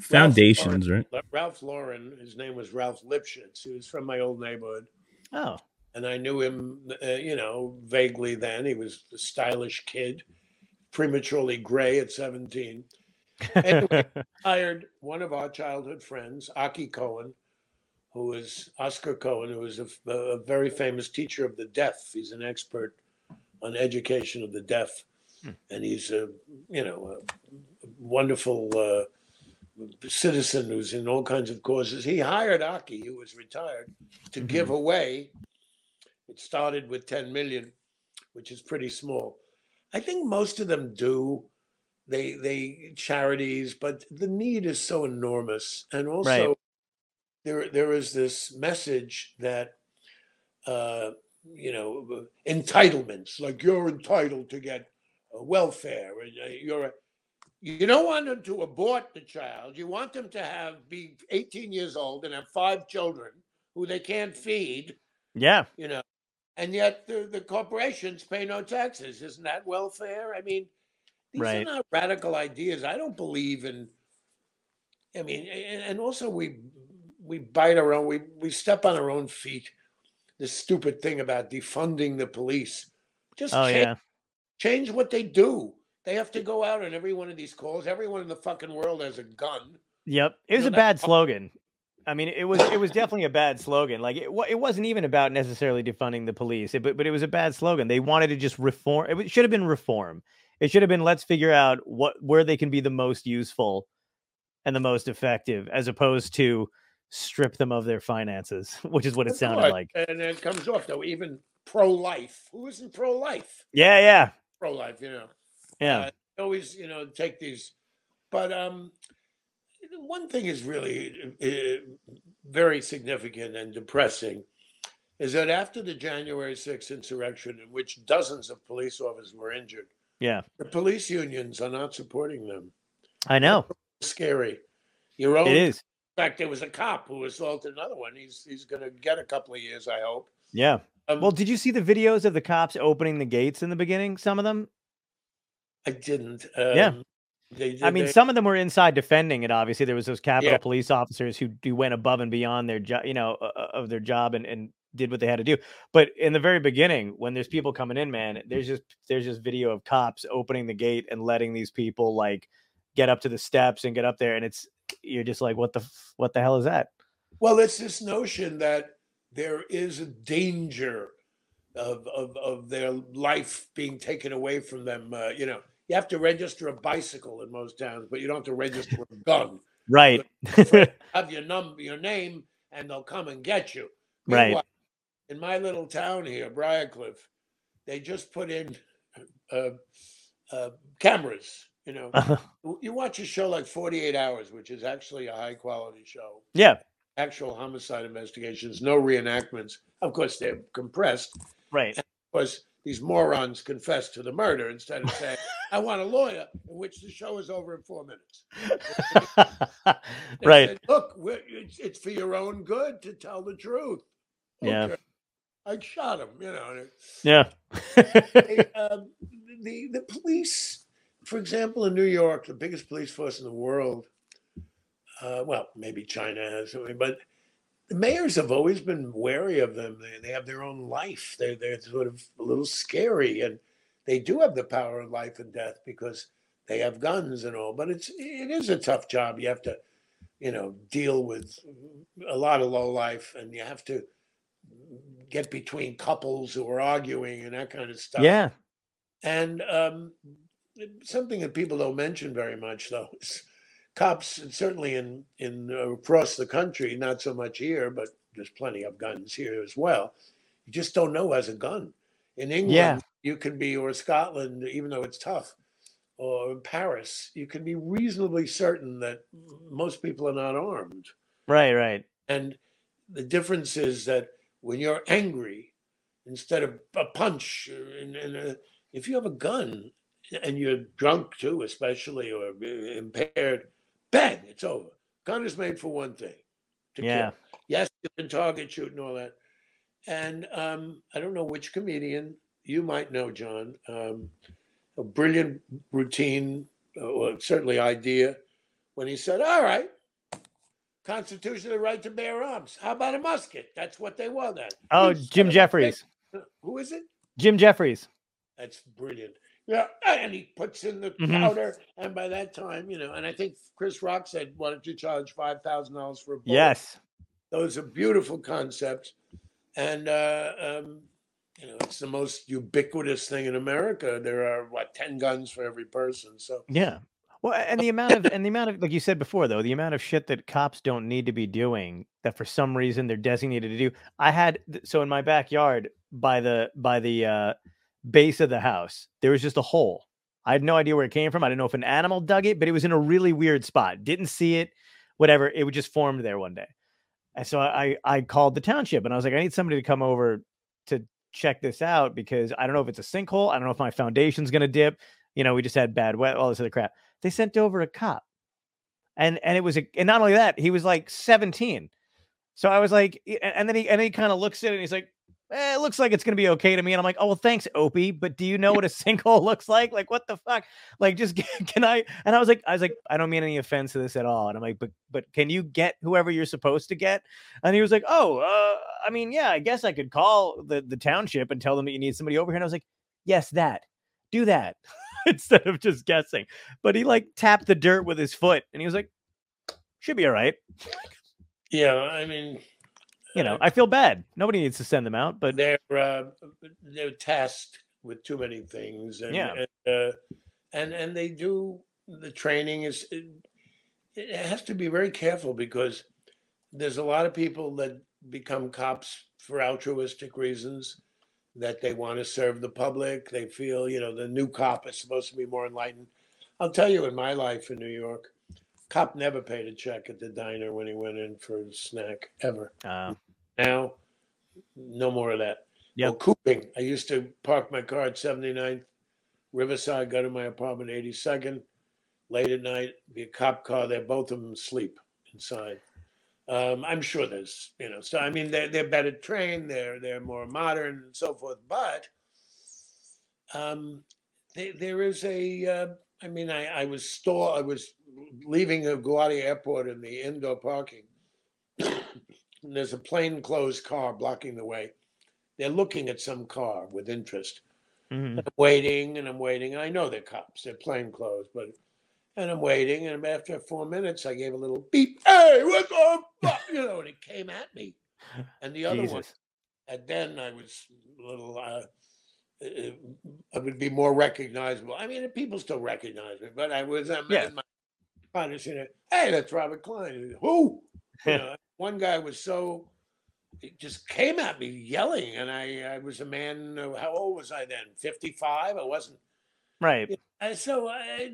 Foundations, right? Ralph Lauren, his name was Ralph Lipschitz. He was from my old neighborhood. oh and I knew him, uh, you know, vaguely then. He was a stylish kid, prematurely gray at 17. Anyway. hired one of our childhood friends, Aki Cohen, who is Oscar Cohen, who is a very famous teacher of the deaf. He's an expert on education of the deaf, Hmm. and he's a you know a wonderful uh, citizen who's in all kinds of causes. He hired Aki, who was retired, to give away. It started with 10 million, which is pretty small. I think most of them do. They they charities, but the need is so enormous, and also Right. There there is this message that uh, you know entitlements, like you're entitled to get uh, welfare, and uh, you're you don't want them to abort the child. You want them to have be 18 years old and have five children who they can't feed, yeah. you know, and yet the, the corporations pay no taxes. Isn't that welfare? I mean, these Right. are not radical ideas. I don't believe in. I mean, and also we we bite our own. We we step on our own feet. This stupid thing about defunding the police. Just Oh change, yeah. change what they do. They have to go out on every one of these calls. Everyone in the fucking world has a gun. Yep. It was know, a that- bad slogan. I mean, it was it was definitely a bad slogan. Like it, it wasn't even about necessarily defunding the police, it, but but it was a bad slogan. They wanted to just reform. It should have been reform. It should have been let's figure out what where they can be the most useful and the most effective, as opposed to strip them of their finances, which is what it sounded like. And it comes off though. Even pro-life. Who isn't pro-life? Yeah, yeah, Pro-life. You know. yeah. Uh, always, you know, take these. But um, one thing is really uh, very significant and depressing is that after the January 6th insurrection, in which dozens of police officers were injured, yeah. the police unions are not supporting them. I know Scary. Your own. it is. In fact, there was a cop who assaulted another one. He's he's going to get a couple of years, I hope. Yeah. Um, Well, did you see the videos of the cops opening the gates in the beginning? Some of them. I didn't. Yeah. Um, They, I mean, they- some of them were inside defending it. Obviously, there was those Capitol Yeah. police officers who, who went above and beyond their job, you know, uh, of their job and, and did what they had to do. But in the very beginning, when there's people coming in, man, there's just there's just video of cops opening the gate and letting these people like get up to the steps and get up there, and it's you're just like, what the what the hell is that? Well, it's this notion that there is a danger of of, of their life being taken away from them. Uh, you know, you have to register a bicycle in most towns, but you don't have to register a gun. Right, Have your number, your name, and they'll come and get you. Right. Meanwhile, In my little town here, Briarcliff, they just put in uh, uh, cameras. You know, Uh-huh. you watch a show like 48 Hours, which is actually a high quality show yeah, actual homicide investigations, no reenactments. Of course, they're compressed right, because these morons confess to the murder instead of saying, I want a lawyer, in which the show is over in four minutes. Right, said, Look, it's, it's for your own good to tell the truth. Yeah. I shot him, you know. yeah, they, um, the, the police, for example, in New York, the biggest police force in the world, uh, well, maybe China has but the mayors have always been wary of them. They, they have their own life. They're, they're sort of a little scary, and they do have the power of life and death because they have guns and all. But it's it is a tough job. You have to, you know, deal with a lot of low life, and you have to get between couples who are arguing and that kind of stuff. yeah, And um, something that people don't mention very much, though, is cops, certainly in in uh, across the country, not so much here, but there's plenty of guns here as well. You just don't know who has a gun. In England, Yeah. you can be, or Scotland, even though it's tough, or in Paris, you can be reasonably certain that most people are not armed. right, right, And the difference is that when you're angry, instead of a punch, in, in a, if you have a gun and you're drunk too, especially or uh, impaired, bang, it's over. Gun is made for one thing. To yeah, kill. Yes, you can target shoot and all that. And um, I don't know which comedian you might know, John. Um, a brilliant routine, uh, or certainly idea, when he said, "All right, constitutional right to bear arms. How about a musket? That's what they want. That. Oh, Jim Jefferies. Who is it? Jim Jefferies. That's brilliant. Yeah, and he puts in the Mhm. powder, and by that time, you know, and I think Chris Rock said, "Why don't you charge five thousand dollars for a bullet?" Yes. those are beautiful concepts, and uh, um, you know, it's the most ubiquitous thing in America. There are what ten guns for every person, so Yeah. Well, and the amount of and the amount of like you said before though, the amount of shit that cops don't need to be doing that for some reason they're designated to do. I had so in my backyard by the by the uh base of the house, there was just a hole. I had no idea where it came from. I didn't know if an animal dug it, but it was in a really weird spot. Didn't see it, whatever. It would just formed there one day. And so I I called the township and I was like, I need somebody to come over to check this out because I don't know if it's a sinkhole. I don't know if my foundation's gonna dip. You know, we just had bad weather, all this other crap. They sent over a cop. And and it was a and not only that, he was like 17. So I was like, and then he and then he kind of looks at it and he's like, eh, it looks like it's gonna be okay to me. And I'm like, oh well, thanks, Opie. But do you know what a sinkhole looks like? Like, what the fuck? Like, just can I? And I was like, I was like, I don't mean any offense to this at all. And I'm like, but but can you get whoever you're supposed to get? And he was like, oh, uh, I mean, yeah, I guess I could call the the township and tell them that you need somebody over here. And I was like, yes, that, do that instead of just guessing. But he like tapped the dirt with his foot, and he was like, should be all right. yeah. I mean, You know, I feel bad. Nobody needs to send them out, but they're uh, they're tasked with too many things, and, Yeah. and, uh, and and they do the training is it, it has to be very careful because there's a lot of people that become cops for altruistic reasons that they want to serve the public. They feel, you know, the new cop is supposed to be more enlightened. I'll tell you, in my life in New York, cop never paid a check at the diner when he went in for a snack ever. uh, Now, no more of that. Yeah, Well, cooping. I used to park my car at 79th Riverside, go to my apartment 82nd. Late at night, be a cop car there, both of them sleep inside. Um, I'm sure there's, you know, so I mean, they're, they're better trained, they're they're more modern and so forth. But um, they, there is a, uh, I mean, I, I was store, I was leaving the LaGuardia Airport in the indoor parking. and there's a plainclothes car blocking the way. They're looking at some car with interest. mhm. I'm waiting and I'm waiting. I know they're cops, they're plainclothes, but and I'm waiting. And after four minutes, I gave a little beep. Hey, what the fuck? You know, and it came at me. And the other one, and then I was a little, uh, uh, I would be more recognizable. I mean, people still recognize me, but I was, I'm Yeah. in my partner's in it. Hey, that's Robert Klein. Who? You know, one guy was so, it just came at me yelling, and I, I was a man. uh, How old was I then? Fifty-five. I wasn't. Right. Uh, so I,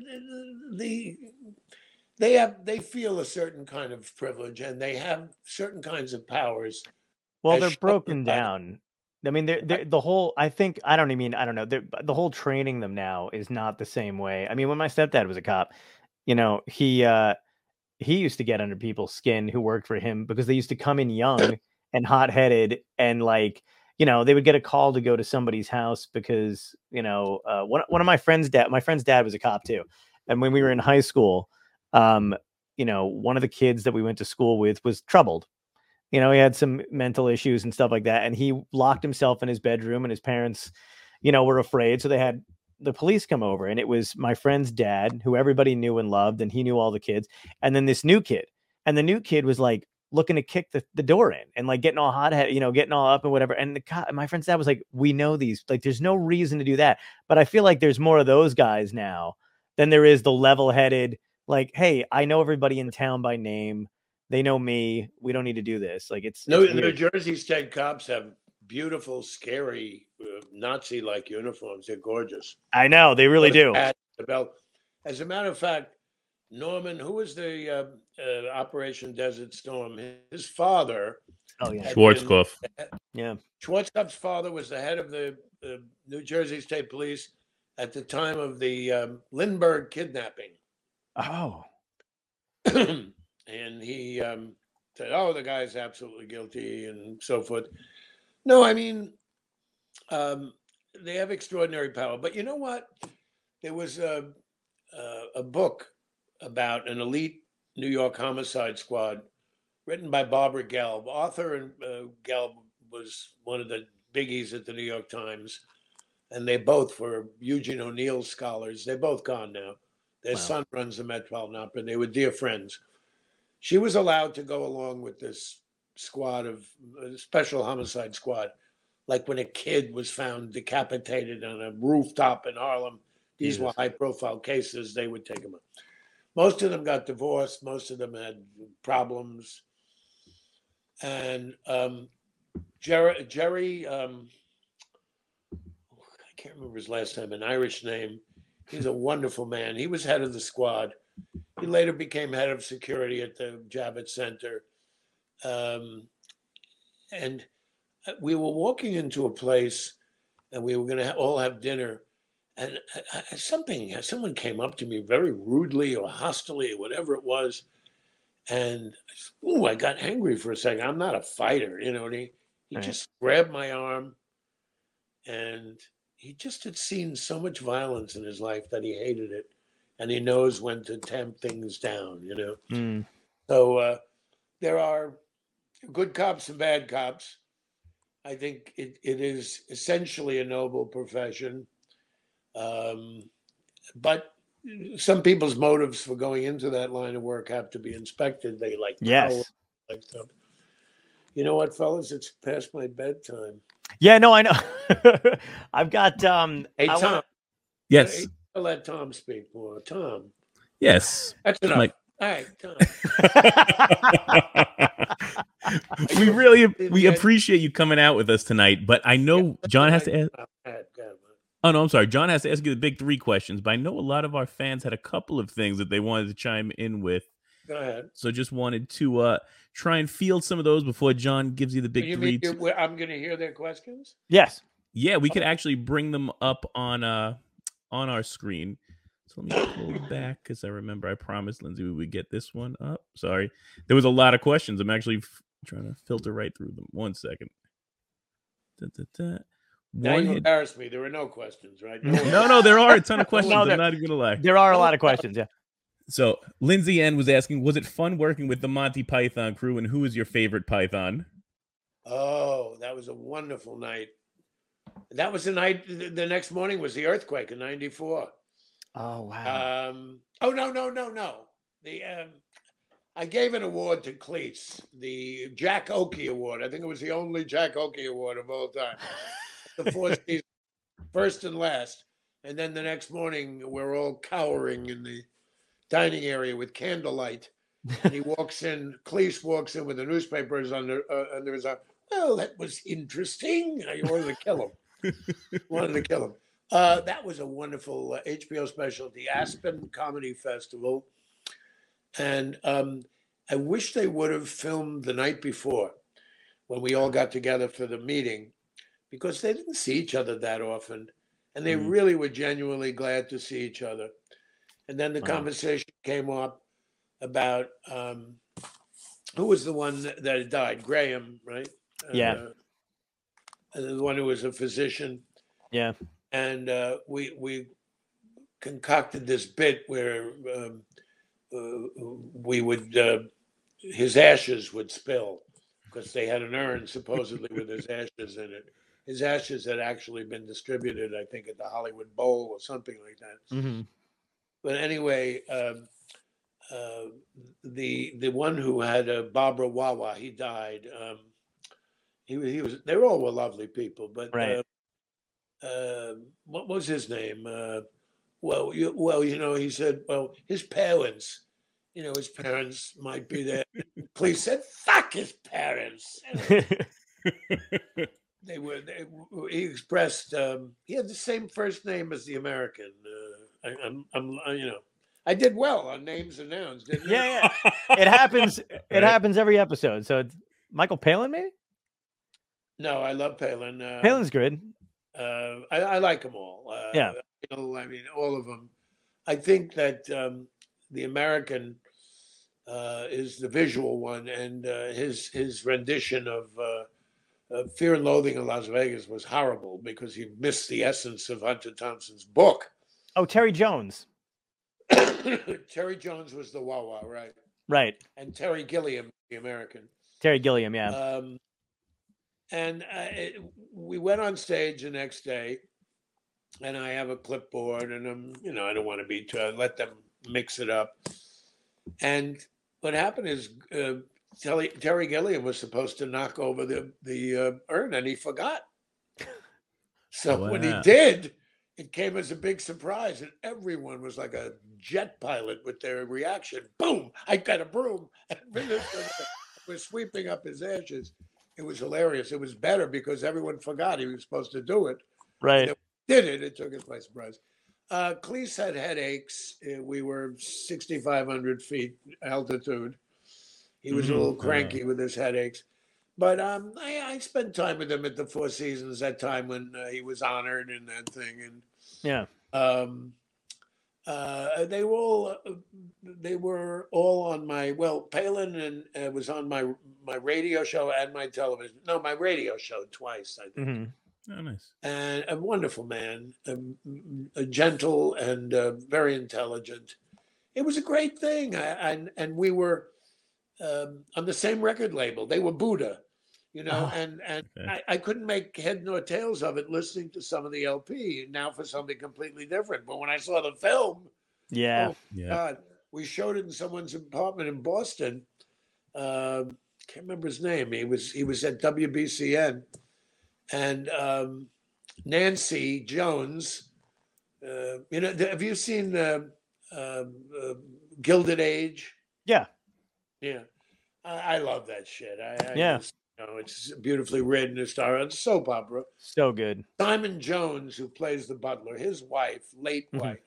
the they have they feel a certain kind of privilege, and they have certain kinds of powers. Well, they're broken down. I mean, they're, they're, the whole. I think I don't even mean I don't know. The whole training them now is not the same way. I mean, when my stepdad was a cop, you know, he uh he used to get under people's skin who worked for him because they used to come in young and hot headed and like you know they would get a call to go to somebody's house because you know uh, one one of my friends' dad my friend's dad was a cop too, and when we were in high school, um, you know, one of the kids that we went to school with was troubled. You know he had some mental issues and stuff like that and he locked himself in his bedroom and his parents you know were afraid so they had the police come over and it was my friend's dad who everybody knew and loved and he knew all the kids and then this new kid and the new kid was like looking to kick the, the door in and like getting all hot head you know getting all up and whatever and the my friend's dad was like we know these like there's no reason to do that but i feel like there's more of those guys now than there is the level-headed like hey i know everybody in town by name they know me. We don't need to do this. Like it's, No, it's New weird. Jersey state cops have beautiful, scary uh, Nazi-like uniforms. They're gorgeous. I know they really do. At the belt. As a matter of fact, Norman, who was the uh, uh, Operation Desert Storm, his father, Oh yeah, had Schwarzkopf. yeah. Schwarzkopf's father was the head of the uh, New Jersey State Police at the time of the um, Lindbergh kidnapping. Oh, and he um, said, "Oh, the guy's absolutely guilty," and so forth. No, I mean, um, they have extraordinary power. But you know what? There was a a, a book about an elite New York homicide squad, written by Barbara Gelb. Arthur and uh, Gelb was one of the biggies at the New York Times. and they both were Eugene O'Neill scholars. They're both gone now. Their Wow. son runs the Metropolitan Opera. And they were dear friends. She was allowed to go along with this squad of uh, special homicide squad, like when a kid was found decapitated on a rooftop in Harlem. These were high profile cases. They would take them up. Most of them got divorced. Most of them had problems. And um, Jerry, Jerry um, I can't remember his last name, an Irish name. He's a wonderful man. He was head of the squad. He later became head of security at the Javits Center. Um, and we were walking into a place and we were going to all have dinner. And something, someone came up to me very rudely or hostily or whatever it was. And ooh, I got angry for a second. I'm not a fighter, you know. And he, he Right. just grabbed my arm and he just had seen so much violence in his life that he hated it. And he knows when to tamp things down, you know. Mm. So uh, there are good cops and bad cops. I think it, it is essentially a noble profession. Um, but some people's motives for going into that line of work have to be inspected. They like power, Yes. like stuff. You know what, fellas? It's past my bedtime. Yeah, no, I know. I've got um Hey, I Tom. wanna- Yes. I'll let Tom speak more. Tom. Yes. That's enough. Mike. All right, Tom. we really we appreciate you coming out with us tonight, but I know John has to ask, Go ahead, go ahead, man. Oh no, I'm sorry. John has to ask you the big three questions, but I know a lot of our fans had a couple of things that they wanted to chime in with. Go ahead. So just wanted to uh try and field some of those before John gives you the big you three. mean t- you- I'm going to hear their questions? yes. yeah, we could actually bring them up on uh on our screen. So let me pull back because I remember I promised Lindsay we would get this one up. Sorry, there was a lot of questions. I'm actually f- trying to filter right through them. One second. Da, da, da. Now One you hit- embarrassed me. There were no questions, right? no, no, there are a ton of questions. No, I'm there- not even gonna lie. There are a lot of questions. Yeah. So Lindsay N was asking, was it fun working with the Monty Python crew, and who is your favorite Python? Oh, that was a wonderful night. That was the night. The the next morning was the earthquake in '94. Oh wow. Um, oh no, no, no, no. The um, I gave an award to Cleese, the Jack Oakie Award. I think it was the only Jack Oakie Award of all time. The four seasons, first and last. And then the next morning, we're all cowering in the dining area with candlelight. And he walks in, Cleese walks in with the newspapers under, uh, and there's a, well, that was interesting. I wanted to kill him. wanted to kill him. Uh, that was a wonderful uh, HBO special, the Aspen Comedy Festival. And um, I wish they would have filmed the night before when we all got together for the meeting because they didn't see each other that often. And they Mhm. really were genuinely glad to see each other. And then the Wow. conversation came up about um, who was the one that, that died? Graham, right? Yeah. Uh, the one who was a physician yeah. And uh, we we concocted this bit where um, uh, we would uh, his ashes would spill because they had an urn supposedly with his ashes in it. His ashes had actually been distributed, I think, at the Hollywood Bowl or something like that. hmm But anyway, um, uh, the the one who had uh, Barbara Wawa, he died. Um, he he was. They all were lovely people, but Right. Uh, uh, what was his name? Uh, well, you, well, you know, he said, well, his parents, you know, his parents might be there. Police said, "Fuck his parents." they were. They, he expressed. Um, he had the same first name as the American. Uh, I, I'm, I'm, uh, you know, I did well on names and nouns, didn't I? yeah, yeah. It happens. It Right. happens every episode. So Michael Palin, maybe. No, I love Palin. Uh, Palin's good. Uh, I, I like them all. Uh, Yeah. you know, I mean, all of them. I think that um, the American uh, is the visual one, and uh, his his rendition of uh, uh, Fear and Loathing in Las Vegas was horrible because he missed the essence of Hunter Thompson's book. Oh, Terry Jones. Terry Jones was the Wawa, right? Right. And Terry Gilliam, the American. Terry Gilliam. Yeah. Um, and uh, it, we went on stage the next day, and I have a clipboard, and I'm, you know, I don't want to be too, I let them mix it up. And what happened is uh, Terry, Terry Gilliam was supposed to knock over the the uh, urn, and he forgot. So when he did, it came as a big surprise, and everyone was like a jet pilot with their reaction. Boom! I got a broom, and was sweeping up his ashes. It was hilarious. It was better because everyone forgot he was supposed to do it. Right. Did it? It took us by surprise. Uh, Cleese had headaches. Uh, We were 6,500 feet altitude. He was Mhm. a little cranky with his headaches. But um, I, I spent time with him at the Four Seasons that time when uh, he was honored and that thing. And Yeah. um, uh, they were all uh, they were all on my well. Palin and uh, was on my my radio show and my television. No, my radio show twice. I think hmm Oh, nice. and a wonderful man, um, a gentle and uh, very intelligent. It was a great thing, I, and and we were um, on the same record label. They were Buddah, you know, Oh, and and okay. I, I couldn't make head nor tails of it listening to some of the LP. Now for something completely different. But when I saw the film, Yeah. oh Yeah. God, we showed it in someone's apartment in Boston. Um, can't remember his name. He was he was at WBCN, and um, Nancy Jones. Uh, you know, have you seen uh, um uh, Gilded Age? Yeah. Yeah, I, I love that shit. I, I Yeah. just, know, it's beautifully written. It's star it's a soap opera. So good. Simon Jones, who plays the butler, his wife, late Mhm. wife,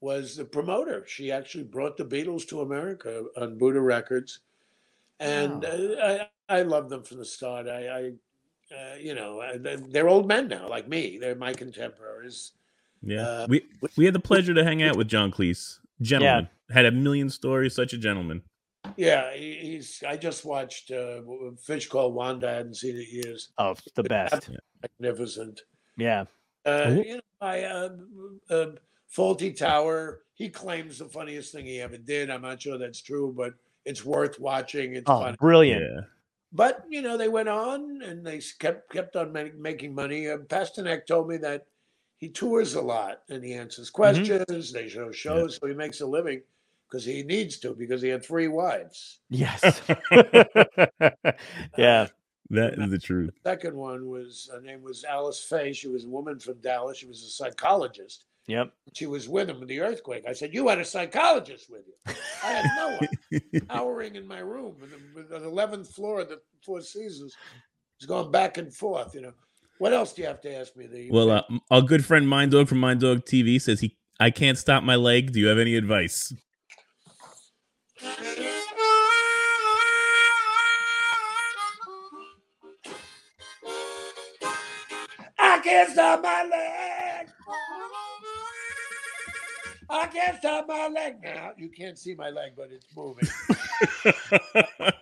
was the promoter. She actually brought the Beatles to America on Buddah Records, and Wow. uh, I I love them from the start. I, I uh, you know, uh, they- they're old men now, like me. They're my contemporaries. Yeah. Uh, we we had the pleasure to hang out with John Cleese. Gentleman. Had a million stories, such a gentleman. Yeah, he's. I just watched uh, Fish Called Wanda. I hadn't seen it in years. Oh, the best. Magnificent. Yeah. Uh, you know, I uh, uh, Fawlty Tower. He claims the funniest thing he ever did. I'm not sure that's true, but it's worth watching. It's Oh, funny. brilliant. Yeah. But you know, they went on and they kept kept on ma- making money. Uh, Pasternak told me that he tours a lot and he answers questions. They show shows, so he makes a living because he needs to because he had three wives. Yes. yeah. That is the truth. Second one was her name was Alyce Faye. She was a woman from Dallas. She was a psychologist. Yep. She was with him in the earthquake. I said, "You had a psychologist with you." I had no one. Towering in my room, and the- with the eleventh floor of the Four Seasons. It's going back and forth. You know, what else do you have to ask me? The well, uh, m- our good friend Mind Dog from Mind Dog TV says he I can't stop my leg. Do you have any advice? Can't stop my leg. I can't stop my leg now. You can't see my leg, but it's moving.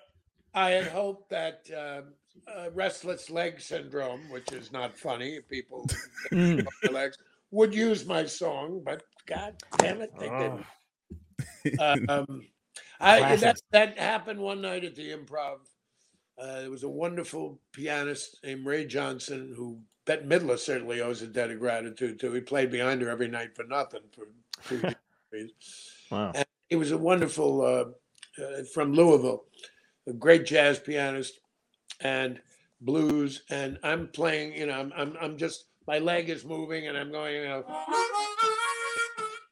I had hoped that um, uh, restless leg syndrome, which is not funny, people Mm. legs, would use my song, but God damn it, they Oh. didn't. Um, I, that, that happened one night at the improv. Uh, there was a wonderful pianist named Ray Johnson who Bette Midler certainly owes a debt of gratitude to. He played behind her every night for nothing for two years. Wow. And he was a wonderful uh, uh, from Louisville, a great jazz pianist and blues. And I'm playing, you know, I'm I'm, I'm just my leg is moving and I'm going, you know,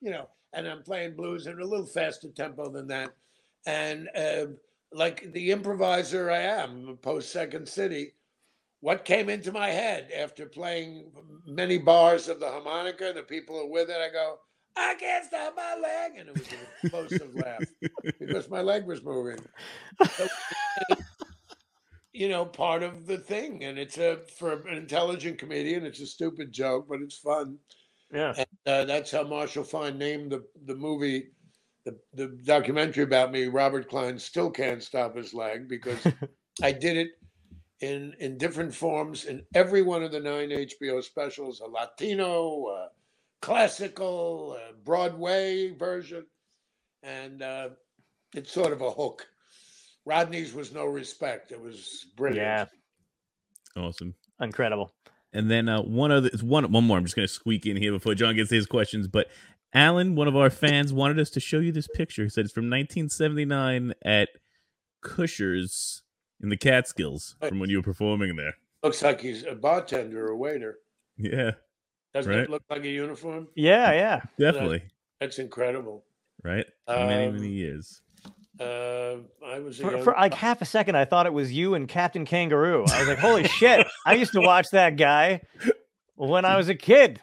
you know, and I'm playing blues in a little faster tempo than that. And uh, like the improviser I am, post Second City, what came into my head after playing many bars of the harmonica, and the people are with it, I go, I can't stop my leg. And it was an explosive laugh because my leg was moving. So, you know, part of the thing. And it's a, for an intelligent comedian, it's a stupid joke, but it's fun. Yeah. And uh, that's how Marshall Fine named the, the movie, the, the documentary about me, Robert Klein Still Can't Stop His Leg, because I did it in in different forms in every one of the nine HBO specials, a Latino, uh, classical, uh, Broadway version, and uh, it's sort of a hook. Rodney's was no respect. It was brilliant. Yeah. awesome. Incredible. And then uh, one other one one more. I'm just gonna squeak in here before John gets his questions. But Alan, one of our fans, wanted us to show you this picture. He said it's from 1979 at Kutshers in the Catskills from when you were performing there. Looks like he's a bartender or a waiter. Yeah, Doesn't Right. it look like a uniform? Yeah, yeah. definitely. That's incredible. Right. many Um, many years. Uh, I was For, young- for like half a second, I thought it was you and Captain Kangaroo. I was like, "Holy shit!" I used to watch that guy when I was a kid.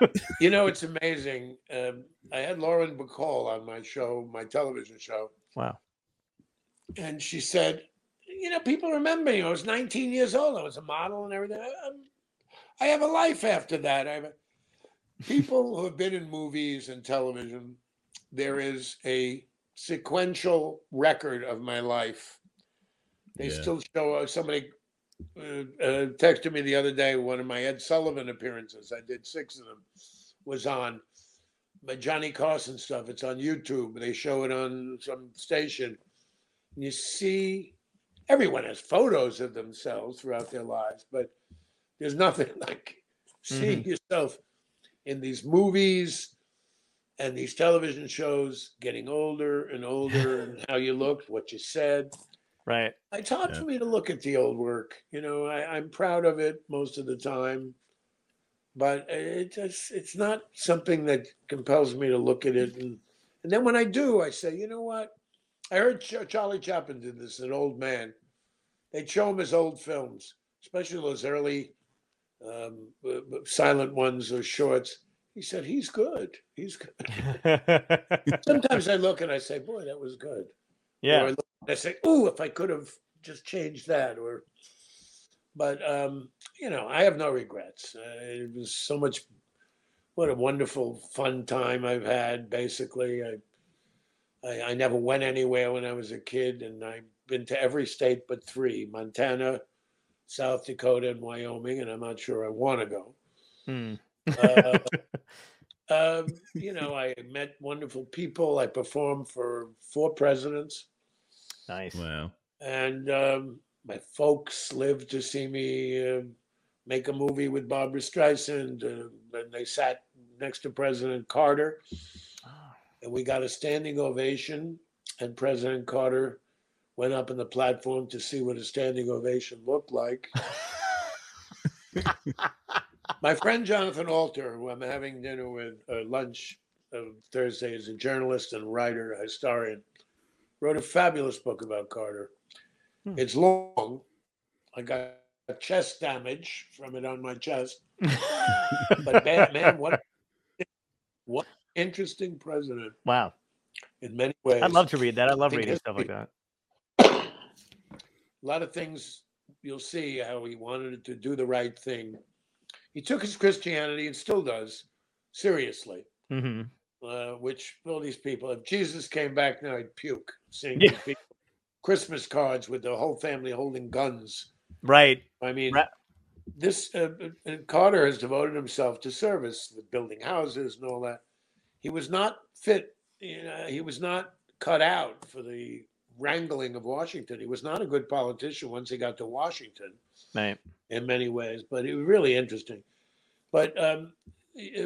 You know, it's amazing. Um, I had Lauren Bacall on my show, my television show, Wow. and she said, "You know, people remember me. I was 19 years old. I was a model and everything. I, I'm- have a life after that. I have a, people who have been in movies and television. There is a sequential record of my life. They Yeah. still show uh, somebody uh, uh, texted me the other day. One of my Ed Sullivan appearances, I did six of them, was on my Johnny Carson stuff. It's on YouTube. They show it on some station. And you see, everyone has photos of themselves throughout their lives, but there's nothing like seeing mm-hmm. yourself in these movies and these television shows getting older and older and how you looked, what you said. Right. It's hard Yeah. for me to look at the old work. You know, I, I'm proud of it most of the time, but it just it's not something that compels me to look at it. And and then when I do, I say, you know what? I heard Ch- Charlie Chaplin did this. An old man, they'd show him his old films, especially those early um, b- b- silent ones or shorts. He said he's good. He's good. Sometimes I look and I say, boy, that was good. Or I, yeah. look and I say, "Ooh, if I could have just changed that," or, but um, you know, I have no regrets. Uh, it was so much. What a wonderful, fun time I've had. Basically, I, I, I never went anywhere when I was a kid, and I've been to every state but three: Montana, South Dakota, and Wyoming. And I'm not sure I want to go. Hmm. Uh, um, you know, I met wonderful people. I performed for four presidents Nice. Wow. and um, my folks lived to see me uh, make a movie with Barbra Streisand. Uh, and they sat next to President Carter. And we got a standing ovation. And President Carter went up on the platform to see what a standing ovation looked like. My friend Jonathan Alter, who I'm having dinner with, uh, lunch uh, Thursday, is a journalist and writer, a historian, wrote a fabulous book about Carter. Hmm. It's long. I got chest damage from it on my chest. But man, man what what interesting president wow. in many ways. I'd love to read that. I love reading stuff like that. a lot of things you'll see how he wanted to do the right thing. He took his Christianity and still does seriously. hmm uh, which all these people, if Jesus came back now, I'd puke seeing Yeah. these people. Christmas cards with the whole family holding guns. Right. I mean, this uh, uh, Carter has devoted himself to service, building houses and all that. He was not fit. You know, he was not cut out for the wrangling of Washington. He was not a good politician once he got to Washington Right. in many ways, but it was really interesting. But um,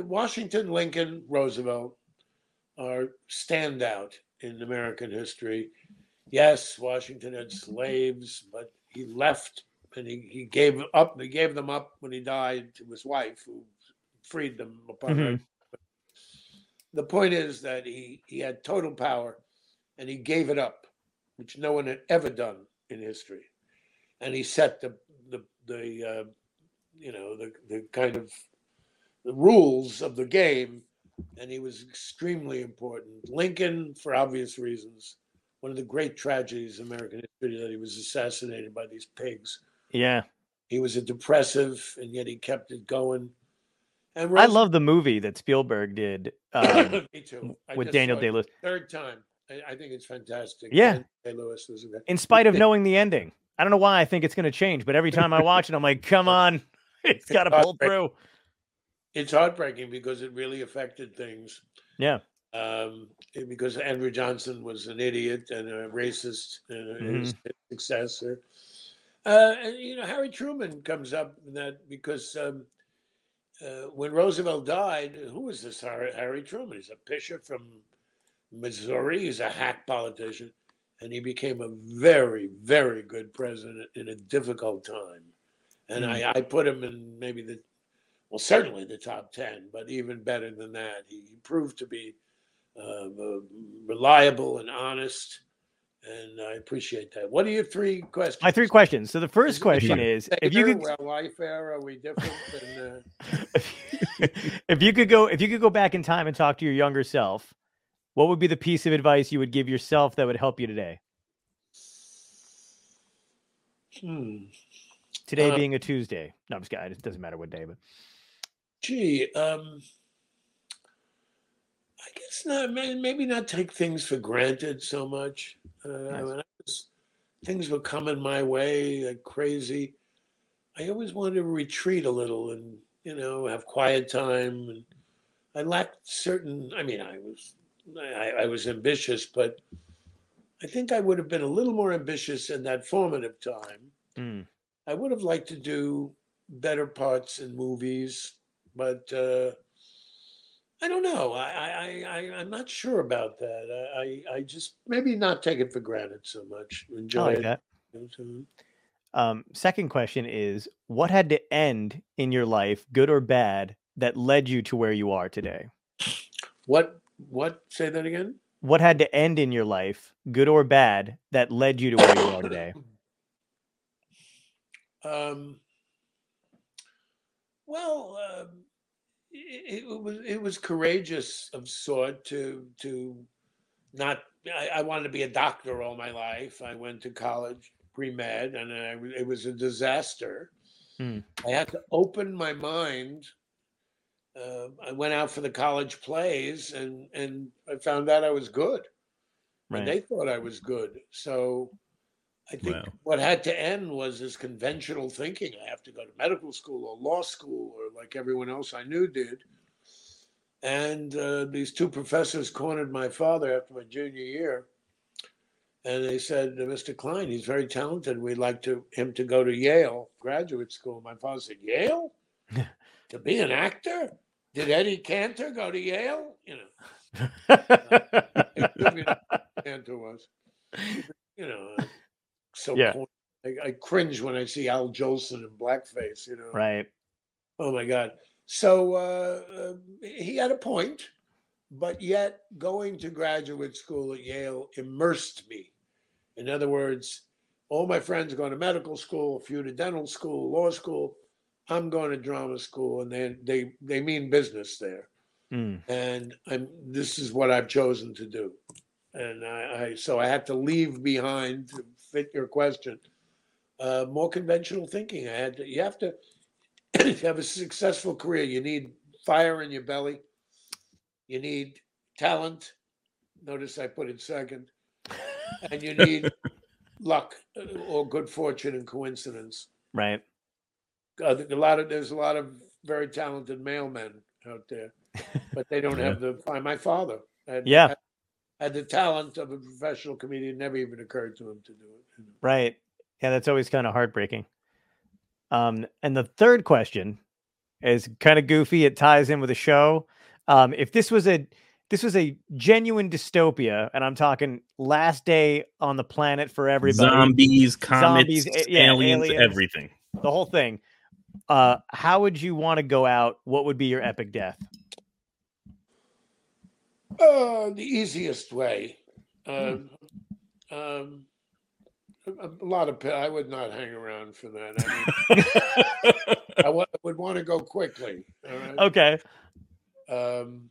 Washington, Lincoln, Roosevelt are standout in American history. Yes, Washington had slaves, but he left and he, he gave up. He gave them up when he died to his wife, who freed them upon her. The point is that he he had total power, and he gave it up, which no one had ever done in history, and he set the the the uh, you know the the kind of the rules of the game, and he was extremely important. Lincoln, for obvious reasons, one of the great tragedies in American history that he was assassinated by these pigs. Yeah. He was a depressive, and yet he kept it going. And I love the movie that Spielberg did um, Me too. I with just Daniel saw it Day Lewis. Third time. I, I think it's fantastic. Yeah. Day Lewis was a. In spite of knowing the ending, I don't know why I think it's going to change, but every time I watch it, I'm like, come on, it's got to pull through. It's heartbreaking because it really affected things. Yeah. Um, because Andrew Johnson was an idiot and a racist and a- his successor. Uh, and, you know, Harry Truman comes up in that because um, uh, when Roosevelt died, who was this Harry, Harry Truman? He's a pisher from Missouri. He's a hack politician, and he became a very, very good president in a difficult time. And I, I put him in maybe the, well, certainly the top ten, but even better than that. He, proved to be uh, reliable and honest, and I appreciate that. What are your three questions? My three questions. So the first question is if you could well, life era, are we different than? Uh, if you could go if you could go back in time and talk to your younger self, what would be the piece of advice you would give yourself that would help you today? hmm. Today Uh, being a Tuesday. No, I'm just kidding. It doesn't matter what day, but Gee, um, I guess not. Maybe not take things for granted so much. Uh, Nice. when I was, things were coming my way like crazy. I always wanted to retreat a little and you know have quiet time. And I lacked certain. I mean, I was I, I was ambitious, but I think I would have been a little more ambitious in that formative time. Mm. I would have liked to do better parts in movies, but uh, I don't know. I, I, I, I'm not sure about that. I, I, I just maybe not take it for granted so much. Enjoy like it. that. Um, second question is what had to end in your life, good or bad, that led you to where you are today? What? What? Say that again. What had to end in your life, good or bad, that led you to where you are today? Um, well, um, it, it was it was courageous of sort to to not. I, I wanted to be a doctor all my life. I went to college pre med, and I, it was a disaster. Hmm. I had to open my mind. Uh, I went out for the college plays, and and I found out I was good and they thought I was good. So I think Wow. what had to end was this conventional thinking. I have to go to medical school or law school or like everyone else I knew did. And uh, these two professors cornered my father after my junior year. And they said, Mr. Klein, he's very talented. We'd like to him to go to Yale graduate school. My father said, Yale? to be an actor? Did Eddie Cantor go to Yale? You know, Cantor was you know, uh, so Yeah. I, I cringe when I see Al Jolson in blackface. You know, right. oh my god. So uh, he had a point, but yet going to graduate school at Yale immersed me. In other words, all my friends are going to medical school, a few to dental school, law school. I'm going to drama school, and they they they mean business there Mm. and I'm this is what I've chosen to do. And I, I so I had to leave behind fit your question. Uh, more conventional thinking. I had to. You have to, to have a successful career. You need fire in your belly. You need talent. Notice I put it second, and you need luck or good fortune and coincidence. Right. Uh, a lot of there's a lot of very talented mailmen out there, but they don't Yeah. have the. My father had, Yeah. had, had the talent of a professional comedian. Never even occurred to him to do it. Right. Yeah, that's always kind of heartbreaking. Um, and the third question is kind of goofy. It ties in with the show. Um, if this was a this was a genuine dystopia, and I'm talking last day on the planet for everybody, Zombies, comets, Zombies, a- yeah, aliens, aliens. everything. the whole thing. Uh, how would you want to go out? What would be your epic death? Uh, the easiest way. Um, um, a, a lot of. I would not hang around for that. I, mean, I would want to go quickly. Right. okay. Um,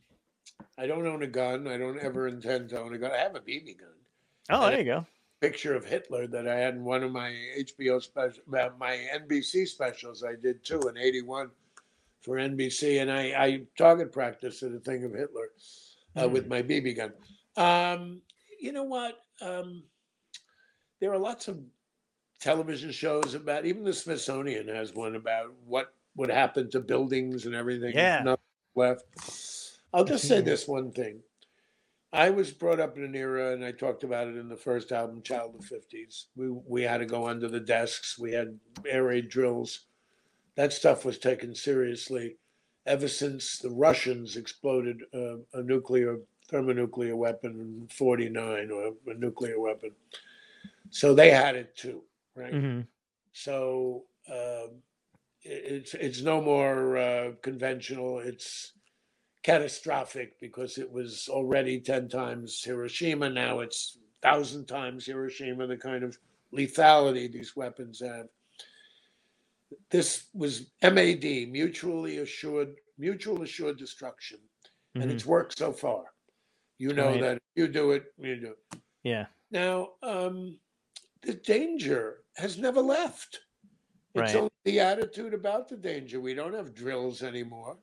I don't own a gun. I don't ever intend to own a gun. I have a BB gun. Oh, there you go. Picture of Hitler that I had in one of my HBO special, uh, my NBC specials. I did two in '81 for NBC, and I, I target practice at a thing of Hitler uh, with my BB gun. Um, you know what? Um, there are lots of television shows about. Even the Smithsonian has one about what would happen to buildings and everything. Yeah. nothing left. I'll just say this one thing. I was brought up in an era, and I talked about it in the first album, Child of Fifties. We we had to go under the desks. We had air raid drills. That stuff was taken seriously ever since the Russians exploded uh, a nuclear thermonuclear weapon in '49 or a nuclear weapon. So they had it too, right? Mhm. So it- it's it's no more uh, conventional. It's catastrophic because it was already ten times Hiroshima. Now it's thousand times Hiroshima. The kind of lethality these weapons have. This was MAD, mutually assured, mutual assured destruction, and Mhm. it's worked so far. You know Right. that if you do it, you do. it. Yeah. Now, um, the danger has never left. It's Right. only the attitude about the danger. We don't have drills anymore.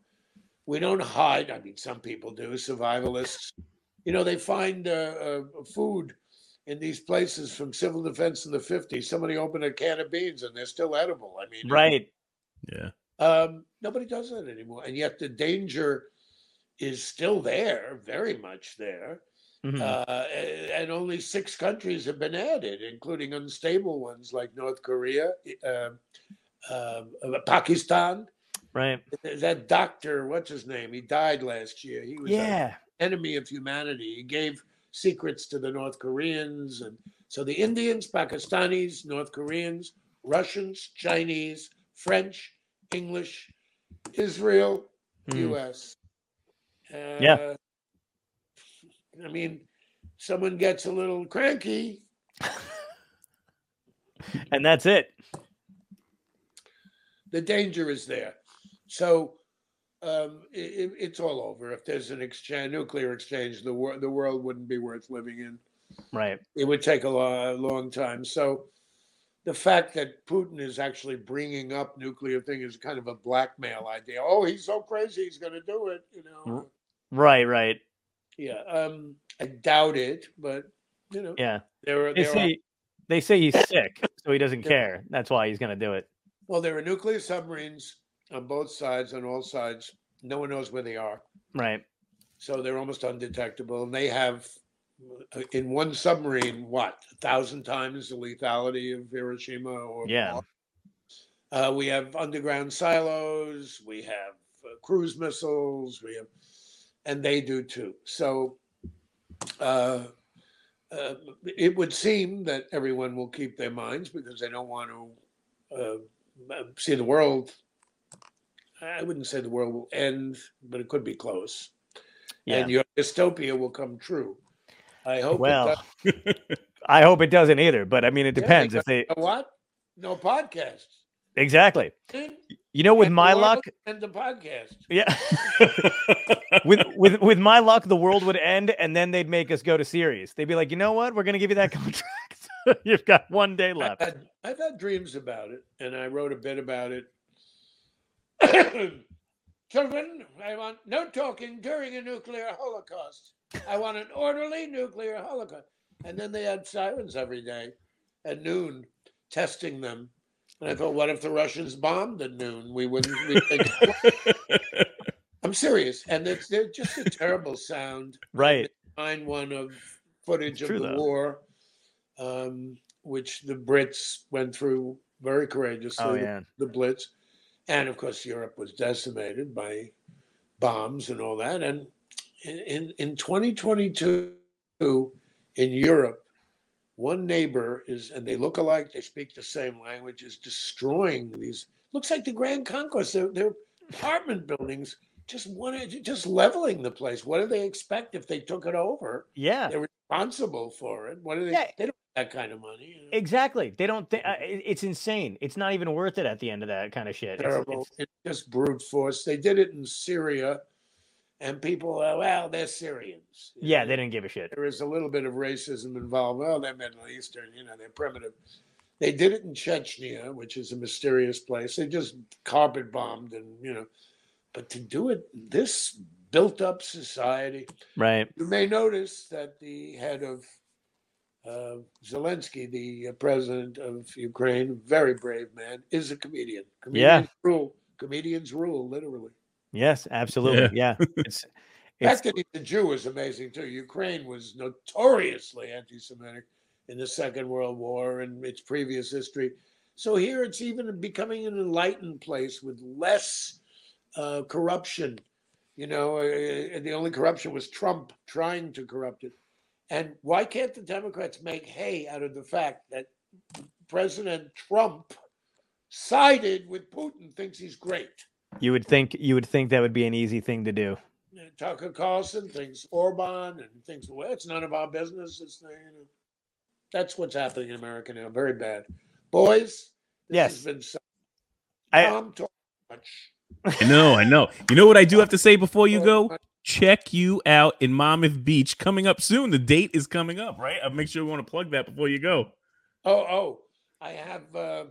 We don't hide. I mean, some people do, survivalists. You know, they find uh, uh, food in these places from civil defense in the 50s. Somebody opened a can of beans and they're still edible. I mean, Right. Yeah. um, nobody does that anymore. And yet the danger is still there, very much there. Mhm. Uh, and only six countries have been added, including unstable ones like North Korea, uh, uh, Pakistan. right. That doctor, what's his name? He died last year. He was an Yeah. enemy of humanity. He gave secrets to the North Koreans, and so the Indians, Pakistanis, North Koreans, Russians, Chinese, French, English, Israel, Mhm. U.S. Yeah. Uh, I mean, someone gets a little cranky. And that's it. The danger is there. So um, it, it's all over. If there's an exchange, nuclear exchange, the world the world wouldn't be worth living in. Right. It would take a lo- long time. So the fact that Putin is actually bringing up nuclear thing is kind of a blackmail idea. Oh, he's so crazy, he's going to do it. You know. Right. Right. Yeah. Um, I doubt it, but you know, Yeah. there are They there are say they say he's sick, so he doesn't Yeah. care. That's why he's gonna do it. well, there are nuclear submarines on both sides, on all sides. No one knows where they are, Right. so they're almost undetectable. And they have, uh, in one submarine, what a thousand times the lethality of Hiroshima or Yeah. Uh, we have underground silos. We have uh, cruise missiles. We have, and they do too. So, uh, uh, it would seem that everyone will keep their minds because they don't want to uh, see the world. I wouldn't say the world will end, but it could be close, Yeah. and your dystopia will come true. I hope. it Well. I hope it doesn't either. But I mean, it Yeah, depends if they what? No podcasts. exactly. You know, with And my luck, and the podcast. yeah. with with with my luck, the world would end, and then they'd make us go to series. They'd be like, you know what? We're gonna give you that contract. You've got one day I've left. had, I've had dreams about it, and I wrote a bit about it. Children, I want no talking during a nuclear holocaust. I want an orderly nuclear holocaust. And then they had sirens every day at noon, testing them. And I thought, what if the Russians bombed at noon? We wouldn't. I'm serious, and it's they're just a terrible sound. Right. Find one of footage of the though. war, um, which the Brits went through very courageously. Oh the- yeah. the Blitz, and of course Europe was decimated by bombs and all that. And in in, in 2022, in Europe, one neighbor is, and they look alike, they speak the same language, is destroying these. Looks like the Grand Concourse. They're, they're apartment buildings, just one, just leveling the place. What do they expect if they took it over? Yeah. They're responsible for it. What do they? Yeah. They don't that kind of money. you know? Exactly. They don't think uh, it's insane. It's not even worth it at the end of that kind of shit. Terrible. it's- It's just brute force. They did it in Syria, and people, are, well, they're Syrians. yeah, know. they didn't give a shit. There is a little bit of racism involved. Well, they're Middle Eastern, you know, they're primitive. They did it in Chechnya, which is a mysterious place. They just carpet bombed, and you know, but to do it this built up society, Right. you may notice that the head of uh, Zelensky, the uh, president of Ukraine, very brave man, is a comedian. Comedians rule. Comedians rule, literally. Yes, absolutely. Yeah. it's The It's, fact that he's a Jew is amazing too. Ukraine was notoriously anti-Semitic in the Second World War and its previous history. So here it's even becoming an enlightened place with less uh, corruption. You know, uh, the only corruption was Trump trying to corrupt it. And why can't the Democrats make hay out of the fact that President Trump sided with Putin, thinks he's great? you would think you would think that would be an easy thing to do. Tucker Carlson thinks Orban and thinks, well, it's none of our business. It's, you know, that's what's happening in America now. Very bad. Boys, this Yes. has been so I Tom talk much. I know, I know. You know what I do have to say before you go? Much. Check you out in Monmouth Beach coming up soon. The date is coming up, right? I'll make sure we want to plug that before you go. Oh, oh, I have, uh,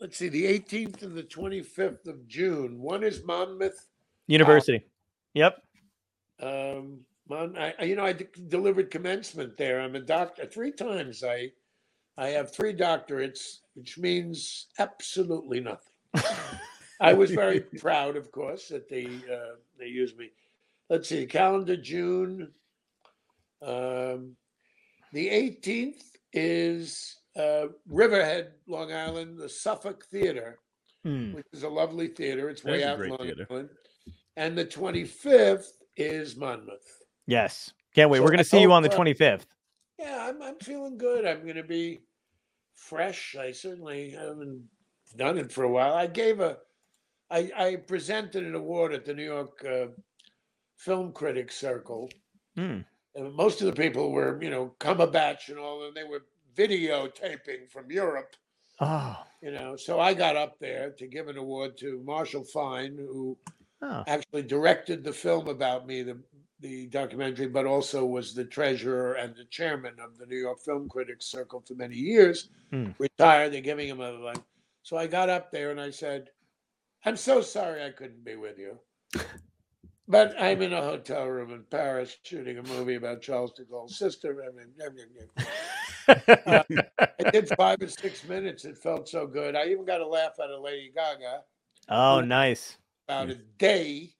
let's see, the 18th and the 25th of June. One is Monmouth. University. Yep. Um, Mon, I, I- you know, I delivered commencement there. I'm a doctor three times. I, I have three doctorates, which means absolutely nothing. I was very proud, of course, that they uh, they used me. Let's see, calendar June. Um, the 18th is uh, Riverhead, Long Island, the Suffolk Theater, Hmm. which is a lovely theater. It's way out in great Long theater. Island. And the 25th is Monmouth. Yes. Can't wait. So We're gonna I see you on the uh, 25th. Yeah, I'm, I'm feeling good. I'm going to be fresh. I certainly haven't done it for a while. I gave a, I, I presented an award at the New York uh, Film Critics Circle. Hmm. And most of the people were, you know, Cumberbatch and all, and they were videotaping from Europe, Oh. you know. So I got up there to give an award to Marshall Fine, who Oh. actually directed the film about me, the the documentary, but also was the treasurer and the chairman of the New York Film Critics Circle for many years. Hmm. Retired, they're giving him a like. So I got up there and I said, "I'm so sorry I couldn't be with you, but I'm in a hotel room in Paris shooting a movie about Charles de Gaulle's sister." I mean, I did five or six minutes. It felt so good. I even got a laugh out of Lady Gaga oh, nice. about a day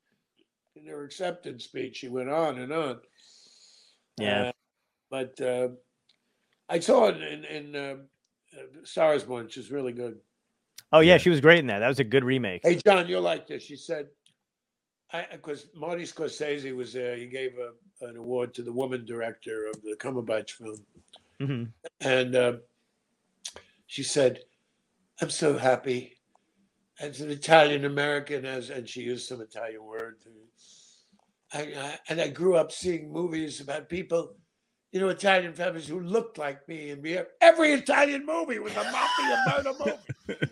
in her acceptance speech. She went on and on. Yeah. Uh, but uh, I saw it in, in uh, uh, Stars Born, which is really good. Oh yeah, Yeah. she was great in that. That was a good remake. Hey, John, you'll like this. She said, because Marty Scorsese was there, he gave a, an award to the woman director of the Cumberbatch film. hmm And uh, she said, I'm so happy. As an Italian American, as and she used some Italian word. I, I, and I grew up seeing movies about people, you know, Italian families who looked like me. And we every Italian movie was a mafia murder movie.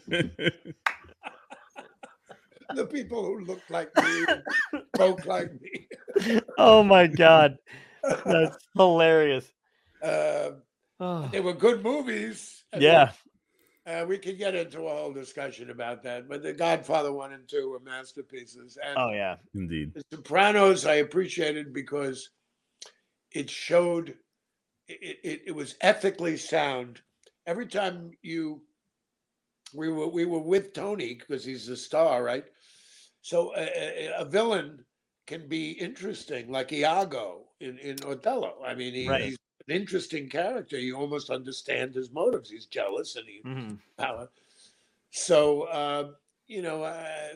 The people who looked like me, and spoke like me. Oh my god, that's hilarious. Uh, Oh. they were good movies. and Yeah. Uh, we could get into a whole discussion about that, but The Godfather one and two were masterpieces, and Oh yeah. Indeed. The Sopranos I appreciated because it showed it, it, it was ethically sound. Every time you we were we were with Tony because he's the star, right? So a, a, a villain can be interesting, like Iago in, in Othello. I mean, he, Right. he's an interesting character. You almost understand his motives. He's jealous and he hmm power. So, uh, you know, uh,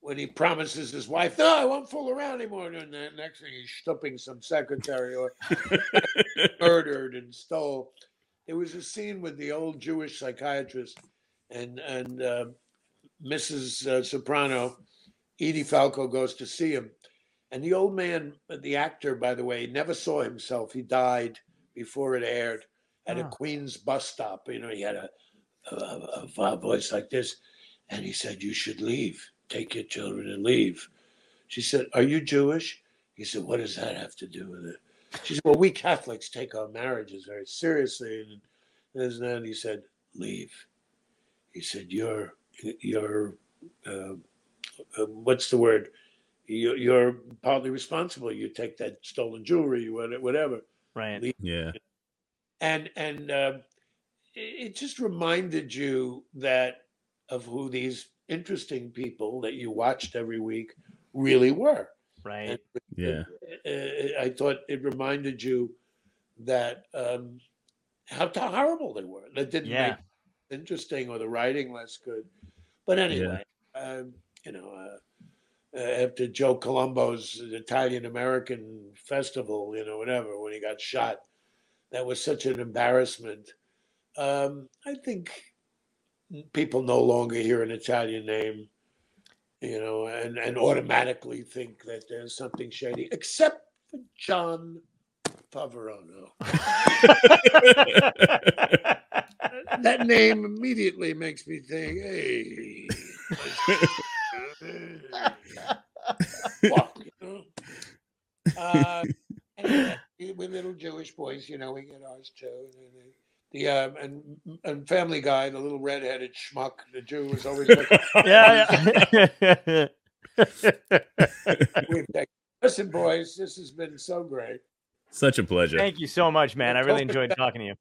when he promises his wife, no, I won't fool around anymore. And the next thing he's stooping some secretary or murdered and stole. There was a scene with the old Jewish psychiatrist and and uh, Mrs. Uh, Soprano, Edie Falco goes to see him, and the old man, the actor, by the way, never saw himself. He died before it aired at a Oh. Queens bus stop. You know, he had a, a, a, voice like this, and he said, "You should leave. Take your children and leave." She said, "Are you Jewish?" He said, "What does that have to do with it?" She said, "Well, we Catholics take our marriages very seriously." And and then he said, "Leave." He said, "You're you're uh, what's the word? You, you're partly responsible. You take that stolen jewelry, what- whatever." Right. yeah. and and uh, it, it just reminded you that of who these interesting people that you watched every week really were. Right. And Yeah. uh, I thought it reminded you that um, how t- horrible they were. That didn't Yeah. make interesting or the writing less good. But anyway, um, you know, uh, uh, after Joe Colombo's Italian American festival, you know, whatever, when he got shot, that was such an embarrassment. Um, I think people no longer hear an Italian name, you know, and, and automatically think that there's something shady, except for John Favarono. That name immediately makes me think, hey, fuck, you know. Uh, anyway, we- we're little Jewish boys, you know, we get ours too. and they- The um, and and Family Guy, the little redheaded schmuck, the Jew was always like, yeah, yeah. Listen, boys, this has been so great. Such a pleasure. Thank you so much, man. I really enjoyed talking to you.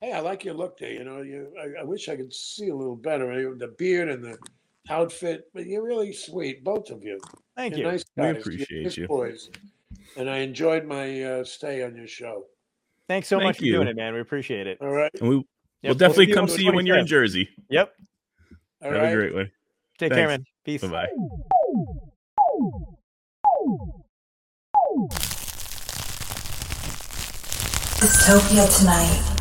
Hey, I like your look there. You know, you. I, I wish I could see a little better. The beard and the outfit, but you're really sweet, both of you. Thank You're you. nice We guys. You're appreciate nice you. boys. And I enjoyed my uh, stay on your show. Thanks so Thank much for doing it, man. We appreciate it. All right. And we, Yep, we'll definitely see you come see you when you're in Jersey. Yep. All Have right. a great one. Take care, man. Peace. Bye bye. Dystopia tonight.